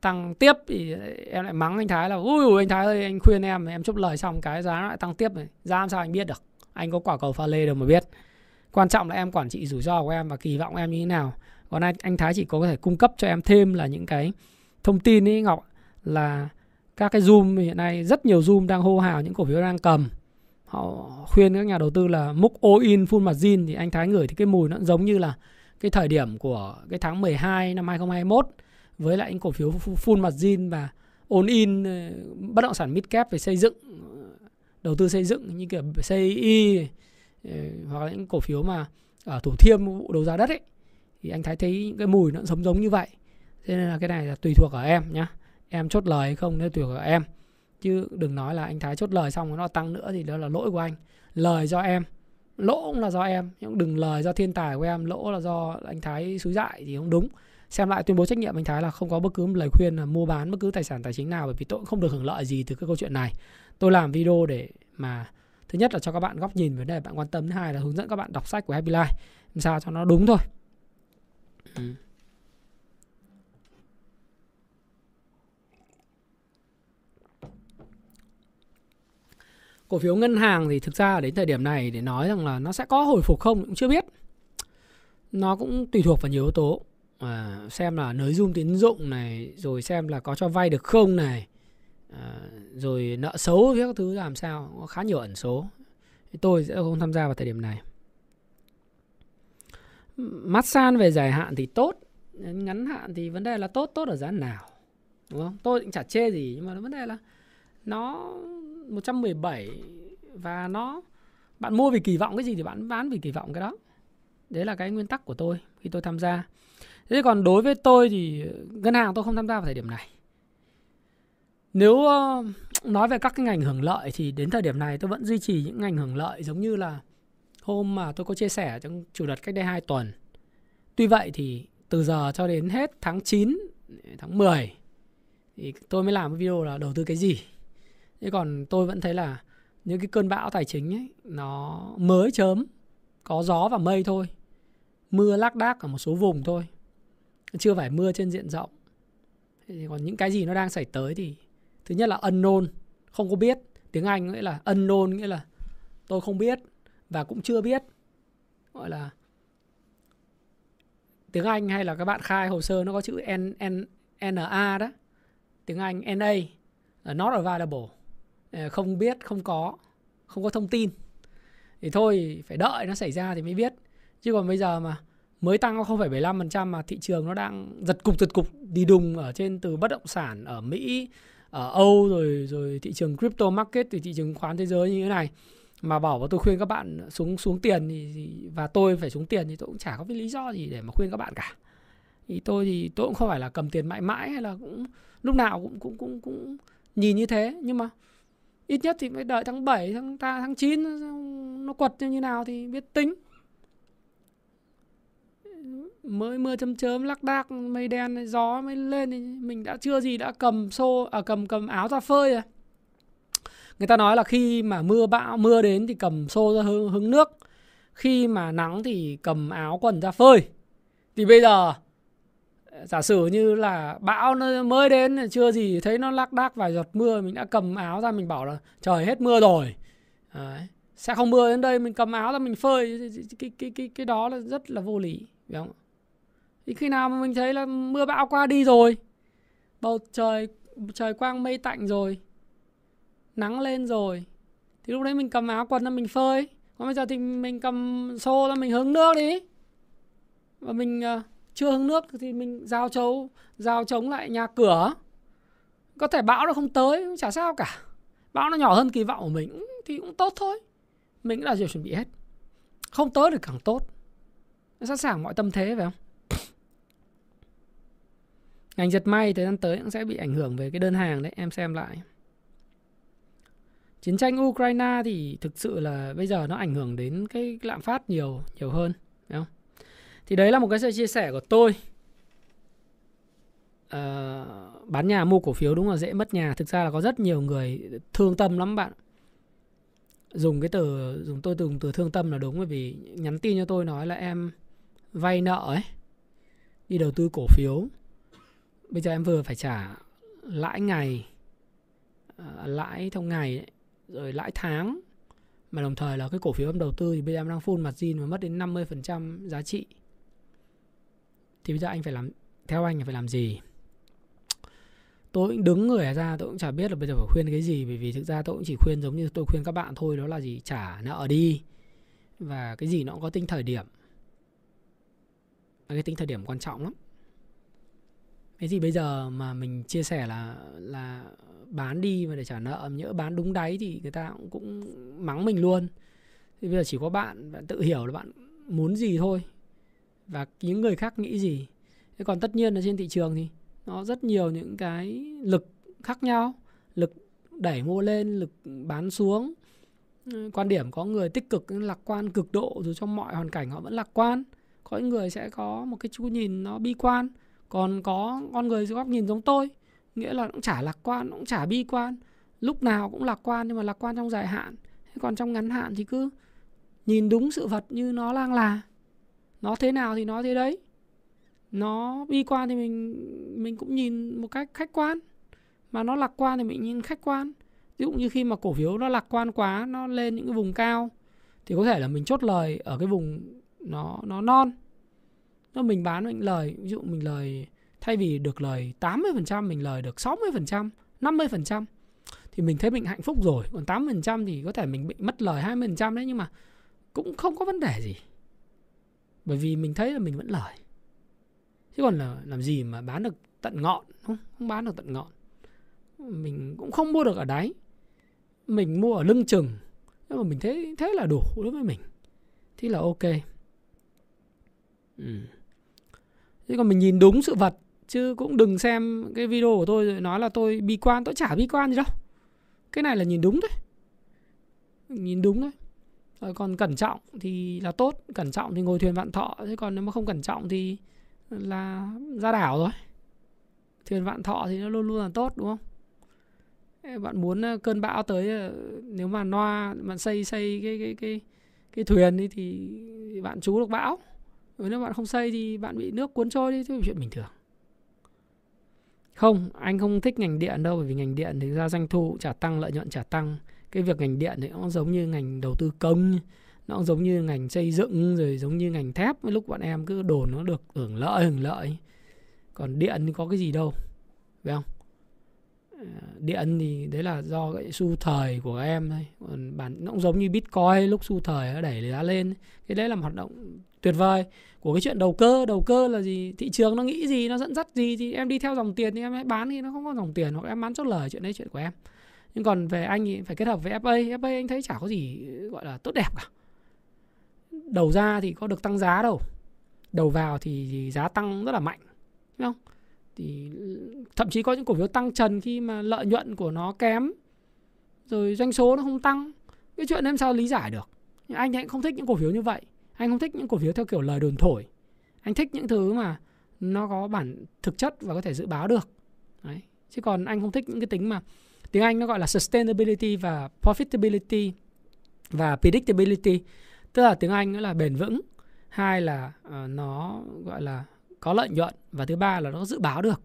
tăng tiếp thì em lại mắng anh Thái là ui anh Thái ơi anh khuyên em em chốt lời xong cái giá nó lại tăng tiếp này. Giá làm sao anh biết được? Anh có quả cầu pha lê đâu mà biết. Quan trọng là em quản trị rủi ro của em và kỳ vọng em như thế nào. Còn anh, anh Thái chỉ có thể cung cấp cho em thêm là những cái thông tin ấy Ngọc là các cái zoom hiện nay rất nhiều zoom đang hô hào những cổ phiếu đang cầm. Họ khuyên các nhà đầu tư là múc all in full margin thì anh Thái ngửi thì cái mùi nó giống như là cái thời điểm của cái tháng 12 năm 2021 với lại những cổ phiếu full margin và all in ờ, bất động sản mid cap về xây dựng ờ, đầu tư xây dựng như kiểu CI ờ, hoặc là những cổ phiếu mà ở Thủ Thiêm vụ đấu giá đất ấy thì anh Thái thấy những cái mùi nó giống giống như vậy. Thế nên là cái này là tùy thuộc ở em nhá. Em chốt lời hay không, nó tùy thuộc ở em. Chứ đừng nói là anh Thái chốt lời xong nó tăng nữa thì đó là lỗi của anh. Lời do em, lỗ cũng là do em. Nhưng đừng lời do thiên tài của em, lỗ là do anh Thái xúi dại thì không đúng. Xem lại tuyên bố trách nhiệm anh Thái là không có bất cứ một lời khuyên là mua bán bất cứ tài sản tài chính nào bởi vì tôi cũng không được hưởng lợi gì từ cái câu chuyện này. Tôi làm video để mà, thứ nhất là cho các bạn góc nhìn vấn đề bạn quan tâm, thứ hai là hướng dẫn các bạn đọc sách của Happy Life, làm sao cho nó đúng thôi ừ. cổ phiếu ngân hàng thì thực ra đến thời điểm này để nói rằng là nó sẽ có hồi phục không cũng chưa biết. Nó cũng tùy thuộc vào nhiều yếu tố. À, xem là nới zoom tín dụng này rồi xem là có cho vay được không này. À, rồi nợ xấu các thứ làm sao có khá nhiều ẩn số. Tôi sẽ không tham gia vào thời điểm này mắt san về dài hạn thì tốt, ngắn hạn thì vấn đề là tốt tốt ở giá nào, đúng không tôi cũng chả chê gì, nhưng mà vấn đề là nó 117 và nó, bạn mua vì kỳ vọng cái gì thì bạn bán vì kỳ vọng cái đó. Đấy là cái nguyên tắc của tôi khi tôi tham gia. Thế còn đối với tôi thì ngân hàng tôi không tham gia vào thời điểm này. Nếu ờ, nói về các cái ngành hưởng lợi thì đến thời điểm này tôi vẫn duy trì những ngành hưởng lợi giống như là hôm mà tôi có chia sẻ trong chủ nhật cách đây 2 tuần. Tuy vậy thì từ giờ cho đến hết tháng 9, tháng 10 thì tôi mới làm video là đầu tư cái gì. Thế còn tôi vẫn thấy là những cái cơn bão tài chính ấy nó mới chớm có gió và mây thôi. Mưa lác đác ở một số vùng thôi. Chưa phải mưa trên diện rộng. Thì còn những cái gì nó đang xảy tới thì thứ nhất là unknown không có biết. Tiếng anh nghĩa là unknown nghĩa là tôi không biết và cũng chưa biết gọi là tiếng anh hay là các bạn khai hồ sơ nó có chữ n n n a đó. Tiếng anh na là not available. Ờ, không biết không có không có thông tin. Thì thôi phải đợi nó xảy ra thì mới biết. Chứ còn bây giờ mà mới tăng có 0,75% mà thị trường nó đang giật cục giật cục đi đùng ở trên từ bất động sản ở Mỹ ở Âu rồi rồi thị trường crypto market thì thị trường khoán thế giới như thế này mà bảo và tôi khuyên các bạn xuống xuống tiền thì, và tôi phải xuống tiền thì tôi cũng chả có cái lý do gì để mà khuyên các bạn cả. Thì tôi thì tôi cũng không phải là cầm tiền mãi mãi hay là cũng lúc nào cũng cũng cũng cũng nhìn như thế. Nhưng mà ít nhất thì phải đợi tháng 7 tháng ta tháng 9 nó quật như nào thì biết tính. Mới mưa chấm chớm lắc đác mây đen gió mới lên thì mình đã chưa gì đã cầm xô à, cầm cầm áo ra phơi rồi người ta nói là khi mà mưa bão mưa đến thì cầm xô ra hứng, hứng nước. Khi mà nắng thì cầm áo quần ra phơi. Thì bây giờ giả sử như là bão nó mới đến chưa gì thấy nó lác đác vài giọt mưa mình đã cầm áo ra mình bảo là trời hết mưa rồi. Đấy. sẽ không mưa đến đây mình cầm áo ra mình phơi. Cái cái cái cái đó là rất là vô lý phải không thì khi nào mà mình thấy là mưa bão qua đi rồi bầu trời trời quang mây tạnh rồi nắng lên rồi. Thì lúc đấy mình cầm áo quần ra mình phơi. Còn bây giờ thì mình cầm xô ra mình hứng nước đi. Và mình uh, chưa hứng nước thì mình giao trấu, giao chống lại nhà cửa. Có thể bão nó không tới cũng chả sao cả. Bão nó nhỏ hơn kỳ vọng của mình ừ, thì cũng tốt thôi. Mình đã đều chuẩn bị hết. Không tới được càng tốt. Sẵn sàng mọi tâm thế phải không? Ngành dệt may thời gian tới cũng sẽ bị ảnh hưởng về cái đơn hàng đấy em xem lại chiến tranh Ukraine thì thực sự là bây giờ nó ảnh hưởng đến cái lạm phát nhiều nhiều hơn đúng không? Thì đấy là một cái sự chia sẻ của tôi. À, bán nhà mua cổ phiếu đúng là dễ mất nhà. Thực ra là có rất nhiều người thương tâm lắm bạn. Dùng cái từ dùng tôi dùng từ thương tâm là đúng bởi vì nhắn tin cho tôi nói là em vay nợ ấy đi đầu tư cổ phiếu. Bây giờ em vừa phải trả lãi ngày à, lãi theo ngày ấy, rồi lãi tháng. Mà đồng thời là cái cổ phiếu em đầu tư thì bây giờ em đang full margin và mất đến 50% giá trị. Thì bây giờ anh phải làm, theo anh phải làm gì? Tôi cũng đứng người ra, tôi cũng chả biết là bây giờ phải khuyên cái gì, bởi vì thực ra tôi cũng chỉ khuyên giống như tôi khuyên các bạn thôi, đó là gì? Trả nợ đi. Và cái gì nó cũng có tính thời điểm. Cái tính thời điểm quan trọng lắm thế thì bây giờ mà mình chia sẻ là là bán đi mà để trả nợ nhỡ bán đúng đáy thì người ta cũng, cũng mắng mình luôn. Thì bây giờ chỉ có bạn bạn tự hiểu là bạn muốn gì thôi và những người khác nghĩ gì. Thế còn tất nhiên là trên thị trường thì nó rất nhiều những cái lực khác nhau lực đẩy mua lên lực bán xuống. Ừ, quan điểm có người tích cực lạc quan cực độ dù trong mọi hoàn cảnh họ vẫn lạc quan. Có những người sẽ có một cái chú nhìn nó bi quan còn có con người góc nhìn giống tôi, nghĩa là cũng chả lạc quan, cũng chả bi quan. Lúc nào cũng lạc quan, nhưng mà lạc quan trong dài hạn còn trong ngắn hạn thì cứ nhìn đúng sự vật như nó đang là. Nó thế nào thì nó thế đấy. Nó bi quan thì mình mình cũng nhìn một cách khách quan. Mà nó lạc quan thì mình nhìn khách quan. Ví dụ như khi mà cổ phiếu nó lạc quan quá, nó lên những cái vùng cao, thì có thể là mình chốt lời ở cái vùng nó nó non nó mình bán mình lời ví dụ mình lời thay vì được lời 80% mình lời được 60%, 50% thì mình thấy mình hạnh phúc rồi. Còn 8% thì có thể mình bị mất lời 20% đấy nhưng mà cũng không có vấn đề gì. Bởi vì mình thấy là mình vẫn lời. Chứ còn là làm gì mà bán được tận ngọn, không? Không bán được tận ngọn. Mình cũng không mua được ở đáy. Mình mua ở lưng chừng. Nhưng mà mình thấy thế là đủ đối với mình. Thì là ok. Ừ chứ còn mình nhìn đúng sự vật, chứ cũng đừng xem cái video của tôi rồi nói là tôi bi quan, tôi chả bi quan gì đâu. Cái này là nhìn đúng thôi nhìn đúng thôi rồi còn cẩn trọng thì là tốt, cẩn trọng thì ngồi thuyền vạn thọ, thế còn nếu mà không cẩn trọng thì là ra đảo rồi thuyền vạn thọ thì nó luôn luôn là tốt, đúng không? Bạn muốn ờ, cơn bão tới ờ, nếu mà noa, bạn xây xây cái cái cái cái thuyền đi thì bạn trú được bão. Ừ, nếu bạn không xây thì bạn bị nước cuốn trôi đi thế chuyện bình thường. Không, anh không thích ngành điện đâu, bởi vì ngành điện thì ra doanh thu trả tăng, lợi nhuận trả tăng. Cái việc ngành điện thì nó giống như ngành đầu tư công, nó cũng giống như ngành xây dựng, rồi giống như ngành thép. Lúc bọn em cứ đồn nó được hưởng lợi hưởng lợi. Còn điện thì có cái gì đâu, phải không? Ờ, điện thì đấy là do cái xu thời của em thôi. Còn bản, nó cũng giống như bitcoin, lúc xu thời nó đẩy giá lên. Cái đấy là một hoạt động tuyệt vời. Của cái chuyện đầu cơ đầu cơ là gì? Thị trường nó nghĩ gì nó dẫn dắt gì thì em đi theo dòng tiền thì em hãy bán thì nó không có dòng tiền hoặc em bán chốt lời chuyện đấy chuyện của em. Nhưng còn về anh thì phải kết hợp với FA FA anh thấy chả có gì gọi là tốt đẹp cả. Đầu ra thì có được tăng giá đâu. Đầu vào thì, giá tăng rất là mạnh đúng không? Thì thậm chí có những cổ phiếu tăng trần khi mà lợi nhuận của nó kém rồi doanh số nó không tăng. Cái chuyện em sao lý giải được? Anh thì không thích những cổ phiếu như vậy anh không thích những cổ phiếu theo kiểu lời đồn thổi. Anh thích những thứ mà nó có bản thực chất và có thể dự báo được. Đấy. chứ còn anh không thích những cái tính mà tiếng anh nó gọi là sustainability và profitability và predictability. Tức là tiếng anh nó là bền vững hai là uh, nó gọi là có lợi nhuận và thứ ba là nó dự báo được.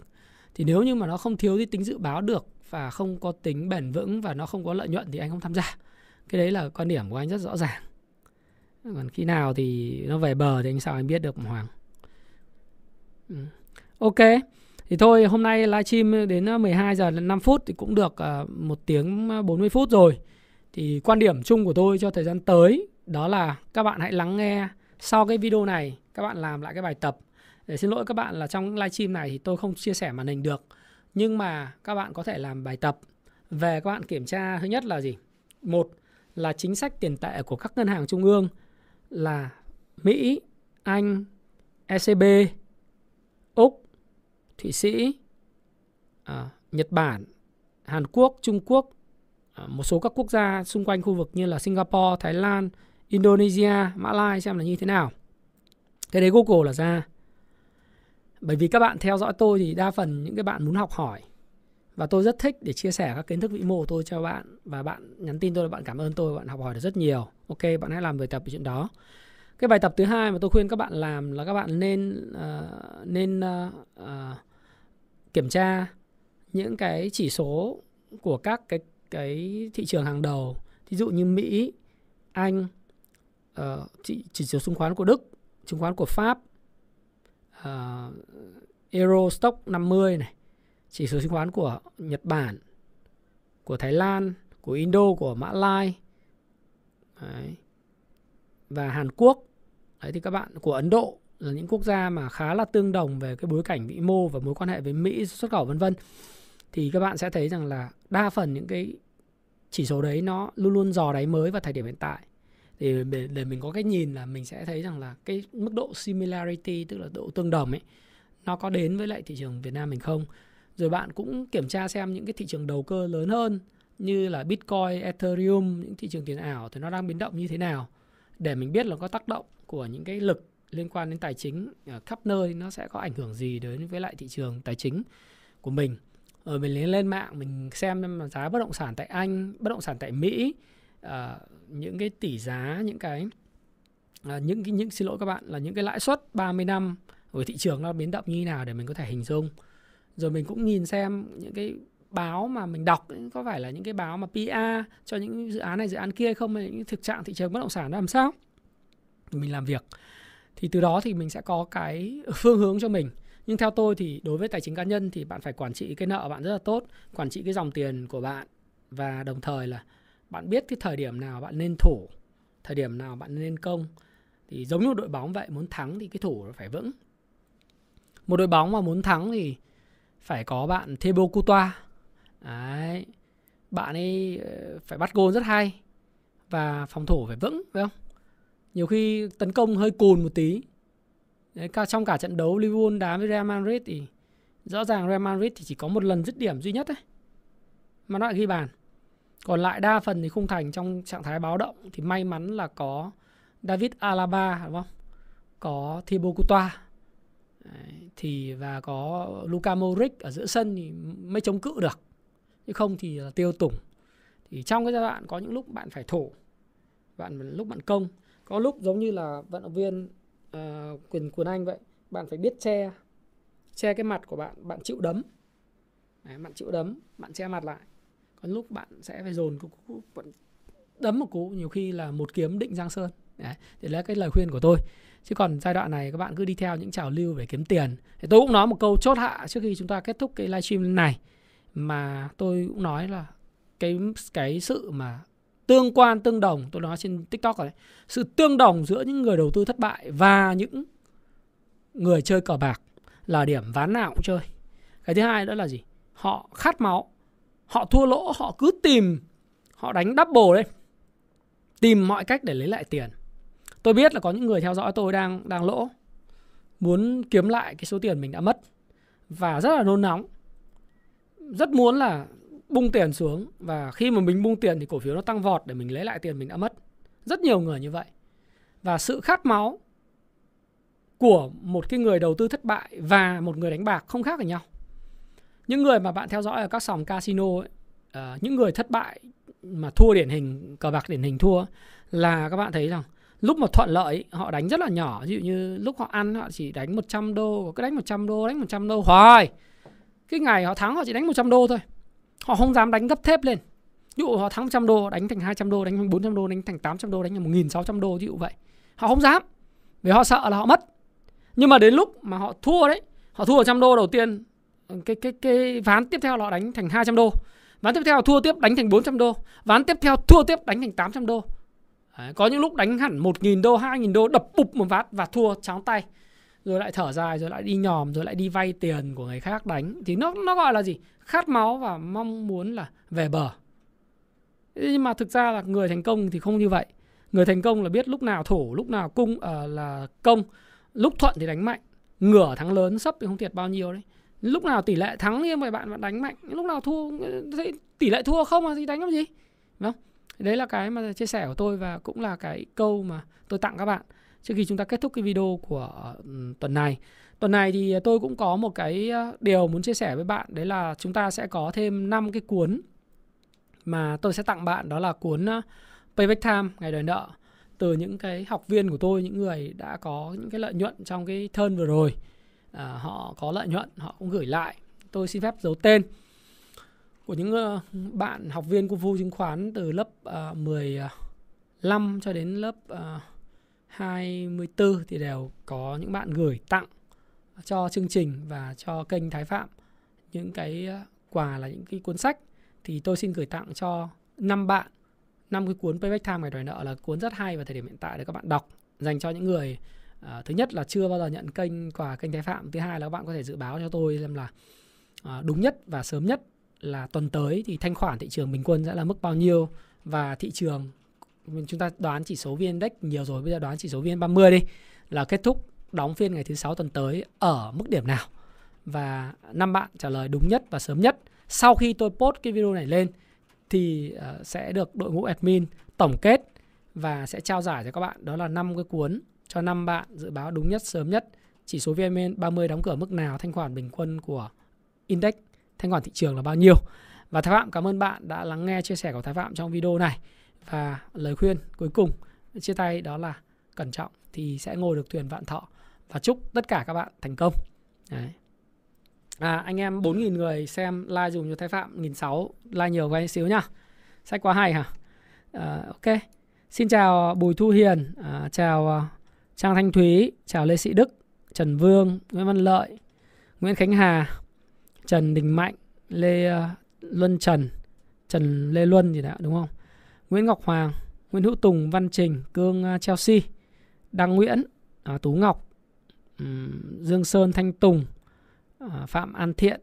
Thì nếu như mà nó không thiếu cái tính dự báo được và không có tính bền vững và nó không có lợi nhuận thì anh không tham gia. Cái đấy là quan điểm của anh rất rõ ràng còn khi nào thì nó về bờ thì anh sao anh biết được Hoàng. Ừ. ok, thì thôi, hôm nay livestream đến ờ, 12 giờ 5 phút thì cũng được ờ, một tiếng ờ, 40 phút rồi. Thì quan điểm chung của tôi cho thời gian tới đó là các bạn hãy lắng nghe sau cái video này, các bạn làm lại cái bài tập. Để xin lỗi các bạn là trong livestream này thì tôi không chia sẻ màn hình được, nhưng mà các bạn có thể làm bài tập. Về các bạn kiểm tra, thứ nhất là gì? Một là chính sách tiền tệ của các ngân hàng trung ương là Mỹ, Anh, ECB, Úc, Thụy Sĩ, à, Nhật Bản, Hàn Quốc, Trung Quốc, à, một số các quốc gia xung quanh khu vực như là Singapore, Thái Lan, Indonesia, Mã Lai xem là như thế nào. Cái đấy Google là ra. Bởi vì các bạn theo dõi tôi thì đa phần những cái bạn muốn học hỏi và tôi rất thích để chia sẻ các kiến thức vĩ mô của tôi cho bạn. Và bạn nhắn tin tôi là bạn cảm ơn tôi bạn học hỏi được rất nhiều. Ok bạn hãy làm bài tập về chuyện đó. Cái bài tập thứ hai mà tôi khuyên các bạn làm là các bạn nên uh, nên uh, uh, kiểm tra những cái chỉ số của các cái cái thị trường hàng đầu. Ví dụ như Mỹ, Anh, uh, chỉ, chỉ số chứng khoán của Đức, chứng khoán của Pháp, uh, Euro Stock 50 này, chỉ số chứng khoán của Nhật Bản, của Thái Lan, của Indo, của Mã Lai Đấy. và Hàn Quốc. Đấy thì các bạn của Ấn Độ là những quốc gia mà khá là tương đồng về cái bối cảnh vĩ mô và mối quan hệ với Mỹ xuất khẩu vân vân thì các bạn sẽ thấy rằng là đa phần những cái chỉ số đấy nó luôn luôn dò đáy mới vào thời điểm hiện tại thì để, để mình có cái nhìn là mình sẽ thấy rằng là cái mức độ similarity tức là độ tương đồng ấy nó có đến với lại thị trường Việt Nam mình không rồi bạn cũng kiểm tra xem những cái thị trường đầu cơ lớn hơn như là Bitcoin, Ethereum, những thị trường tiền ảo thì nó đang biến động như thế nào để mình biết là có tác động của những cái lực liên quan đến tài chính ở khắp nơi nó sẽ có ảnh hưởng gì đến với lại thị trường tài chính của mình. Rồi mình lên mạng mình xem giá bất động sản tại Anh, bất động sản tại Mỹ, uh, những cái tỷ giá, những cái uh, những cái những xin lỗi các bạn là những cái lãi suất 30 năm của thị trường nó biến động như thế nào để mình có thể hình dung rồi mình cũng nhìn xem những cái báo mà mình đọc ấy, có phải là những cái báo mà PR cho những dự án này dự án kia hay không? Hay những thực trạng thị trường bất động sản nó làm sao? Mình làm việc. Thì từ đó thì mình sẽ có cái [laughs] phương hướng cho mình. Nhưng theo tôi thì đối với tài chính cá nhân thì bạn phải quản trị cái nợ bạn rất là tốt quản trị cái dòng tiền của bạn. Và đồng thời là bạn biết cái thời điểm nào bạn nên thủ thời điểm nào bạn nên công. Thì giống như đội bóng vậy muốn thắng thì cái thủ phải vững. Một đội bóng mà muốn thắng thì phải có bạn Thibaut Courtois. Đấy bạn ấy ờ, phải bắt gôn rất hay và phòng thủ phải vững phải không? Nhiều khi tấn công hơi cùn một tí. Đấy, trong cả trận đấu Liverpool đá với Real Madrid thì rõ ràng Real Madrid thì chỉ có một lần dứt điểm duy nhất đấy mà nó lại ghi bàn. Còn lại đa phần thì khung thành trong trạng thái báo động thì may mắn là có David Alaba đúng không? Có Thibaut Courtois. Đấy, thì và có Luka Modric ở giữa sân thì mới chống cự được. Chứ không thì là tiêu tủng thì trong cái giai đoạn có những lúc bạn phải thủ bạn lúc bạn công. Có lúc giống như là vận động viên uh, quyền quyền anh vậy bạn phải biết che che cái mặt của bạn bạn chịu đấm. Đấy, bạn chịu đấm bạn che mặt lại. Có lúc bạn sẽ phải dồn vẫn đấm một cú nhiều khi là một kiếm định giang sơn. Đấy, thì là cái lời khuyên của tôi chứ còn giai đoạn này các bạn cứ đi theo những trào lưu để kiếm tiền. Thì tôi cũng nói một câu chốt hạ trước khi chúng ta kết thúc cái livestream này. Mà tôi cũng nói là cái cái sự mà tương quan, tương đồng, tôi nói trên tiktok rồi sự tương đồng giữa những người đầu tư thất bại và những người chơi cờ bạc là điểm ván nào cũng chơi. Cái thứ hai đó là gì? Họ khát máu, họ thua lỗ, họ cứ tìm, họ đánh double lên tìm mọi cách để lấy lại tiền tôi biết là có những người theo dõi tôi đang đang lỗ muốn kiếm lại cái số tiền mình đã mất và rất là nôn nóng. Rất muốn là bung tiền xuống và khi mà mình bung tiền thì cổ phiếu nó tăng vọt để mình lấy lại tiền mình đã mất. Rất nhiều người như vậy. Và sự khát máu của một cái người đầu tư thất bại và một người đánh bạc không khác với nhau. Những người mà bạn theo dõi ở các sòng casino ấy, uh, những người thất bại mà thua điển hình cờ bạc điển hình thua là các bạn thấy rằng lúc mà thuận lợi, họ đánh rất là nhỏ. Ví dụ như lúc họ ăn, họ chỉ đánh 100 đô cứ đánh 100 đô, đánh 100 đô. Hoài! Cái ngày họ thắng, họ chỉ đánh 100 đô thôi. Họ không dám đánh gấp thép lên. Ví dụ họ thắng 100 đô, đánh thành 200 đô, đánh thành 400 đô, đánh thành 800 đô, đánh thành 1600 đô, ví dụ vậy. Họ không dám, vì họ sợ là họ mất. Nhưng mà đến lúc mà họ thua đấy, họ thua 100 đô đầu tiên, cái cái cái ván tiếp theo là họ đánh thành 200 đô. Ván tiếp theo thua tiếp, đánh thành 400 đô. Ván tiếp theo thua tiếp, đánh thành 800 đô. Đấy, có những lúc đánh hẳn 1.000 đô, 2.000 đô đập bụp một phát và thua trắng tay. Rồi lại thở dài, rồi lại đi nhòm, rồi lại đi vay tiền của người khác đánh. Thì nó nó gọi là gì? Khát máu và mong muốn là về bờ. Nhưng mà thực ra là người thành công thì không như vậy. người thành công là biết lúc nào thủ lúc nào cung à, là công lúc thuận thì đánh mạnh ngửa thắng lớn sấp thì không thiệt bao nhiêu đấy lúc nào tỷ lệ thắng thì vậy bạn bạn đánh mạnh lúc nào thua tỷ lệ thua không thì đánh làm gì đúng không đấy là cái mà chia sẻ của tôi và cũng là cái câu mà tôi tặng các bạn trước khi chúng ta kết thúc cái video của tuần này. Tuần này thì tôi cũng có một cái điều muốn chia sẻ với bạn đấy là chúng ta sẽ có thêm 5 cái cuốn mà tôi sẽ tặng bạn đó là cuốn Payback Time ngày đòi nợ. Từ những cái học viên của tôi những người đã có những cái lợi nhuận trong cái thân vừa rồi. À, họ có lợi nhuận họ cũng gửi lại. Tôi xin phép giấu tên của những ờ, bạn học viên của Fu chứng khoán từ lớp ờ, uh, 15 cho đến lớp ờ, uh, 24 thì đều có những bạn gửi tặng cho chương trình và cho kênh Thái Phạm. Những cái quà là những cái cuốn sách. Thì tôi xin gửi tặng cho năm bạn. Năm cái cuốn Payback Time ngày đòi nợ là cuốn rất hay và thời điểm hiện tại để các bạn đọc dành cho những người uh, thứ nhất là chưa bao giờ nhận kênh quà kênh Thái Phạm. Thứ hai là các bạn có thể dự báo cho tôi xem là uh, đúng nhất và sớm nhất là tuần tới thì thanh khoản thị trường bình quân sẽ là mức bao nhiêu? Và thị trường, chúng ta đoán chỉ số VN Index nhiều rồi, bây giờ đoán chỉ số VN 30 đi, là kết thúc đóng phiên ngày thứ sáu tuần tới ở mức điểm nào? Và năm bạn trả lời đúng nhất và sớm nhất. Sau khi tôi post cái video này lên thì ờ, sẽ được đội ngũ admin tổng kết và sẽ trao giải cho các bạn. Đó là năm cái cuốn cho năm bạn dự báo đúng nhất, sớm nhất. Chỉ số VN 30 đóng cửa mức nào? Thanh khoản bình quân của index thanh khoản thị trường là bao nhiêu. Và Thái Phạm cảm ơn bạn đã lắng nghe chia sẻ của Thái Phạm trong video này. Và lời khuyên cuối cùng chia tay đó là cẩn trọng thì sẽ ngồi được thuyền vạn thọ. Và chúc tất cả các bạn thành công. Đấy. À, anh em 4.000 người xem like dùng cho Thái Phạm 1.600 like nhiều quay xíu nhá. Sách quá hay hả? À, ok. Xin chào Bùi Thu Hiền à, chào à, Trang Thanh Thúy chào Lê Sĩ Đức Trần Vương Nguyễn Văn Lợi Nguyễn Khánh Hà Trần Đình Mạnh Lê ờ, Luân Trần Trần Lê Luân gì đó đúng không? Nguyễn Ngọc Hoàng Nguyễn Hữu Tùng Văn Trình Cương ờ, Chelsea Đăng Nguyễn ờ, Tú Ngọc um, Dương Sơn Thanh Tùng Phạm An Thiện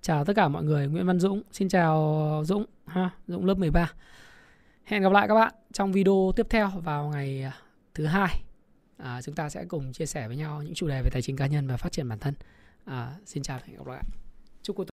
chào tất cả mọi người Nguyễn Văn Dũng xin chào Dũng ha Dũng lớp 13 hẹn gặp lại các bạn trong video tiếp theo vào ngày thứ hai. À, chúng ta sẽ cùng chia sẻ với nhau những chủ đề về tài chính cá nhân và phát triển bản thân. À, xin chào và hẹn gặp lại chúc cuối